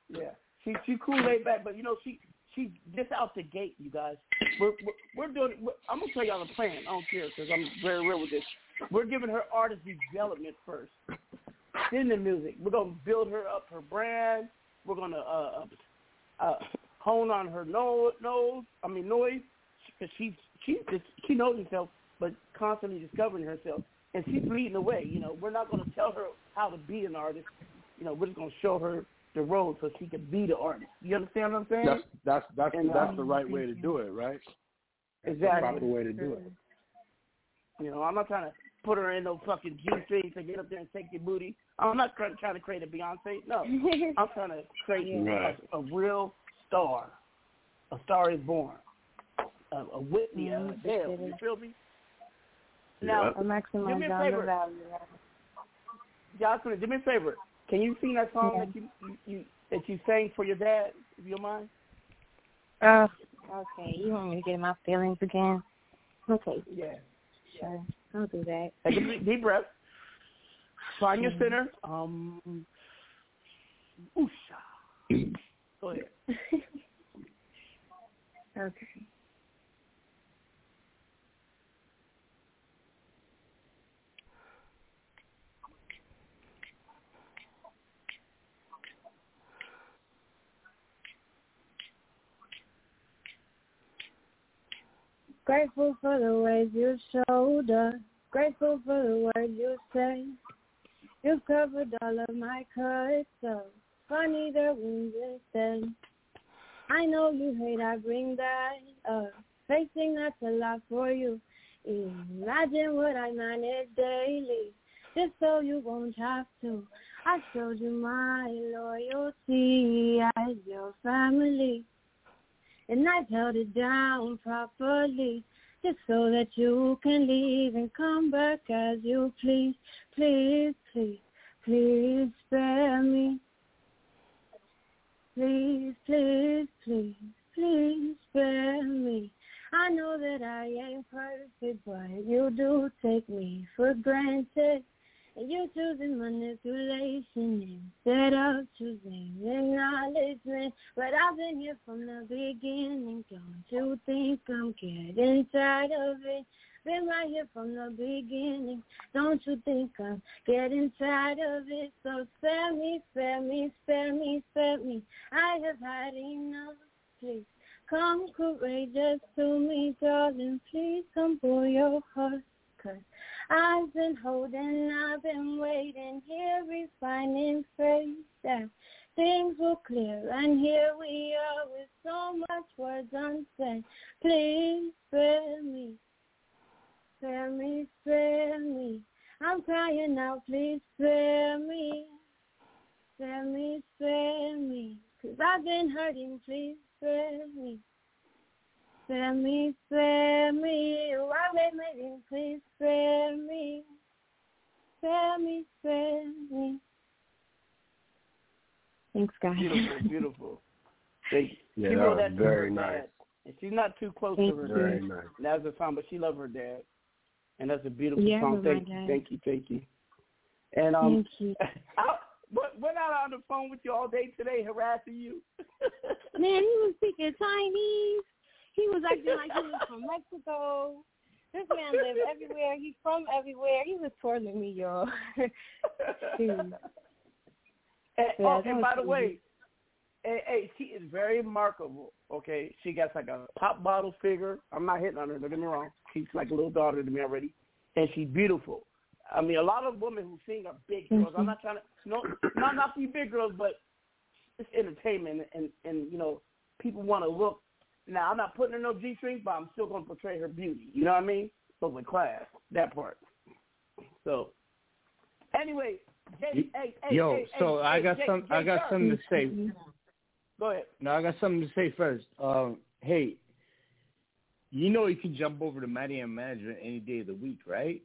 Yeah, she she cool laid back, but you know she she just out the gate, you guys. We're we're, we're doing. We're, I'm gonna tell y'all the plan. I don't care because I'm very real with this. We're giving her artist development first, then the music. We're gonna build her up her brand. We're gonna uh, uh, hone on her nose. nose I mean noise, because she's she she knows herself, but constantly discovering herself, and she's leading the way. You know, we're not gonna tell her how to be an artist. You know, we're just gonna show her the road so she can be the artist. You understand what I'm saying? That's that's that's And, that's um, the right way to do it, right? That's Exactly. the proper way to do it. You know, I'm not trying to put her in no fucking G strings to get up there and take your booty. I'm not trying trying to create a Beyonce. No, I'm trying to create Right. a, a real star. A star is born. A, a Whitney, Yeah, a I Adele. You feel me? Now, I maximize do me a on the favor. value. Jocelyn, do me a favor. Can you sing that song Yeah. that you, you, you that you sang for your dad, if you don't mind? Oh, okay. You want me to get in my feelings again? Okay, Yeah. sure. I'll do that. Take a deep, deep breath. Find your center. Um, oosha. Go ahead. okay. Grateful for the ways you showed us. Grateful for the words you say. You've covered all of my cuts up. Funny the wounds instead. I know you hate I bring that up. Facing that's a lot for you. Imagine what I manage daily, just so you won't have to. I showed you my loyalty as your family, and I've held it down properly, just so that you can leave and come back as you please. Please, please, please spare me. Please, please, please, please spare me. I know that I ain't perfect, but you do take me for granted. And you're choosing manipulation instead of choosing acknowledgement. But I've been here from the beginning. Don't you think I'm getting tired of it? Been right here from the beginning. Don't you think I'm getting tired of it? So spare me, spare me, spare me, spare me. I have had enough. Please come courageous to me, darling. Please come pull your heart. Cause I've been holding, I've been waiting here, refining faith that things will clear. And here we are with so much words unsaid. Please spare me, spare me, spare me. I'm crying out, please spare me, spare me, spare me. Cause I've been hurting, please spare me. Spare me, spare me. I've waiting, please spare me. Spare me, spare me. Thanks, guys. Beautiful, beautiful. They, Yeah, she that wrote was that to very her nice. dad. And she's not too close Thank to her you. dad. Very nice. That's the song, but she loves her dad. And that's a beautiful Yeah, song. Thank you, thank you, thank you. And um Thank you. But we're not on the phone with you all day today harassing you. Man, he was speaking Chinese. He was acting like he was from Mexico. This man lives everywhere. He's from everywhere. He was twirling me, y'all. And, Yeah, oh, and by the crazy. way, hey, hey, she is very remarkable. Okay, she got like a pop bottle figure. I'm not hitting on her. Don't get me wrong. She's like a little daughter to me already, and she's beautiful. I mean, a lot of women who sing are big mm-hmm. girls. I'm not trying to no, not not be big girls, but it's entertainment, and and you know, people want to look. Now, I'm not putting her no G string, but I'm still going to portray her beauty. You know what I mean? So with class, that part. So, anyway, hey, hey, hey, Yo, hey, so hey, I got Jay- some. I got Sharp. something to say. Go ahead. No, I got something to say first. Um, hey, you know you can jump over to Maddie and Management any day of the week, right?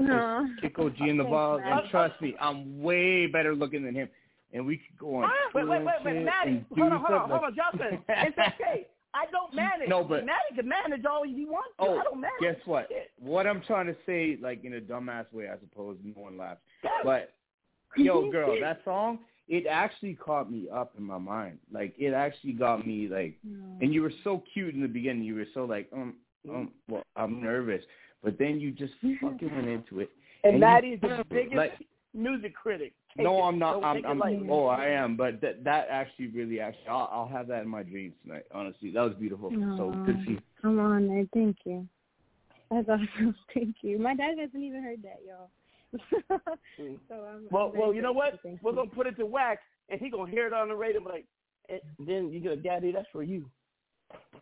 No. Kick OG in the Thanks, balls, and trust me, I'm way better looking than him. And we could go on Ah, wait, tour wait, and wait, shit wait, Maddie, hold on, hold on, hold on, Justin. It's okay. I don't manage. No, but- Maddie can manage all he wants to. Oh, I don't manage. guess what? Shit. What I'm trying to say, like in a dumbass way, I suppose, no one laughs. But yo, girl, that song, it actually caught me up in my mind. Like it actually got me like, and you were so cute in the beginning. You were so like, um, um, well, I'm nervous, but then you just fucking went into it. And you- Maddie is the biggest like, music critic. Take no, it. I'm not. Don't I'm. I'm oh, I am. But that that actually really actually, I'll, I'll have that in my dreams tonight. Honestly, that was beautiful. So good to see. Come on, man. Thank you. That's awesome. Thank you. My dad hasn't even heard that, y'all. Mm. so I'm, Well, I'm well, you know what? grateful. Thank We're gonna put it to wax, and he gonna hear it on the radio. Like, and then you go, Daddy, that's for you.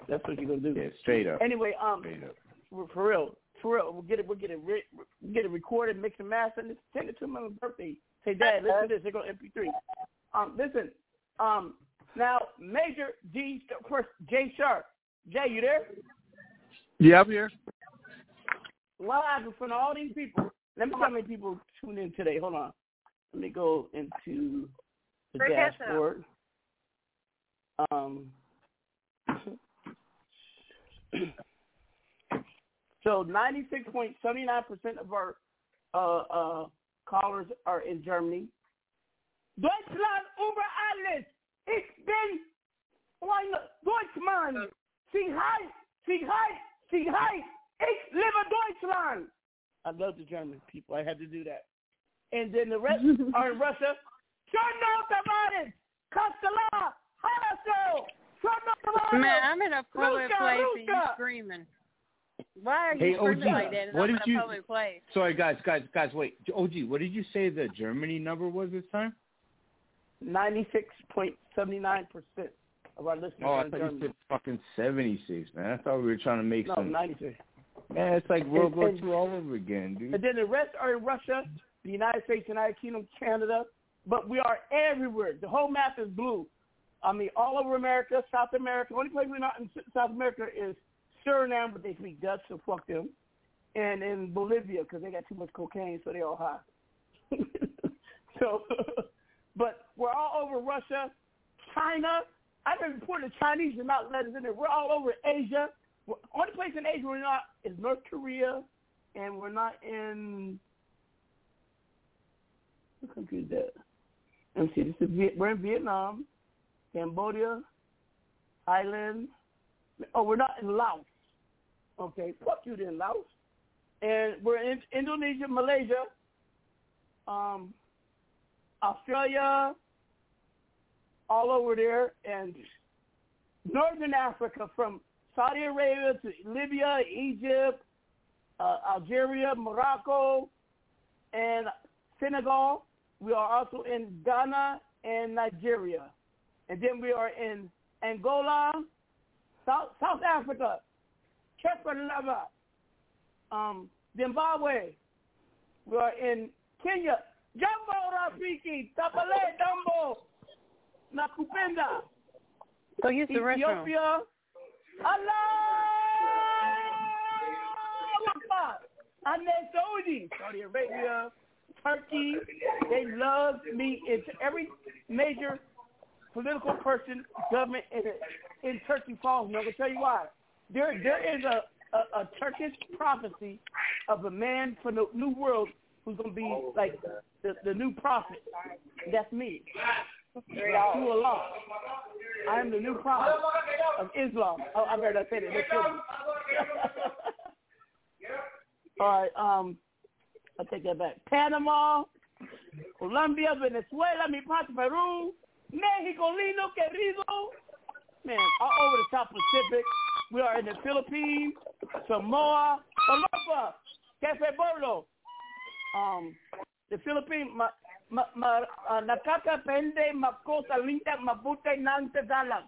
That's what you're gonna do. Yeah, straight up. Anyway, um, Straight up. for, for real, for real, we'll get it, we'll get it, re- we'll get it recorded, mix and master, and just send it to him on his birthday. Say, Dad, listen to this. They go MP3. Um, listen, um, now Major D first Jay Sharp. Jay, you there? Yeah, I'm here. Live in front of all these people. Let me see how many people tune in today. Hold on. Let me go into the Break dashboard. Um, so 96.79% of our uh, uh, callers are in Germany. Deutschland über alles. Ich bin ein Deutschmann. Sing hi, sing hi, sing hi. Ich liebe Deutschland. I love the German people. I had to do that. And then the rest are in Russia. Cherno Tavares, Kostela, Haraso, Cherno Tavares. Man, I'm in a public Ruska, place and you Ruska. screaming. Why are you Hey, screaming OG, like what did in you- a public place. Sorry, guys, guys, guys. Wait, OG, what did you say the Germany number was this time? 96.79% of our listeners Oh, I in thought you said fucking seventy six, man. I thought we were trying to make No, some. 96. Man, it's like World And- War and- II all over again, dude. And then the rest are in Russia, the United States, United Kingdom, Canada. But we are everywhere. The whole map is blue. I mean, all over America, South America. The Only place we're not in South America is Suriname, but they speak Dutch, so fuck them. And in Bolivia, because they got too much cocaine, so they all high. so, but we're all over Russia, China. I've been reporting the Chinese are not let us in there. We're all over Asia. We're, only place in Asia we're not is North Korea, and we're not in. What country is that? Let me see. This is we're in Vietnam, Cambodia, Thailand. Oh, we're not in Laos. Okay, fuck you then, Laos. And we're in Indonesia, Malaysia, um, Australia, all over there, and Northern Africa from Saudi Arabia to Libya, Egypt, uh, Algeria, Morocco, and Senegal. We are also in Ghana and Nigeria. And then we are in Angola, South, South Africa, Kepanlava, um, Zimbabwe. We are in Kenya. Jambo Rafiki, Tapale Dambo, Nakupenda. So use the restroom. Ethiopia. Allah. And then Saudi, Saudi Arabia, Turkey. They love me. It's every major political person, government in, in Turkey falls. I'm gonna tell you why. There, there is a, a, a Turkish prophecy of a man from the new world who's gonna be like the, the new prophet. That's me. Through Allah. I am the new prophet of Islam. Oh, I better not say that. All right, um, I take that back. Panama, Colombia, Venezuela, mi parte Peru, Mexico, lindo, querido. Man, all over the South Pacific. We are in the Philippines, Samoa, Aloha, Cafe Bolo. Um, the Philippines, ma, ma, ma, uh, nakakapende makosa linda mabuti ng Tagalog.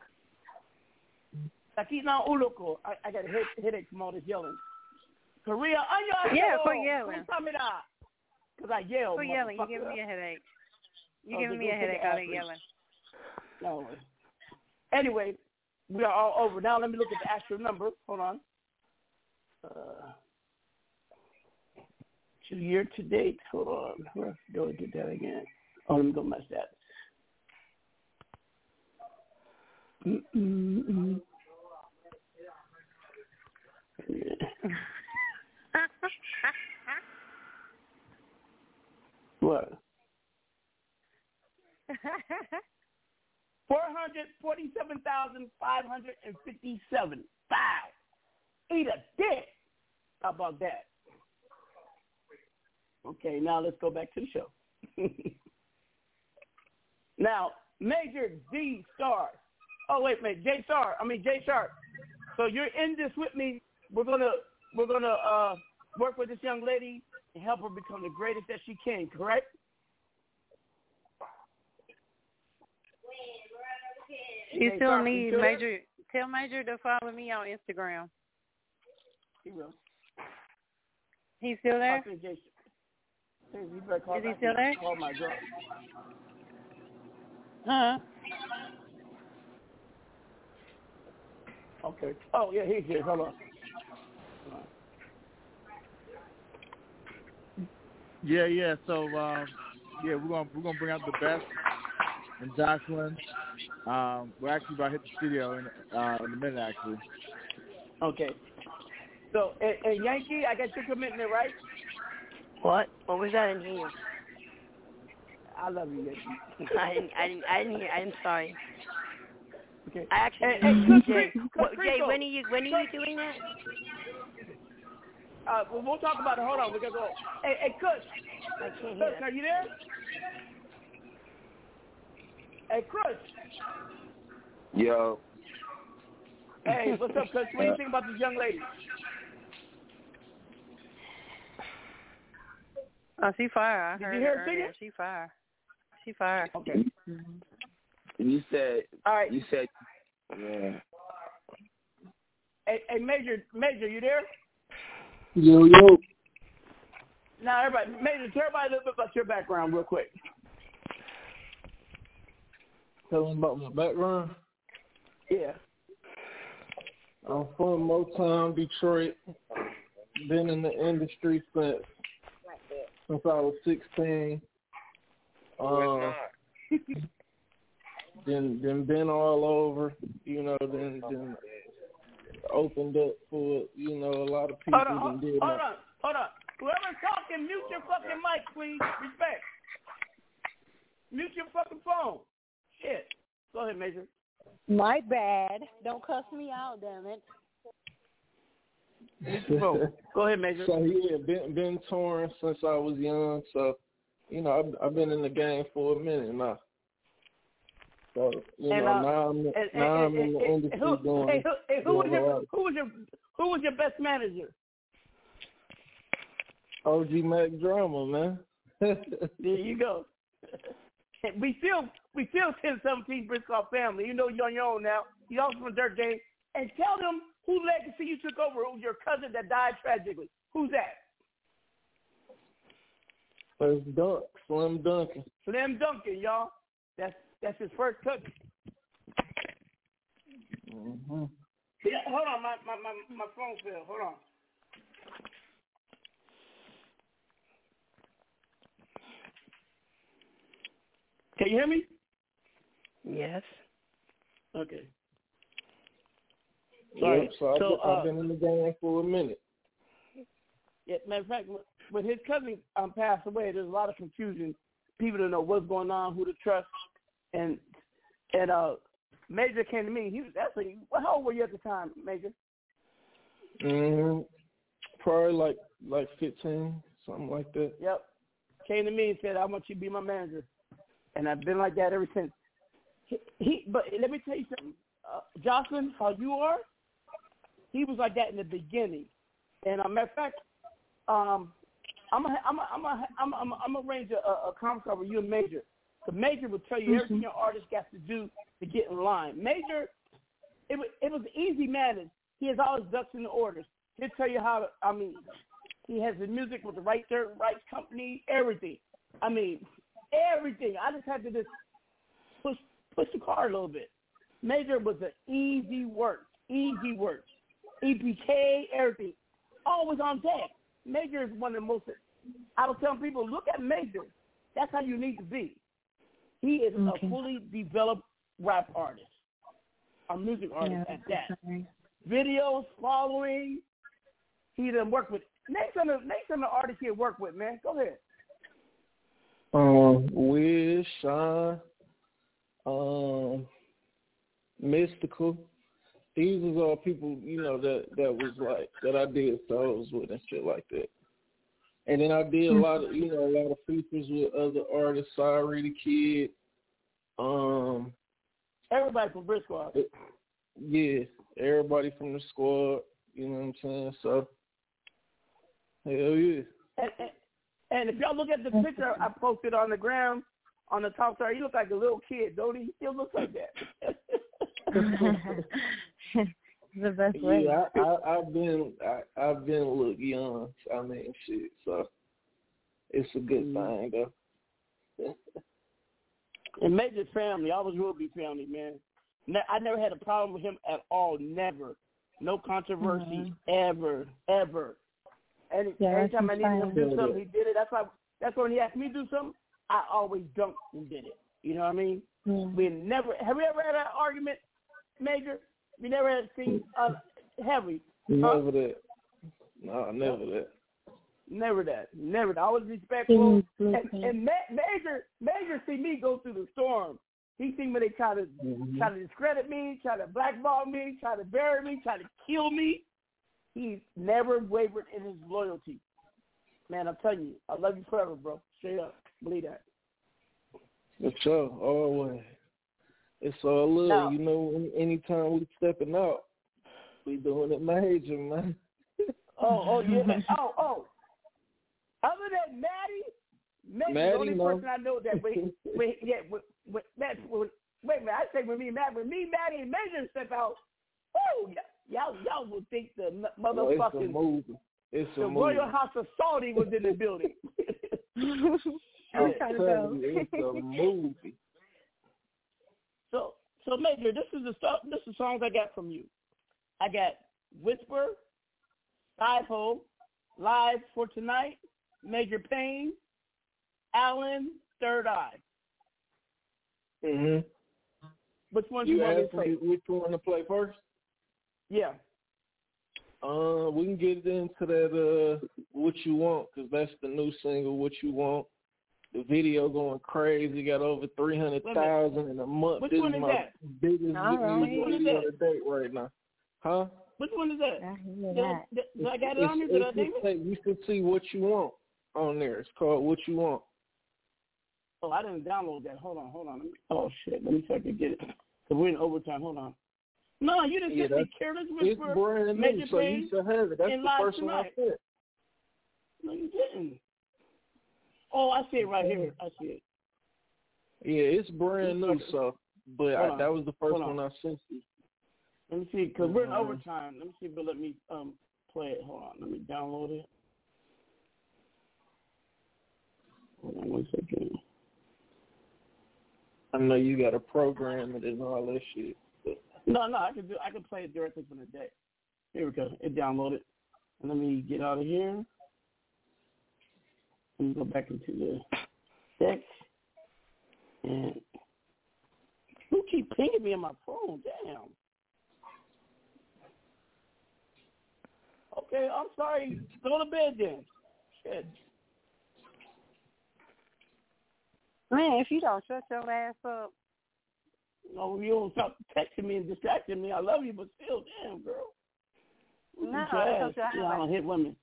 Sakit na ulo ko. I, I got a head, headache from all this yelling. Korea, ayo, Yeah, ayo, quit yelling. Because I yell. Quit yelling. You're giving me a headache. You're Oh, giving me a headache out of yelling. No. Anyway, we are all over. Now let me look at the actual number. Hold on. Uh, to year to date. Hold on. Let's go and get that again. Oh, let me go my stats. What? Four hundred forty-seven thousand five. Eat a dick. How about that? Okay, now let's go back to the show. now, Major D Star. Oh wait, wait, J Star. I mean J Sharp. So you're in this with me. We're gonna we're gonna uh, work with this young lady and help her become the greatest that she can. Correct? You still Sharp, need still there? Major. Tell Major to follow me on Instagram. He will. He's still there? I think J- you better call Is he still there? Call my girl. Huh? Okay. Oh yeah, he's here. Hold on. Yeah, yeah. So um, yeah, we're gonna we're gonna bring out the best in Jocelyn. Um, we're actually about to hit the studio in uh, in a minute, actually. Okay. So, and, and Yankee, I got your commitment, right? What? What was that in here? I love you, Yankee. I didn't. I didn't. I didn't hear. I'm sorry. Okay. I actually. Hey, hey, Cook Jay, what, Jay, when are you? When are you doing that? Uh, we'll, we'll talk about it. Hold on, we gotta go. Hey, hey, Kush. I can't hear. Kush, are you there? Hey, Chris. Yo. Hey, what's up, Chris? What do you uh, think about this young lady? Oh, she fire. I Did heard you hear her her singing? earlier. She fire. She fire. Okay. And mm-hmm. you said. All right. You said. Yeah. Hey, hey, Major, Major, you there? Yo yo. Now, everybody, Major, tell everybody a little bit about your background real quick. Tell them about my background. Yeah. I'm from Motown, Detroit. Been in the industry since since I was 16. Um, then then been all over, you know. Then then opened up for you know a lot of people. Hold on, and did hold on, hold on. Whoever's talking, mute your fucking mic, please. Respect. Mute your fucking phone. Shit. Go ahead, Major. My bad. Don't cuss me out, damn it. Go ahead, Major. So yeah, been been touring since I was young. So you know I've, I've been in the game for a minute now. So you And, know uh, now I'm and- now and- I'm in the industry who, doing. hey, who, hey, who was your who was your who was your best manager? OG Mac Drama, man. There you go. we still we still 1017 Brick Squad family. You know you're on your own now. You also from Dirt Game. And tell them who legacy you took over. It was your cousin that died tragically. Who's that? That's Dunk, Slim Dunkin. Slim Dunkin, y'all. That's that's his first cousin. Mm-hmm. Yeah, hold on, my my my, my phone fell. Hold on. Can you hear me? Yes. Okay. Sorry. Yep, so I've, So, been, uh, I've been in the game for a minute. Yeah, matter of fact, when- when his cousin um, passed away, there's a lot of confusion. People don't know what's going on, who to trust, and and uh, Major came to me. He was actually, well, how old were you at the time, Major? hmm Probably like like fifteen, something like that. Yep. Came to me and said, "I want you to be my manager," and I've been like that ever since. He, he but let me tell you something, uh, Jocelyn, how you are. He was like that in the beginning, and uh, matter of fact, um, I'm a, I'm a, I'm a, I'm a, I'm a, I'm a arrange a, a conference call with you and Major. The Major will tell you everything your artist got to do to get in line. Major, it was it was easy managed. He has all his ducks in the orders. He'll tell you how. I mean, he has the music with the right dirt rights company, everything. I mean, everything. I just had to just push push the car a little bit. Major was an easy work, easy work. EPK, everything, always on deck. Major is one of the most. I was telling people, look at Major. That's how you need to be. He is Okay. a fully developed rap artist, a music artist Yeah, at that. sorry. Videos, following. He done work with. Name some of name some of the artists he worked with, man. Go ahead. Um, Wiz, Sean, um, Mystikal. These was all people, you know, that that was like that I did shows with and shit like that. And then I did a lot of, you know, a lot of features with other artists. Sorry the Kid. Um, Everybody from Brick Squad. yeah, everybody from the squad. You know what I'm saying? So, hell yeah. And, and, and if y'all look at the picture I posted on the ground on the top side, he look like a little kid, don't he? He still looks like that. the best way. Yeah, I, I, I've been I, I've been a little young. I mean, shit. So it's a good mm-hmm. thing though. and Major family, I was Ruby family, man. Ne- I never had a problem with him at all. Never. No controversy mm-hmm. ever, ever. Any, Yeah, that's anytime I needed him to do inspiring. something, he did it. That's why. That's why when he asked me to do something, I always dunked and did it. You know what I mean? Mm. We never. Have we ever had an argument, Major? We never had seen uh, heavy. Never that. No, never that. Never that. Never that. I was respectful. Mm, And, and Ma- Major, Major see me go through the storm. He see when they try to Mm-hmm. try to discredit me, try to blackball me, try to bury me, try to kill me. He's never wavered in his loyalty. Man, I'm telling you, I love you forever, bro. Straight up. Believe that. For sure, always. It's all love. Now- you know, anytime we stepping out, we doing it major, man. Oh, oh yeah. oh, oh. Other than Maddie, Maddie's Maddie, the only no. person I know that we, we yeah, with, with, that, with, wait a minute, I say with me, Matt, when me, Maddie, and Major step out, oh, y'all, y'all would think the m- Oh, it's a motherfucking movie. It's a the movie. Royal House of Saudi was in the building. I'm trying to telling go. you, it's a movie. So, so Major, this is the stuff. This is songs I got from you. I got Whisper, Typo, Live for Tonight, Major Pain, Allen, Third Eye. Mhm. Which one do You you want to play? which one to play first? Yeah. Uh, we can get into that. Uh, what you want? Because that's the new single. What you want? The video going crazy. Got over three hundred thousand in a month. Which this one is is my that? biggest All right. music Which one is video that? to date right now. Huh? Which one is that? Did I, did, did I got it It's- on there? Did I name it? you can see what you want on there. It's called What You Want. Oh, I didn't download that. Hold on, hold on. Me, oh shit, let me see if I can get it. Cause we're in overtime. Hold on. No, you didn't Yeah, send me that's- careless It's brand new, Major so you should have it. That's the Live first one I said. No, you didn't. Oh, I see it right here. I see it. Yeah, it's brand new, so but I, that was the first Hold on. one I sent you. Let me see, because we're in Mhm. overtime. Let me see if it'll let me um play it. Hold on. Let me download it. Hold on one second. I know you got to program it and all that shit. No, no, I can do. I can play it directly from the deck. Here we go. It downloaded. Let me get out of here. Let me go back into the deck. And who keep pinging me on my phone? Damn. Okay, I'm sorry. Go to bed then. Shit. Man, if you don't shut your ass up. No, you don't stop texting me and distracting me. I love you, but still, damn, girl. No, Beat your that's ass. what You you know, I don't hit women.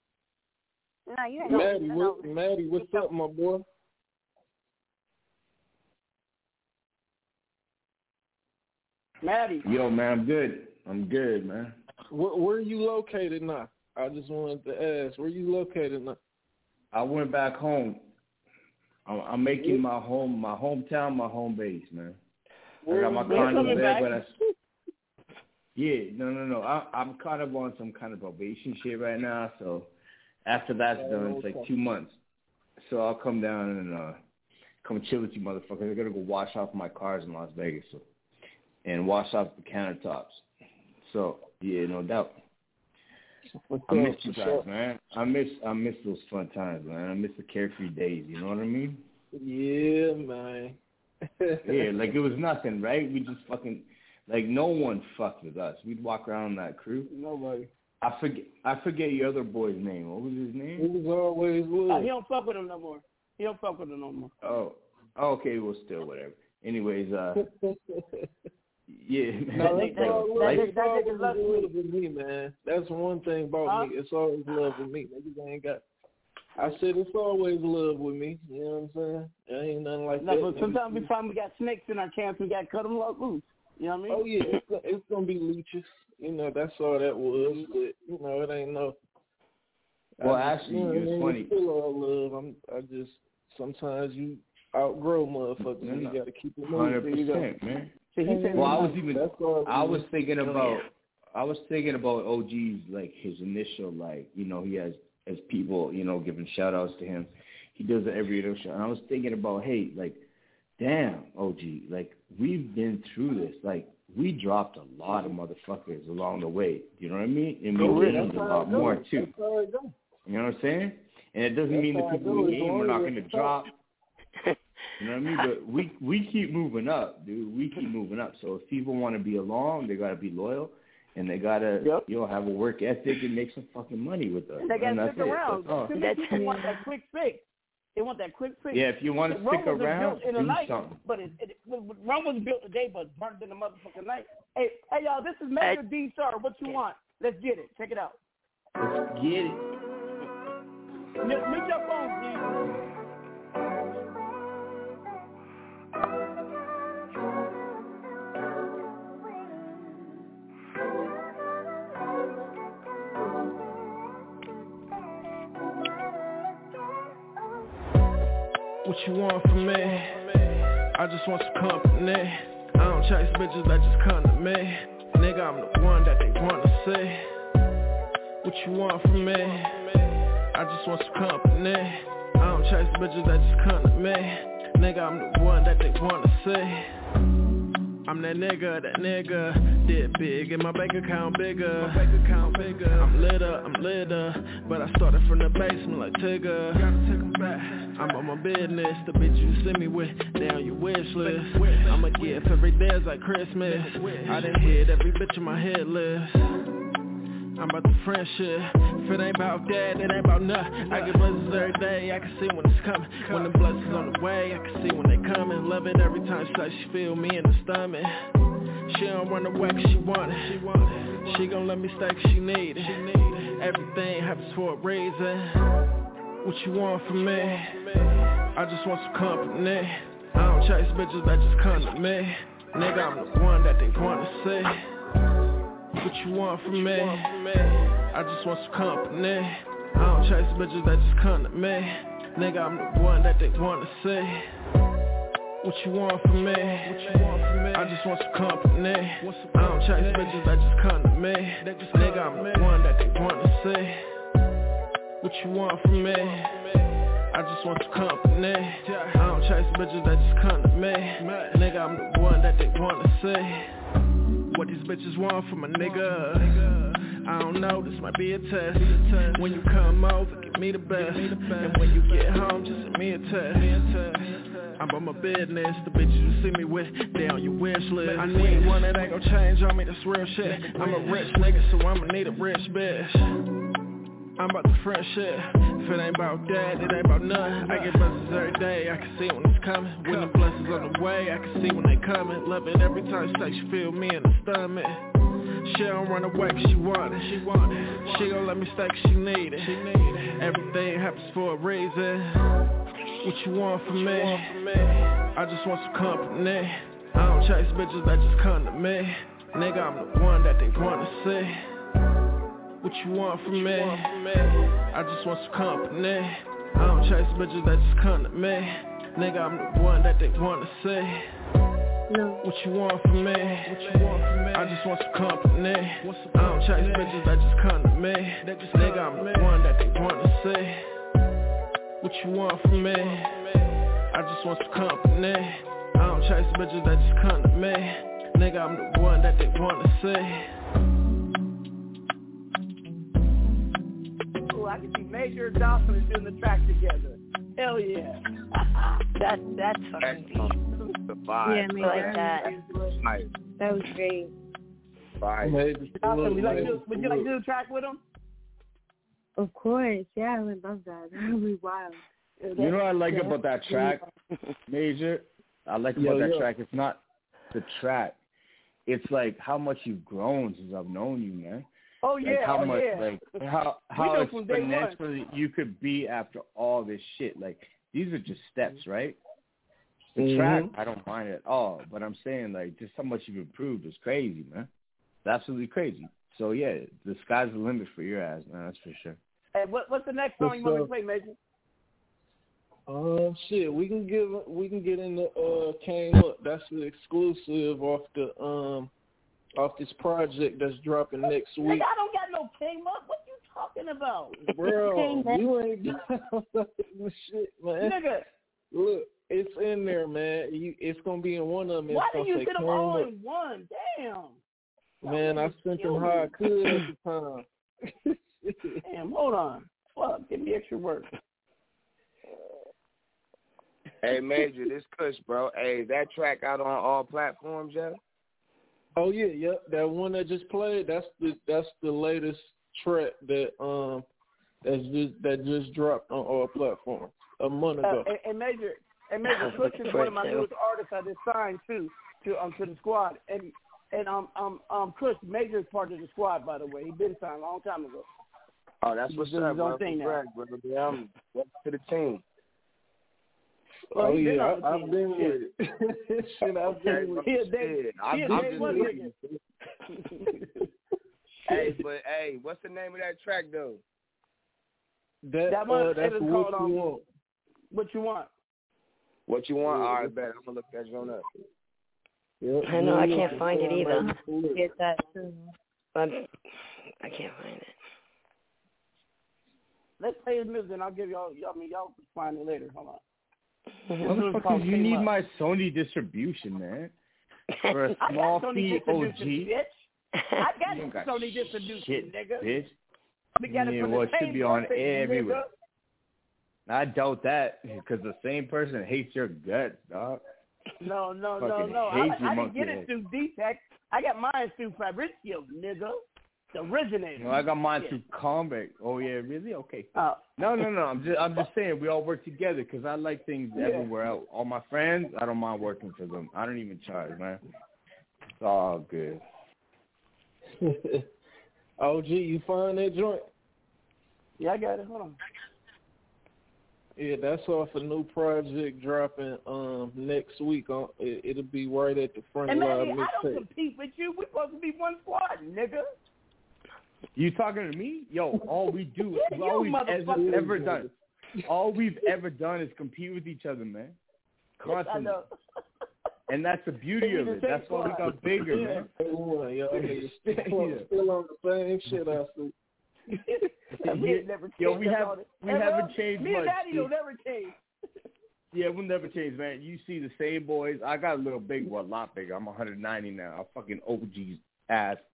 No, you ain't Maddie, no, what, Maddie, what's up, my boy? Maddie. Yo, man, I'm good. I'm good, man. Where, where are you located now? I just wanted to ask, where you located now? I went back home. I'm, I'm making my home, my hometown, my home base, man. I got my condo coming there, but I. Yeah, no, no, no. I, I'm kind of on some kind of probation shit right now. So after that's Oh, done, it's like two months. So I'll come down and uh come chill with you, motherfuckers. I gotta go wash off my cars in Las Vegas, so and wash off the countertops. So yeah, no doubt. I miss you guys, man. I miss I miss those fun times, man. I miss the carefree days. You know what I mean? Yeah, man. yeah, like it was nothing, right? We just fucking like no one fucked with us. We'd walk around that crew. Nobody. I forget I forget your other boy's name. What was his name? It was always Uh, he don't fuck with him no more. He don't fuck with him no more. Oh, oh, okay. Well, still whatever. Anyways, uh, yeah, man. No, that's that- all that- love. that- It's that always nigga loves love with me, man. That's one thing about Huh? me. It's always love with me. Niggas ain't got. I said it's always love with me. You know what I'm saying? There ain't nothing like No, that. but sometimes we find we got snakes in our camps. We got to cut them loose. You know what I mean? Oh yeah, it's, it's gonna be leeches. You know, that's all that was. But you know, it ain't no. Well, I just- actually, you know, it's I mean? funny. It's still all love. I'm. I just sometimes you outgrow motherfuckers. No, and no. You got to keep it Hundred moving. You go. percent, man. See, he said Well, I was even I was thinking about I was thinking about OG's like his initial like you know he has as people you know giving shout outs to him. He does it every other show, and I was thinking about hey like, damn OG like we've been through this like we dropped a lot of motherfuckers along the way. You know what I mean? And we yeah, gained a lot more too. That's how it goes. You know what I'm saying? And it doesn't That's mean the people do we it. gain we're not going to drop. You know what I mean? But we we keep moving up, dude. We keep moving up. So if people want to be along, they got to be loyal, and they got to you know have a work ethic and make some fucking money with us. They got and to that's stick it. around. That's all. Too many people want quick fix. They want that quick fix. Yeah, if you want to Rome stick wasn't around, built in a do night, something. But it, it, Rome wasn't built today, but burnt in a motherfucking night. Hey, hey, y'all, this is Major D Star. What you want? Let's get it. Check it out. Let's get it. Mute, mute your phone, please. What you want from me? I just want some company. I don't chase bitches that just come to me. Nigga, I'm the one that they wanna see. What you want from me? I just want some company. I don't chase bitches that just come to me. Nigga, I'm the one that they wanna see. I'm that nigga, that nigga Did big and my bank account bigger My bank account bigger I'm lit up, I'm lit up But I started from the basement like Tigger Gotta back I'm on my business The bitch you send me with on your wish list I'ma give every day is like Christmas I done hit every bitch on my hit list I'm about the friendship. If it ain't about that, it ain't about nothing. I get blessings every day, I can see when it's coming. When the blessings on the way, I can see when they coming. Love it every time she like she feel me in the stomach. She don't run away cause she want it. She gon' let me stay cause she need it. Everything happens for a reason. What you want from me? I just want some company. I don't chase bitches that just come to me. Nigga, I'm the one that they wanna see. What you want from me? I just want some company. I don't chase bitches that just come to me. Nigga, I'm the one that they wanna see. What you want from me? I just want some company. I don't chase bitches that just come to me. Nigga, I'm the one that they wanna see. What you want from me? I just want some company. I don't chase bitches that just come to me. Nigga, I'm the one that they wanna see. What these bitches want from a nigga? I don't know, this might be a test. When you come over, give me the best. And when you get home, just send me a text. I'm on my business, the bitches you see me with, they on your wish list. I need one that ain't gon' change on me, that's real shit. I'm a rich nigga, so I'ma need a rich bitch I'm about the shit If it ain't about that, it ain't about nothing. I get blessings every day, I can see when it's coming. When the blessings on the way, I can see when they coming. Love it every time she she feel me in the stomach. She don't run away cause she want it. She want it. She gon' let me stay cause she need it. She need it. Everything happens for a reason. What you want from me? I just want some company. I don't chase bitches that just come to me. Nigga, I'm the one that they wanna see. What you want from me? I just want some company. I don't chase bitches that just come to me. Nigga, I'm the one that they wanna see. What you want from me? I just want some company. I don't chase bitches that just come to me. Nigga, I'm the one that they wanna see. What you want from me? I just want some company. I don't chase bitches that just come to me. Nigga, I'm the one that they wanna see. I can see Major and Dawson Jocelyn doing the track together. Hell yeah. that that's fucking deep. Yeah, me like that. Nice. That was great. Fire. Jocelyn, would you like to do, would you like to do the track with him? Of course, yeah, I would love that. That would be wild. You know what I like about that track, Major? I like about Yo, that yo. track. It's not the track. It's like how much you've grown since I've known you, man. Oh Like yeah, how oh much, yeah. like how We how know from day one. exponentially you could be after all this shit. Like these are just steps, right? The track, Mm-hmm. I don't mind at all, but I'm saying like just how much you've improved is crazy, man. It's absolutely crazy. So yeah, the sky's the limit for your ass, man. That's for sure. Hey, what, what's the next song What's you want me to play, Major? Um, shit, we can give we can get in the uh came up. That's the exclusive off the um off this project that's dropping next Nigga, week. I don't got no came up. What you talking about? Bro, you ain't down with shit, man. Nigga, Look, it's in there, man. You, it's gonna be in one of them. It's why gonna do you say get them all in one? Damn. Man, I sent them how I could at the time. Damn, hold on. Fuck, give me extra work. Hey, Major, this Kush, bro. Hey, that track out on all platforms, yeah? Oh yeah, yep. That one that just played, that's the that's the latest track that um that's just that just dropped on all platforms a month Uh, ago. and, and Major, and Major Kush is one of my newest artists I just signed to to um to the squad. And and um um um Kush Major is part of the squad by the way. He been signed a long time ago. Oh, that's what's doing up, his bro. thing now. Congrats, brother. Yeah, I'm welcome to the team. Well, oh yeah, I, I've been with it. Shit, I've been with it. day, Shit, he a I'm day just one listening. Hey, but hey, what's the name of that track though? That, That one uh, that's is what called, you um, want. What you want? What you want? All right, bet. I'm gonna look that joint up. Yep, I know, I can't find it either. man, it's lit. Get that too. I'm, I can't find it. let's play his music, and I'll give y'all. y'all I mean, y'all find it later. Hold on. Mm-hmm. Motherfuckers, you need my Sony distribution, man. For a small I got Sony fee, OG. Bitch. I got, You got Sony distribution, shit, nigga. bitch. We got Yeah, well, it should be on person, everywhere. nigga. I doubt that because the same person hates your guts, dog. No, no, no, Fucking no. I, I didn't get head. it through D-Tech. I got mine through Fabrizio, nigga. The originator. No, I got mine Yeah. through Combat. Oh yeah, really? Okay. Oh. No, no, no. I'm just, I'm just saying we all work together because I like things Yeah. everywhere else. All my friends, I don't mind working for them. I don't even charge, man. It's all good. OG, you find that joint? Yeah, I got it. Hold on. Yeah, that's off a new project dropping um next week. On it, it'll be right at the front And live man, I don't mixtape. compete with you. We're supposed to be one squad, nigga. You talking to me? Yo, all we do, Yeah, all we've ever, ever done, all we've ever done is compete with each other, man. Yes, I Constantly. know. And that's the beauty of it. That's why we got bigger, Yeah. man. Everyone, still, Yeah. still on the same shit I see. we ain't never Yo, we have- we Hey, haven't well, changed Me and much, Daddy dude. will never change. Yeah, we'll never change, man. You see the same boys. I got a little big, well, a lot bigger. I'm 190 now. I'm fucking OG's ass up.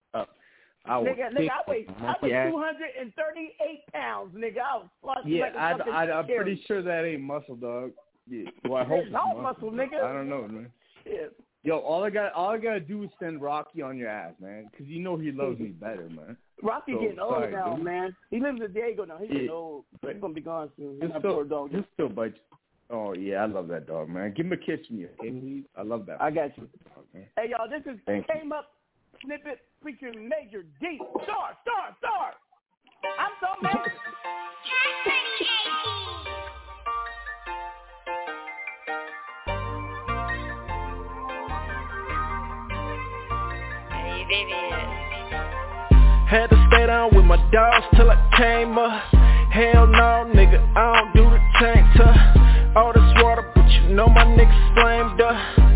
I was nigga, nigga, I weigh, I was 238 pounds, nigga. I was flushing Yeah, like I, fucking I, I'm pretty sure that ain't muscle, dog. Yeah, well, I hope It's muscle. muscle, nigga. I don't know, man. Shit. Yo, all I got, all I gotta do is send Rocky on your ass, man, because you know he loves me better, man. Rocky So, getting old sorry, now, dude. man. He lives in Diego now. He's getting old. He's gonna be gone soon. He'll still, poor dog. he'll still bite you. Oh yeah, I love that dog, man. Give him a kiss from you, okay? Mm-hmm. I love that. I got you. Okay. Hey y'all, this is Thank you. came up snippet Major D. Star, star, star. I'm so mad. Had to stay down with my dogs till I came up. Hell no, nigga, I don't do the tank to all this water, but you know my niggas flamed up.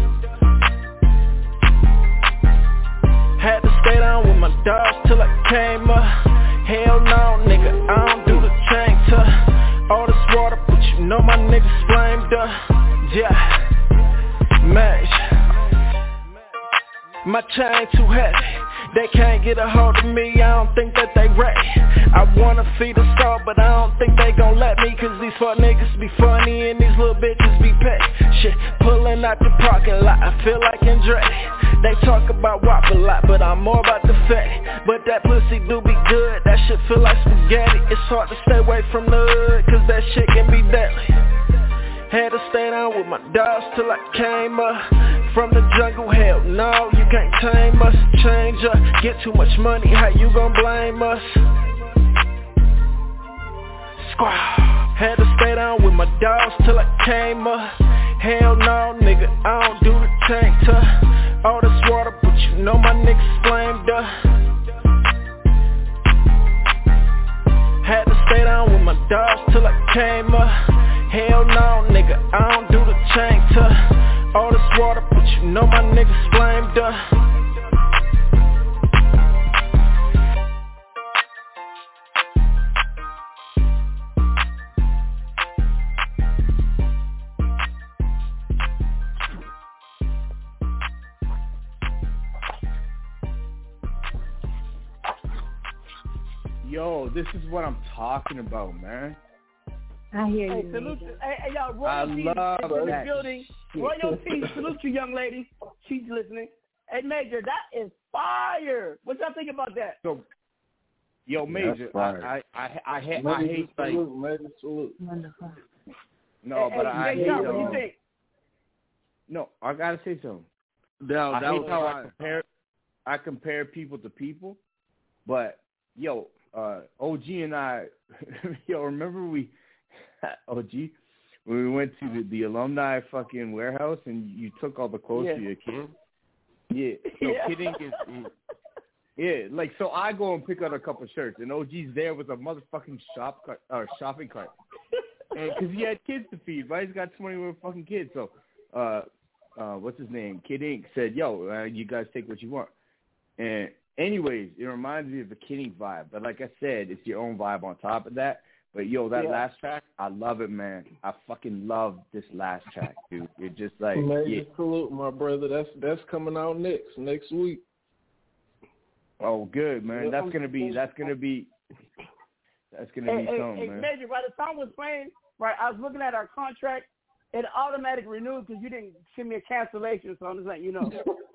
Had to stay down with my dogs till I came up. Hell no, nigga, I don't do the tank to all this water, but you know my niggas flamed up. Yeah, match. My chain too heavy. They can't get a hold of me, I don't think that they ready I wanna feed a star, but I don't think they gon' let me Cause these fuck niggas be funny and these little bitches be petty. Shit, pulling out the parking lot, I feel like Andretti They talk about WAP a lot, but I'm more about the fatty. But that pussy do be good, that shit feel like spaghetti. It's hard to stay away from the hood, cause that shit can be deadly had to stay down with my dogs till I came up. From the jungle, hell no, you can't tame us. Change up, get too much money, how you gon' blame us? Squaw. Had to stay down with my dogs till I came up. Hell no, nigga, I don't do the tank to All this water, but you know my niggas flamed up. Had to stay down with my dogs till I came up Hell no, nigga, I don't do the tank to all this water, but you know my niggas flamed up. Yo, this is what I'm talking about, man. I hear Hey, you. salute to, hey, hey, y'all, I royalty love in the that building. shit. Royalty, salute you, young lady. She's listening. Hey, Major, that is fire. What y'all think about that? So, yo, Major, I, I, I, I, ha- I Major hate like major salute. Wonderful. no, hey, but hey, I Jay hate. Sharp, what do you um, think? No, I gotta say something. That, I that hate was how I compare I compare people to people, but yo, uh, OG and I, yo, remember we, OG, when we went to the, the alumni fucking warehouse and you took all the clothes Yeah. for your kid. Yeah, so Yeah. kidding is, is yeah, like so I go and pick out a couple shirts and OG's there with a motherfucking shop cart or shopping cart, because he had kids to feed. Right, he's got twenty one fucking kids. So, uh, uh, what's his name? Kid Ink said, "Yo, uh, you guys take what you want." And anyways, it reminds me of the Kid Ink vibe. But like I said, it's your own vibe on top of that. But yo, that Yeah. last track, I love it, man. I fucking love this last track, dude. It just like Major yeah. salute, my brother. That's that's coming out next next week. Oh, good, man. Yeah, That's I'm- gonna be that's gonna be that's gonna Hey, be hey, something, hey, man. Major, while the song was playing, right, I was looking at our contract. It automatic renewed because you didn't send me a cancellation, so I'm just letting you know.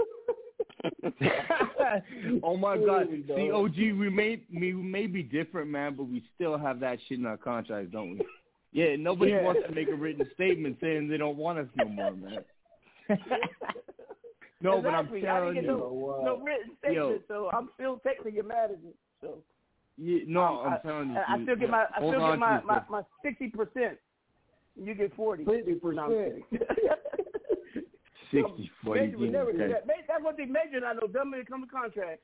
oh my God, Really, see, OG, we may we may be different, man, but we still have that shit in our contracts, don't we? Yeah, nobody Yeah. wants to make a written statement saying they don't want us no more, man. no, but I'm exactly. I telling didn't you, get no, no written statement, Yo. so I'm still technically your manager. So yeah, no, um, I'm I, telling you, I, I still get my I still get to my my my sixty percent. You get forty. Fifty No, percent. Sixty forty Major would never do that. That's what they and I know. Dumb when it comes to contracts.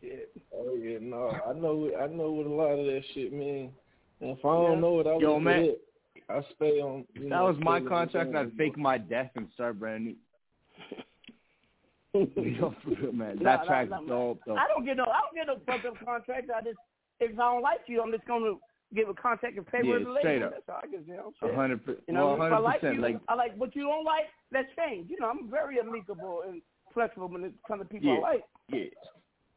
Shit. Oh yeah, no, I know I know what a lot of that shit means. And if I don't Yeah. know it, I Yo, look man. it. I stay on. If you that know, was my contract, I'd fake my death and start brand new. Yo, for real, man. That no, track's no, dope, though. I don't get no I don't get no fucked up contracts. I just if I don't like you, I'm just gonna give a contact and pay Yeah, with the lady. straight up. That's all I can say. A hundred percent. You know, Well, if I hundred like percent. you, Like, I like what you don't like. Let's change. You know, I'm very amicable and flexible when it comes to people Yeah. I like. yeah.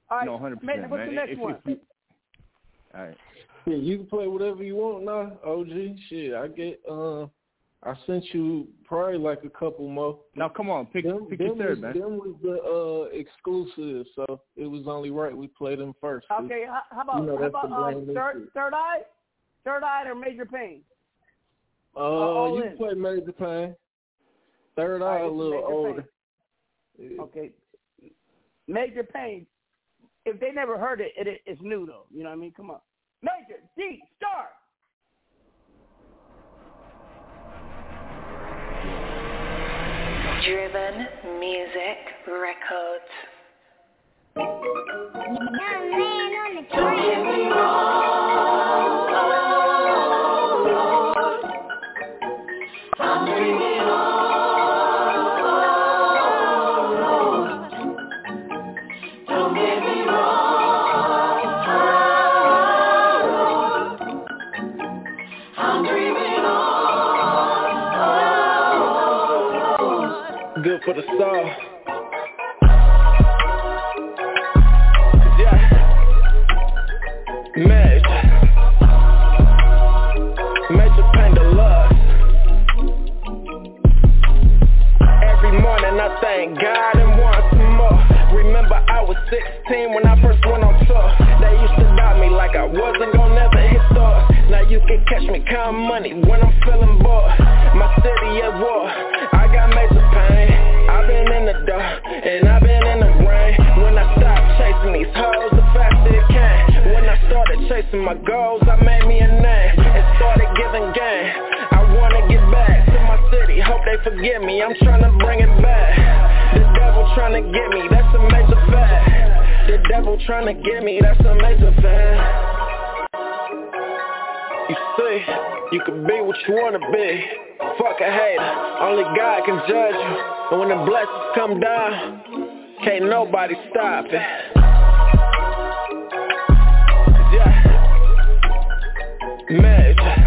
All right, No, hundred Major, percent, what's man. the next If- one? if you- all right. Yeah, you can play whatever you want now, OG. Shit, I get. Uh, I sent you probably like a couple more. Now, come on, pick them, pick them your third, was, man. Them was the uh exclusive, so it was only right we played them first. Okay, how, how about You know, how about uh, third third eye, third eye or major pain? Uh, all you in. can play Major Pain. Third All right, eye a little older. Pain. Okay, major pain. If they never heard it, it it's new though. You know what I mean? Come on, major D star. Driven Music Records. Good for the soul. Yeah. Major. Major pain to love. Every morning I thank God and want some more. Remember I was 16 when I first went on tour. They used to doubt me like I wasn't gonna never hit stars. Now you can catch me counting money when I'm feeling bored. My city at war. Been in the dark and I've been in the rain. When I stopped chasing these hoes, the faster it came. When I started chasing my goals, I made me a name and started giving game. I wanna get back to my city. Hope they forgive me. I'm trying to bring it back. The devil trying to get me. That's a major fact. The devil trying to get me. That's a major fact. You see, you can be what you wanna be. Fuck a hater, only God can judge you. And when the blessings come down, can't nobody stop it. Yeah. Major.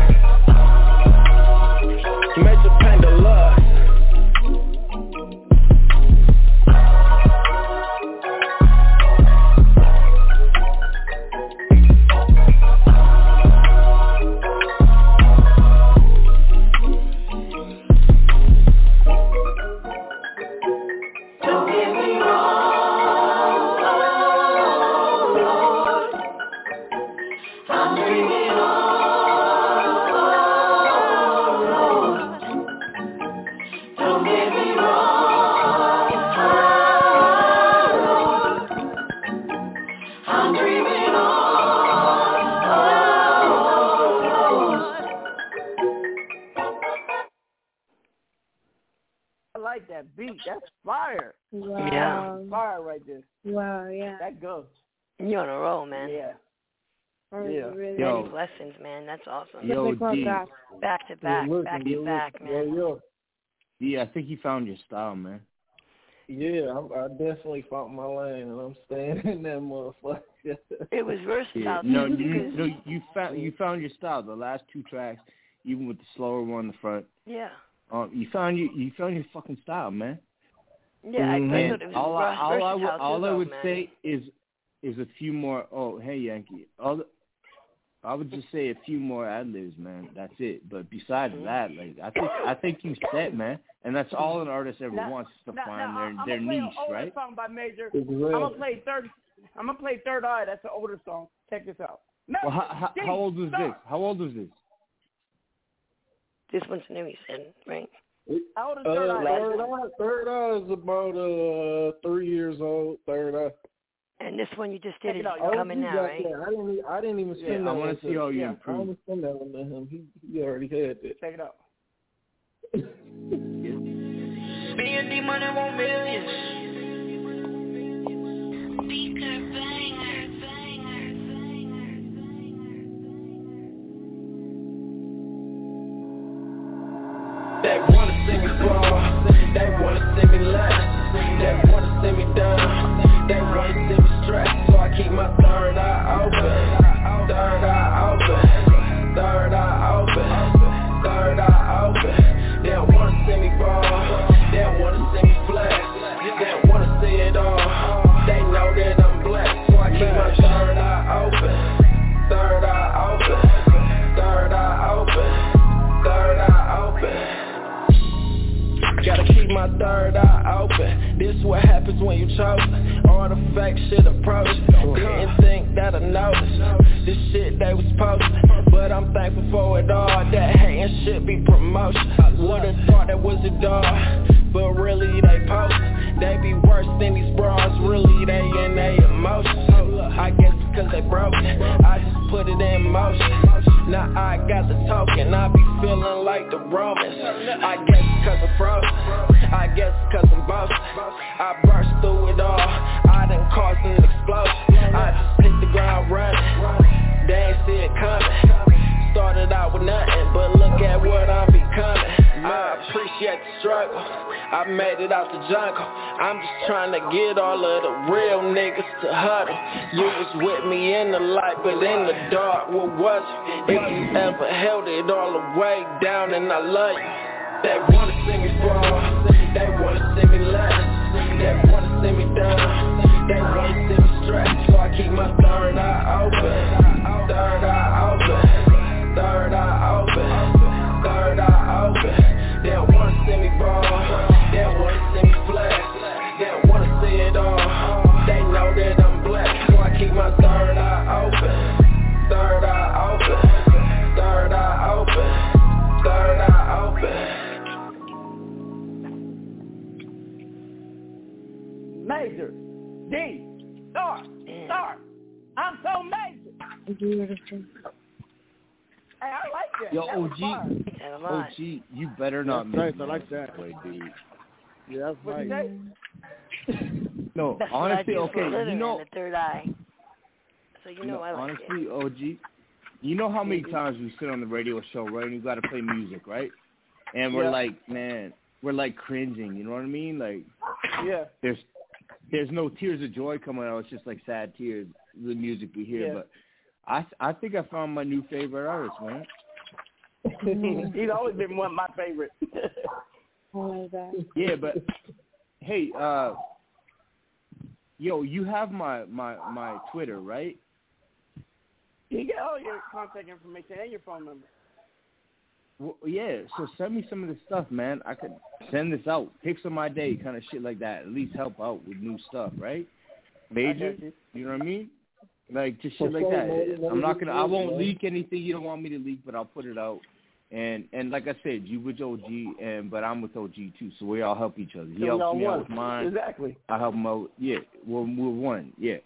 Man. Yeah. Yeah. really Yo. Many blessings, man. That's awesome. Yo, D. back. Back to back, Good back to back, man. Yeah, yeah. Yeah, I think he found your style, man. Yeah, I, I definitely found my lane, and I'm staying in that motherfucker. It was versatile. Yeah. No, you, no, you found you found your style. The last two tracks, even with the slower one in the front, yeah. um, you found you you found your fucking style, man. Yeah, I, I thought it was all I, vers- all I would too, all I would man. say is is a few more. Oh, hey Yankee. All the, I would just say a few more ad libs, man. That's it. But besides Mm-hmm. that, like I think I think you set, man. And that's all an artist ever Now- wants is to now- find now, their I'm their gonna play niche, an older right? song by Major. Exactly. I'm gonna play third. I'm gonna play Third Eye. That's an older song. Check this out. No, Well, how, how, how old was stop. this? How old was this? This one's new, he said, right? How old is Uh, Third Eye? third eye, third eye is about uh three years old. Third eye. And this one you just did is it out, Oh, coming now, right? that. I didn't. I didn't even Yeah, send I that wanna one see how you yeah, I improve. didn't send that one to him. He he already had that. Check it out. B&D money want millions. They wanna see me fall, they wanna see me laugh, they wanna see me stressed, so I keep my third eye open, third eye open, third eye open, third eye open. They wanna see me fall, they wanna see me flex, they wanna see it all. They know that I'm blessed, so I keep my third eye open, third eye open, third eye open, third eye open. Gotta keep my third eye open. This what happens when you choke. Fake shit approach. Didn't think that I noticed. This shit they was posting. But I'm thankful for it all. That hating shit be promotion. Would've thought that was a dog. But really they post. They be worse than these bras. Really they in they emotions. I guess because they broke. I just put it in motion. Now I got the token. I be feeling like the Romans. I guess cause I'm frozen. I guess cause I'm boasting. I burst through it all. I done caused an explosion. I just hit the ground running. They ain't see it coming. Started out with nothing, but look at what I'm becoming. I appreciate the struggle. I made it out the jungle. I'm just trying to get all of the real niggas to huddle. You was with me in the light, but in the dark, what was it? If you ever held it all the way down, and I love you. They wanna see me fall, they wanna see me laugh, they wanna see me down, they wanna see me stressed, so I keep my third eye open, third eye major. Hey, I like that. Yo, that OG, OG, you better not That's miss nice. I like that. Way, dude. Yeah, that's What you nice. say? No, That's I honestly, do okay, for a you living, know, man, the third eye. So you know no, I like it. honestly, OG, you know how many mm-hmm. times we sit on the radio show, right? And you got to play music, right? And we're Yeah. like, man, we're like cringing. You know what I mean? Like, Yeah. there's there's no tears of joy coming out. It's just like sad tears. The music we hear, Yeah. but I I think I found my new favorite artist, man. He's always been one of my favorite. Oh my god. Yeah, but hey, uh, yo, you have my my my Twitter, right? you get all your contact information and your phone number. Well, yeah, so send me some of this stuff, man. I could send this out, picks of my day, kind of shit like that. At least help out with new stuff, right? Major, you. you know what I mean? Like just For shit like that. I'm not gonna, I won't leak anything you don't want me to leak, but I'll put it out. And and like I said, you with OG, and but I'm with OG too, so we all help each other. He So we helps all me out one. with mine. Exactly. I help him out. Yeah, we're we're one. Yeah.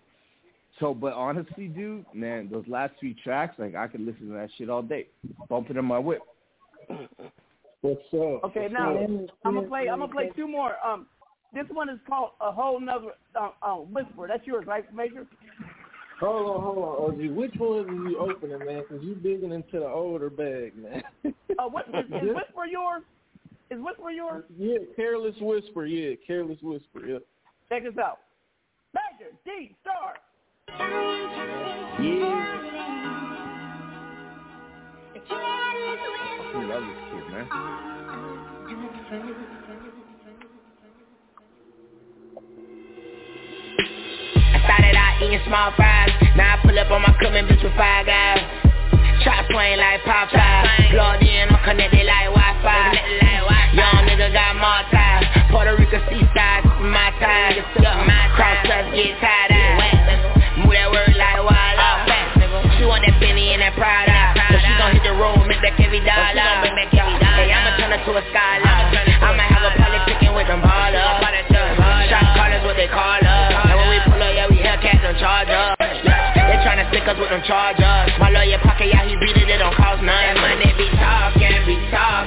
So, but honestly, dude, man, those last three tracks, like I could listen to that shit all day, bump it in my whip. What's up? Okay, What's now up? I'm gonna play. I'm gonna play two more. Um, this one is called a whole nother um, um, whisper. That's yours, right, Major? Hold on, hold on, OG. Which one are you opening, man? Because you digging into the older bag, man. Uh, what is, is whisper yours? Is Whisper yours? Yeah, Careless Whisper. Yeah, Careless Whisper. Yeah. Check this out. Major D Star. Yeah. I love this kid, man. Eating small fries. Now I pull up on my coming bitch with five guys. Shot swing like pop Popeye. Plugged in, I'm connected like Wi-Fi. Young nigga got more ties. Puerto Rico seaside, my time. Cross us get tied out. Move that word like wild out. She want that Benny and that Prada. So she gon' hit the road, make that every dollar. Hey, I'ma turn her to a scholar. I'ma have a pilot picking with them ballers. Shot callers, what they call us. Hellcat, charge us. They tryna stick us with them chargers. My lawyer pocket, yeah, he beat it, it don't cost nothing. Money be talking, be talking.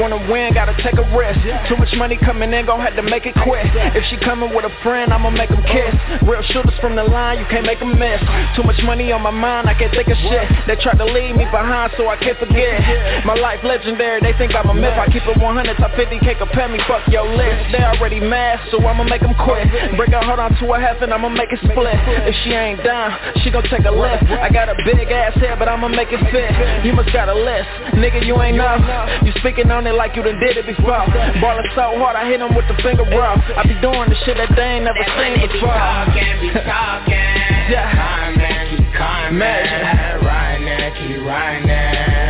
Wanna win, gotta take a risk. Too much money coming in, gon' have to make it quick. If she coming with a friend, I'ma make 'em kiss. Real shooters from the line, you can't make make 'em miss. Too much money on my mind, I can't think of shit. They tried to leave me behind, so I can't forget. My life legendary, they think I'm a myth. I keep it 100, top 50, can't compare me, fuck your list. They already mad, so I'ma make 'em quit. Break her heart onto a half and I'ma make it split. If she ain't down, she gon' take a lift. I got a big ass head, but I'ma make it fit. You must got a list, nigga, you ain't know. You speaking on it like you done did it before. Ballin' so hard, I hit hit 'em with the finger rough. I be doing the shit that they ain't never seen before. yeah. Imagine. Riding, keep riding, riding.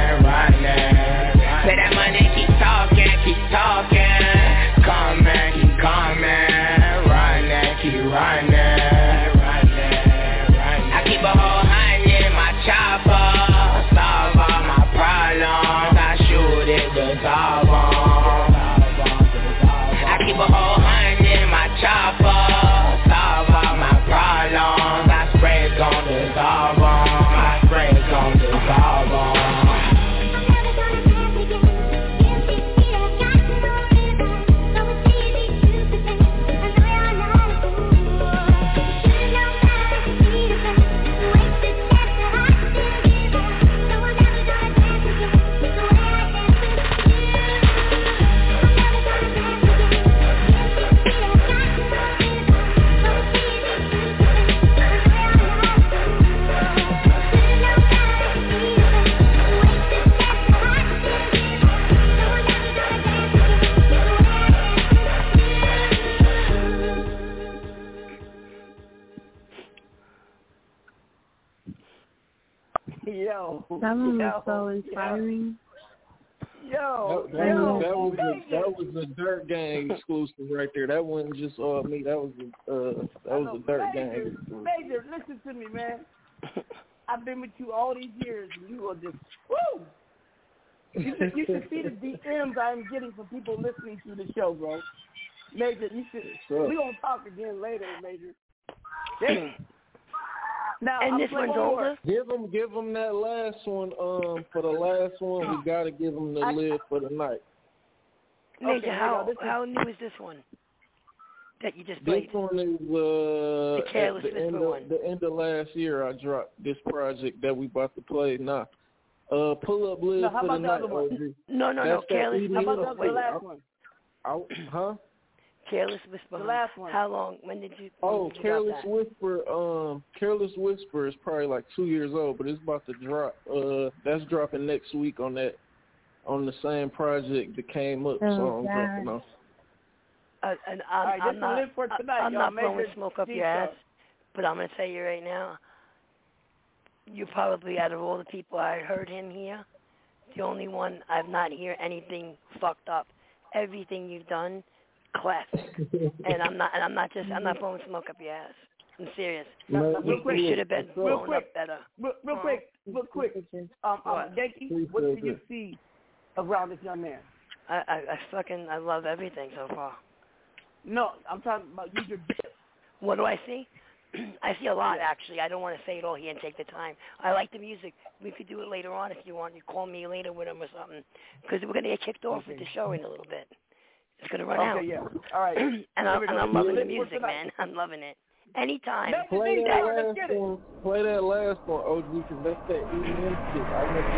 That one was so inspiring. Yo, That, that, yo, was, that was a, that was a Dirt Gang exclusive right there. That wasn't just uh me. That was a uh that was a Dirt Gang. Major, exclusive. Major, listen to me, man. I've been with you all these years, and you are just woo. You should, you should see the DMs I'm getting from people listening to the show, bro. Major, you should. Sure. We gonna talk again later, Major. Damn. Now, And I'm this one's one older? Give them, give them that last one. Um, for the last one, we gotta give them the lid for the night. Major, Okay, how now how new is this one that you just played. This one is uh The Careless the end of one. the end of last year. I dropped this project that we about to play now. Uh, pull up lid Now, how for the about the night. other one? OG. No, no, no. That's that Careless. How about the, the Wait, last I- one? I, huh? Careless Whisper. The last one. How long? When did you? Oh, when did you Careless that? Whisper. Um, Careless Whisper is probably like two years old, but it's about to drop. Uh, that's dropping next week on that, on the same project that came up. Oh, so I'm God. dropping on. Uh, and I'm, right, I'm the not. list for I- tonight, I'm y'all. not blowing Major smoke up your ass, but I'm gonna tell you right now. You're probably out of all the people I heard him here, the only one I've not hear anything fucked up. Everything you've done, classic. and I'm not. And I'm not just. I'm not blowing smoke up your ass. I'm serious. No, You, real quick, you should have been real blown quick, up better. Real, real quick, real quick. Um, um, Yankee, what do you see around this young man? I, I, I fucking, I love everything so far. No, I'm talking about you. Your dip. What do I see? I see a lot actually. I don't want to say it all here and take the time. I like the music. We could do it later on if you want. You call me later with him or something, because we're gonna get kicked off with the show in a little bit. It's gonna run out. Okay, yeah. All right. and I'm, and. I'm loving the music, man. I'm loving it. Anytime. Play that last one. Play that last one, OG, because that's that EDM shit. I never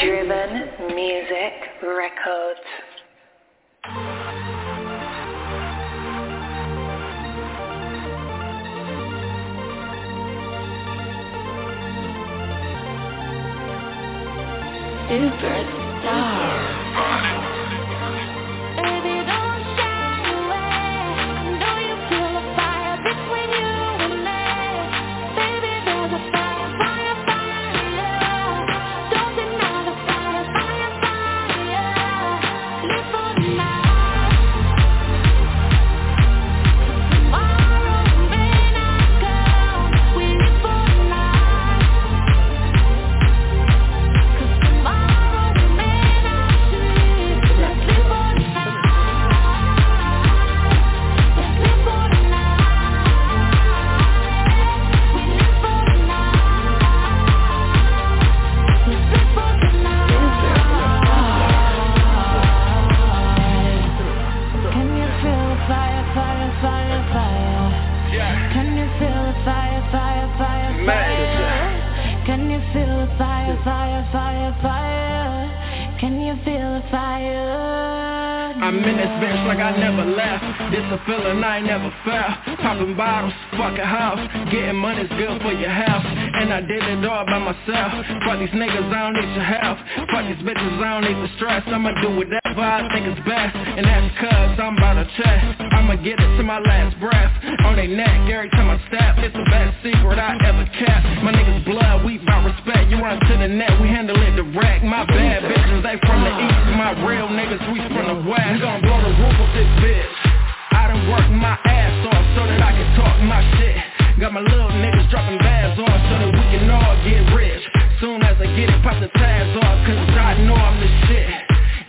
Driven Music Records. Baby, By myself. Fuck these niggas, I don't need your help. Fuck these bitches, I don't need the stress. I'ma do whatever I think is best. And that's cause I'm about to check. I'ma get it to my last breath. On their neck every time I step. It's the best secret I ever kept. My niggas blood, we bout respect. You run to the net, we handle it direct. My bad bitches, they from the east. My real niggas, we from the west. We gon' blow the roof of this bitch. I done worked my ass off so that I can talk my shit. Got my little niggas dropping bags on so that we can all get rich. Soon as I get it, pop the tabs off, cause I know I'm the shit.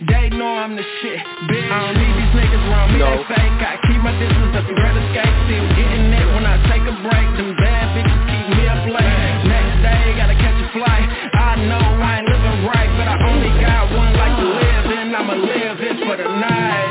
They know I'm the shit, bitch. I don't need these niggas around me, they fake. I keep my distance up the red escape. Still getting it when I take a break. Them bad bitches keep me up late. Next day, gotta catch a flight. I know I ain't living right, but I only got one life to live, and I'ma live it for the night.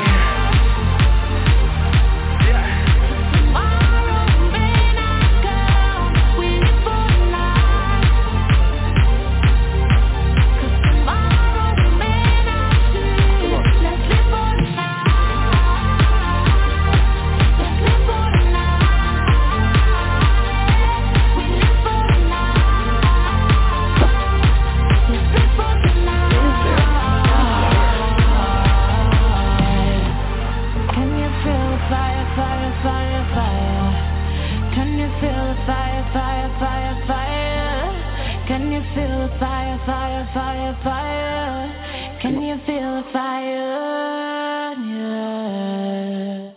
Fire, fire, fire? Can you feel the fire? Yeah.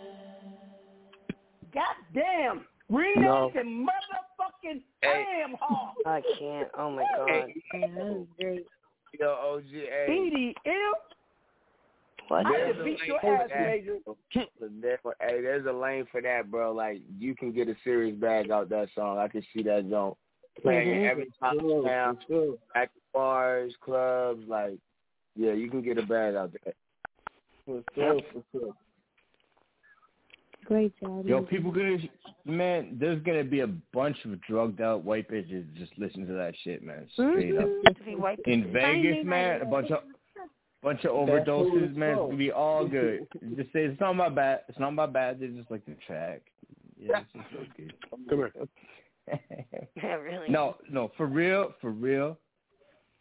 God damn. Read No. the motherfucking damn hall. I can't. Oh my god. Yo, OG, hey. EDM? What? I There's should a beat lane your for ass, that. Major. There- Hey, there's a lane for that, bro. Like you can get a serious bag out that song. I can see that joint playing Mhm. every time town, at the bars, clubs. Like, yeah, you can get a bag out there. For sure, for sure. Great job. Yo, people gonna man, there's gonna be a bunch of drugged out white bitches just listening to that shit, man. Straight up. Mm-hmm. To be white In Vegas, man, a bunch of bunch of overdoses, man. It's called. gonna be all good. just say it's not my bad. It's not my bad. They just like the track. Yeah, it's just okay. Come here. Yeah, really. No, no, for real, for real,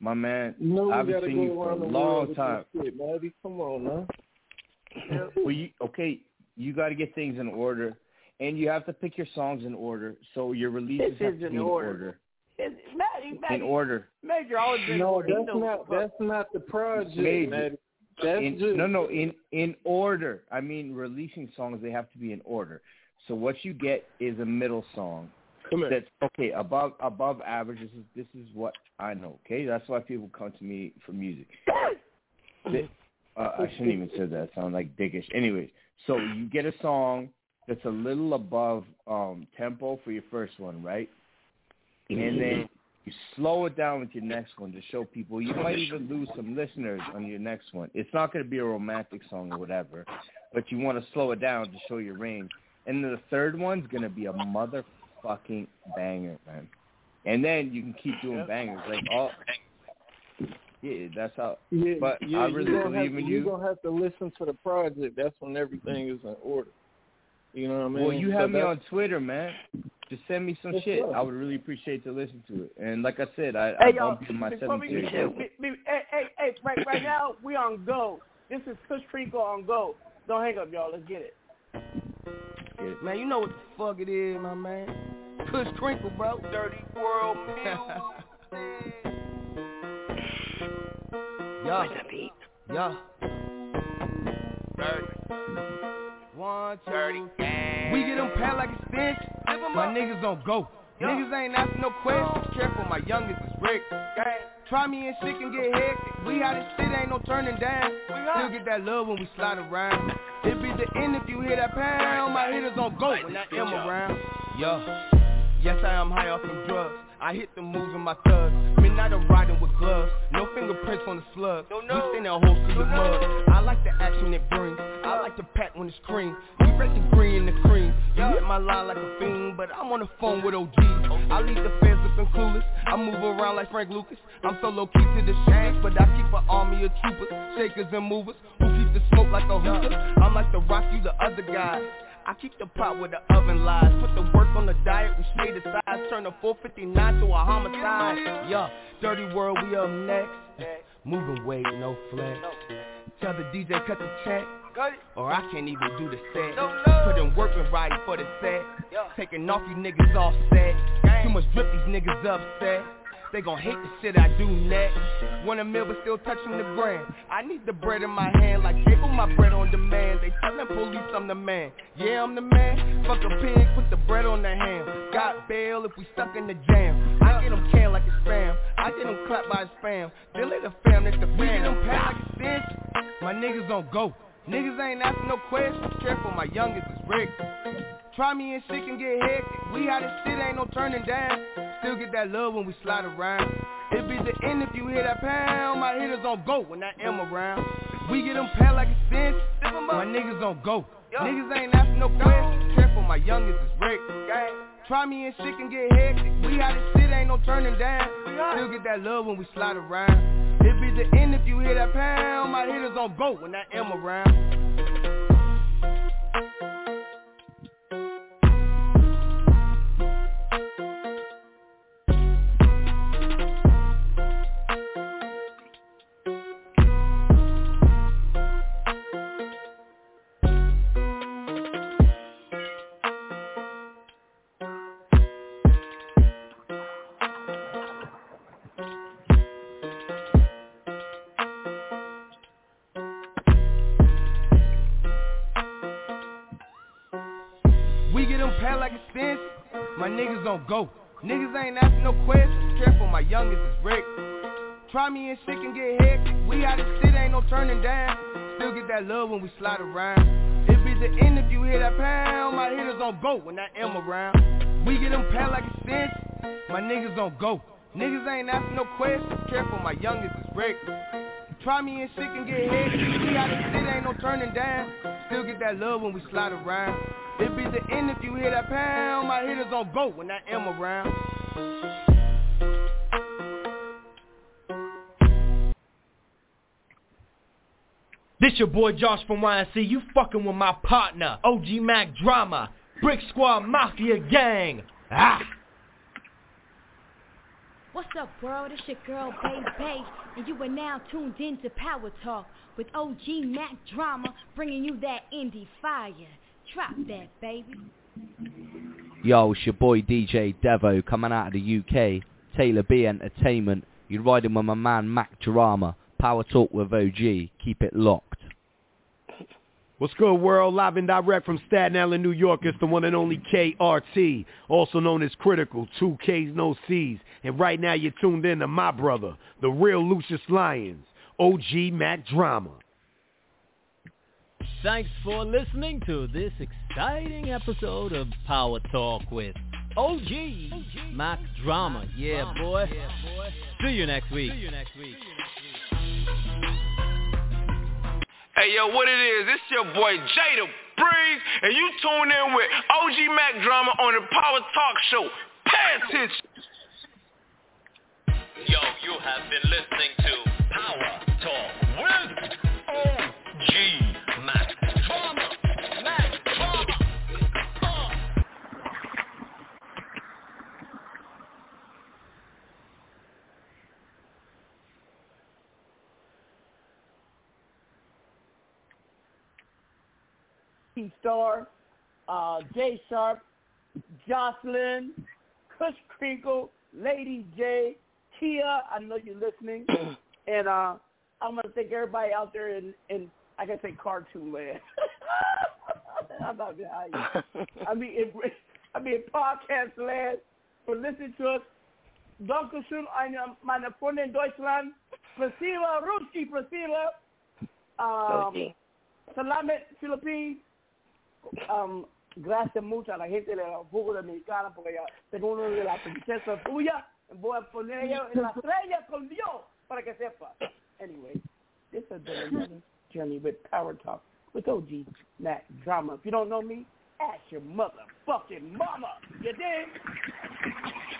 my man. You know I've been gotta seeing you for a around the world long time. shit, Maddie. Come on, man. well, you okay? You got to get things in order, and you have to pick your songs in order. So your releases This have is to in be in order. order. It's, Maddie, Maddie, In order. Major always been No, he that's knows not. That's not the project, Maybe. Maddie. That's In- just no, no, in in order. I mean, releasing songs they have to be in order. So what you get is a middle song That's okay above above average. This is this is what I know. Okay, that's why people come to me for music. Th- uh, I shouldn't even say that. I sound like dickish. Anyways, so you get a song that's a little above um tempo for your first one, right? And then you slow it down with your next one to show people. You might even lose some listeners on your next one. It's not going to be a romantic song or whatever, but you want to slow it down to show your range. And then the third one's going to be a motherfucking banger, man. And then you can keep doing bangers like all. Yeah, that's how. Yeah, but yeah, I you really gonna believe have, in you. You're gonna have to listen to the project. That's when everything is in order. You know what I mean? Well, you So have me on Twitter, man. Just send me some shit. sir. I would really appreciate to listen to it. And like I said, I, I Hey, y'all, bumped in my before we seven get series. be- be- hey, hey, hey, right, right now we on go. This is Kush Crinkle on go. Don't hang up, y'all. Let's get it. Man, you know what the fuck it is, my man. Kush Crinkle, bro. Dirty world man. Yeah. Yeah. One, two. We get them pat like a stench. My niggas don't go. Niggas ain't asking no questions. Careful, my youngest is Rick. Try me and shit can get hectic. We out of shit, ain't no turning down. Still get that love when we slide around. It be the end if you hear that pound. My hitters on go when I am around. Yeah. Yes, I am high off them drugs. I hit the moves with my thugs. Midnight I'm riding with gloves. No fingerprints on the slug. We send a host to the mud. I like the action it brings. I like the pack when it's cream. We break the green and the cream. You hit my line like a fiend, but I'm on the phone with OG. I leave the feds looking clueless. I move around like Frank Lucas. I'm so low key to the shooters, but I keep an army of troopers, shakers and movers who keep the smoke like a hookah. I'm like the rock, you the other guys. I keep the pot where the oven lies. Put the work on the diet, we stay the size. Turn a 459 to a homicide. Yeah, dirty world, we up next. Moving weight, no flex. Tell the DJ cut the check. Or I can't even do the set. Put in work and riding for the set. Taking off you niggas off set. Too much drip, these niggas upset. They gon' hate the shit I do next. Want a meal but still touching the brand. I need the bread in my hand like cable my bread on demand. They tellin' police I'm the man. Yeah, I'm the man. Fuck a pig, put the bread on the ham. Got bail if we stuck in the jam. I get them canned like it's spam. I get them clapped by spam. They let the fam, it's the fam. We get them packed like a. My niggas on go. Niggas ain't asking no questions. Careful, my youngest is Rick. Try me and shit can get hectic. We out of shit, ain't no turning down. Still get that love when we slide around. It be the end if you hear that pound. My hitters on go when I am around. We get them pat like a stench. My niggas on go. Niggas ain't asking no questions. Careful, my youngest is Rick. Try me and shit can get hectic. We out of shit, ain't no turning down. Still get that love when we slide around. It be the end if you hear that pound. My hitters on go when I am around. Go. Niggas ain't asking no questions. Careful, my youngest is Rick. Try me and shit can get hectic. We out of shit, ain't no turning down. Still get that love when we slide around. It be the end if you hear that pound. My hitters on go when I am around. We get them pat like a stench. My niggas don't go. Niggas ain't asking no questions. Careful, my youngest is Rick. Try me and shit can get hectic. We out of shit, ain't no turning down. Still get that love when we slide around. It be the end if you hear that pound. My hitters on go when I am around. This your boy Josh from YNC. You fucking with my partner, OG Mac Drama, Brick Squad Mafia Gang. Ah. What's up, world? It's your girl, Babe Babe, and you are now tuned in to Power Talk with OG Mac Drama, bringing you that indie fire. Drop that, baby. Yo, it's your boy DJ Devo coming out of the UK. Taylor B Entertainment. You're riding with my man Mac Drama. Power Talk with OG. Keep it locked. What's good, world? Live and direct from Staten Island, New York. It's the one and only KRT, also known as Critical. Two Ks, no Cs. And right now you're tuned in to my brother, the real Lucious Lyons, OG Mac Drama. Thanks for listening to this exciting episode of Power Talk with OG, Mac Drama. Yeah, boy. See you next week. See you next week. Hey yo, what it is? It's your boy Jada Breeze, and you tune in with OG Mac Drama on the Power Talk Show. Pay attention. Yo, you have been listening to Power Talk with OG Mac D Star, uh, Jay Sharp, Jocelyn, Kush Crinkle, Lady J, Kia, I know you're listening. and uh, I'm going to thank everybody out there in, in I can say cartoon land. I'm not behind you. I mean, in, I mean, podcast land for listening to us. Dankeschön, eine, meine Freunde in Deutschland. Priscilla, Ruski, Priscilla. Um, Salamet, Philippines. Um, gracias mucho a la gente de la República Dominicana porque ya tengo uno de la princesa tuya. Voy a poner ella en la estrella con Dios para que sepa. Anyway, this has been another journey with Power Talk with OG Mac Drama. If you don't know me, ask your motherfucking mama. You dig?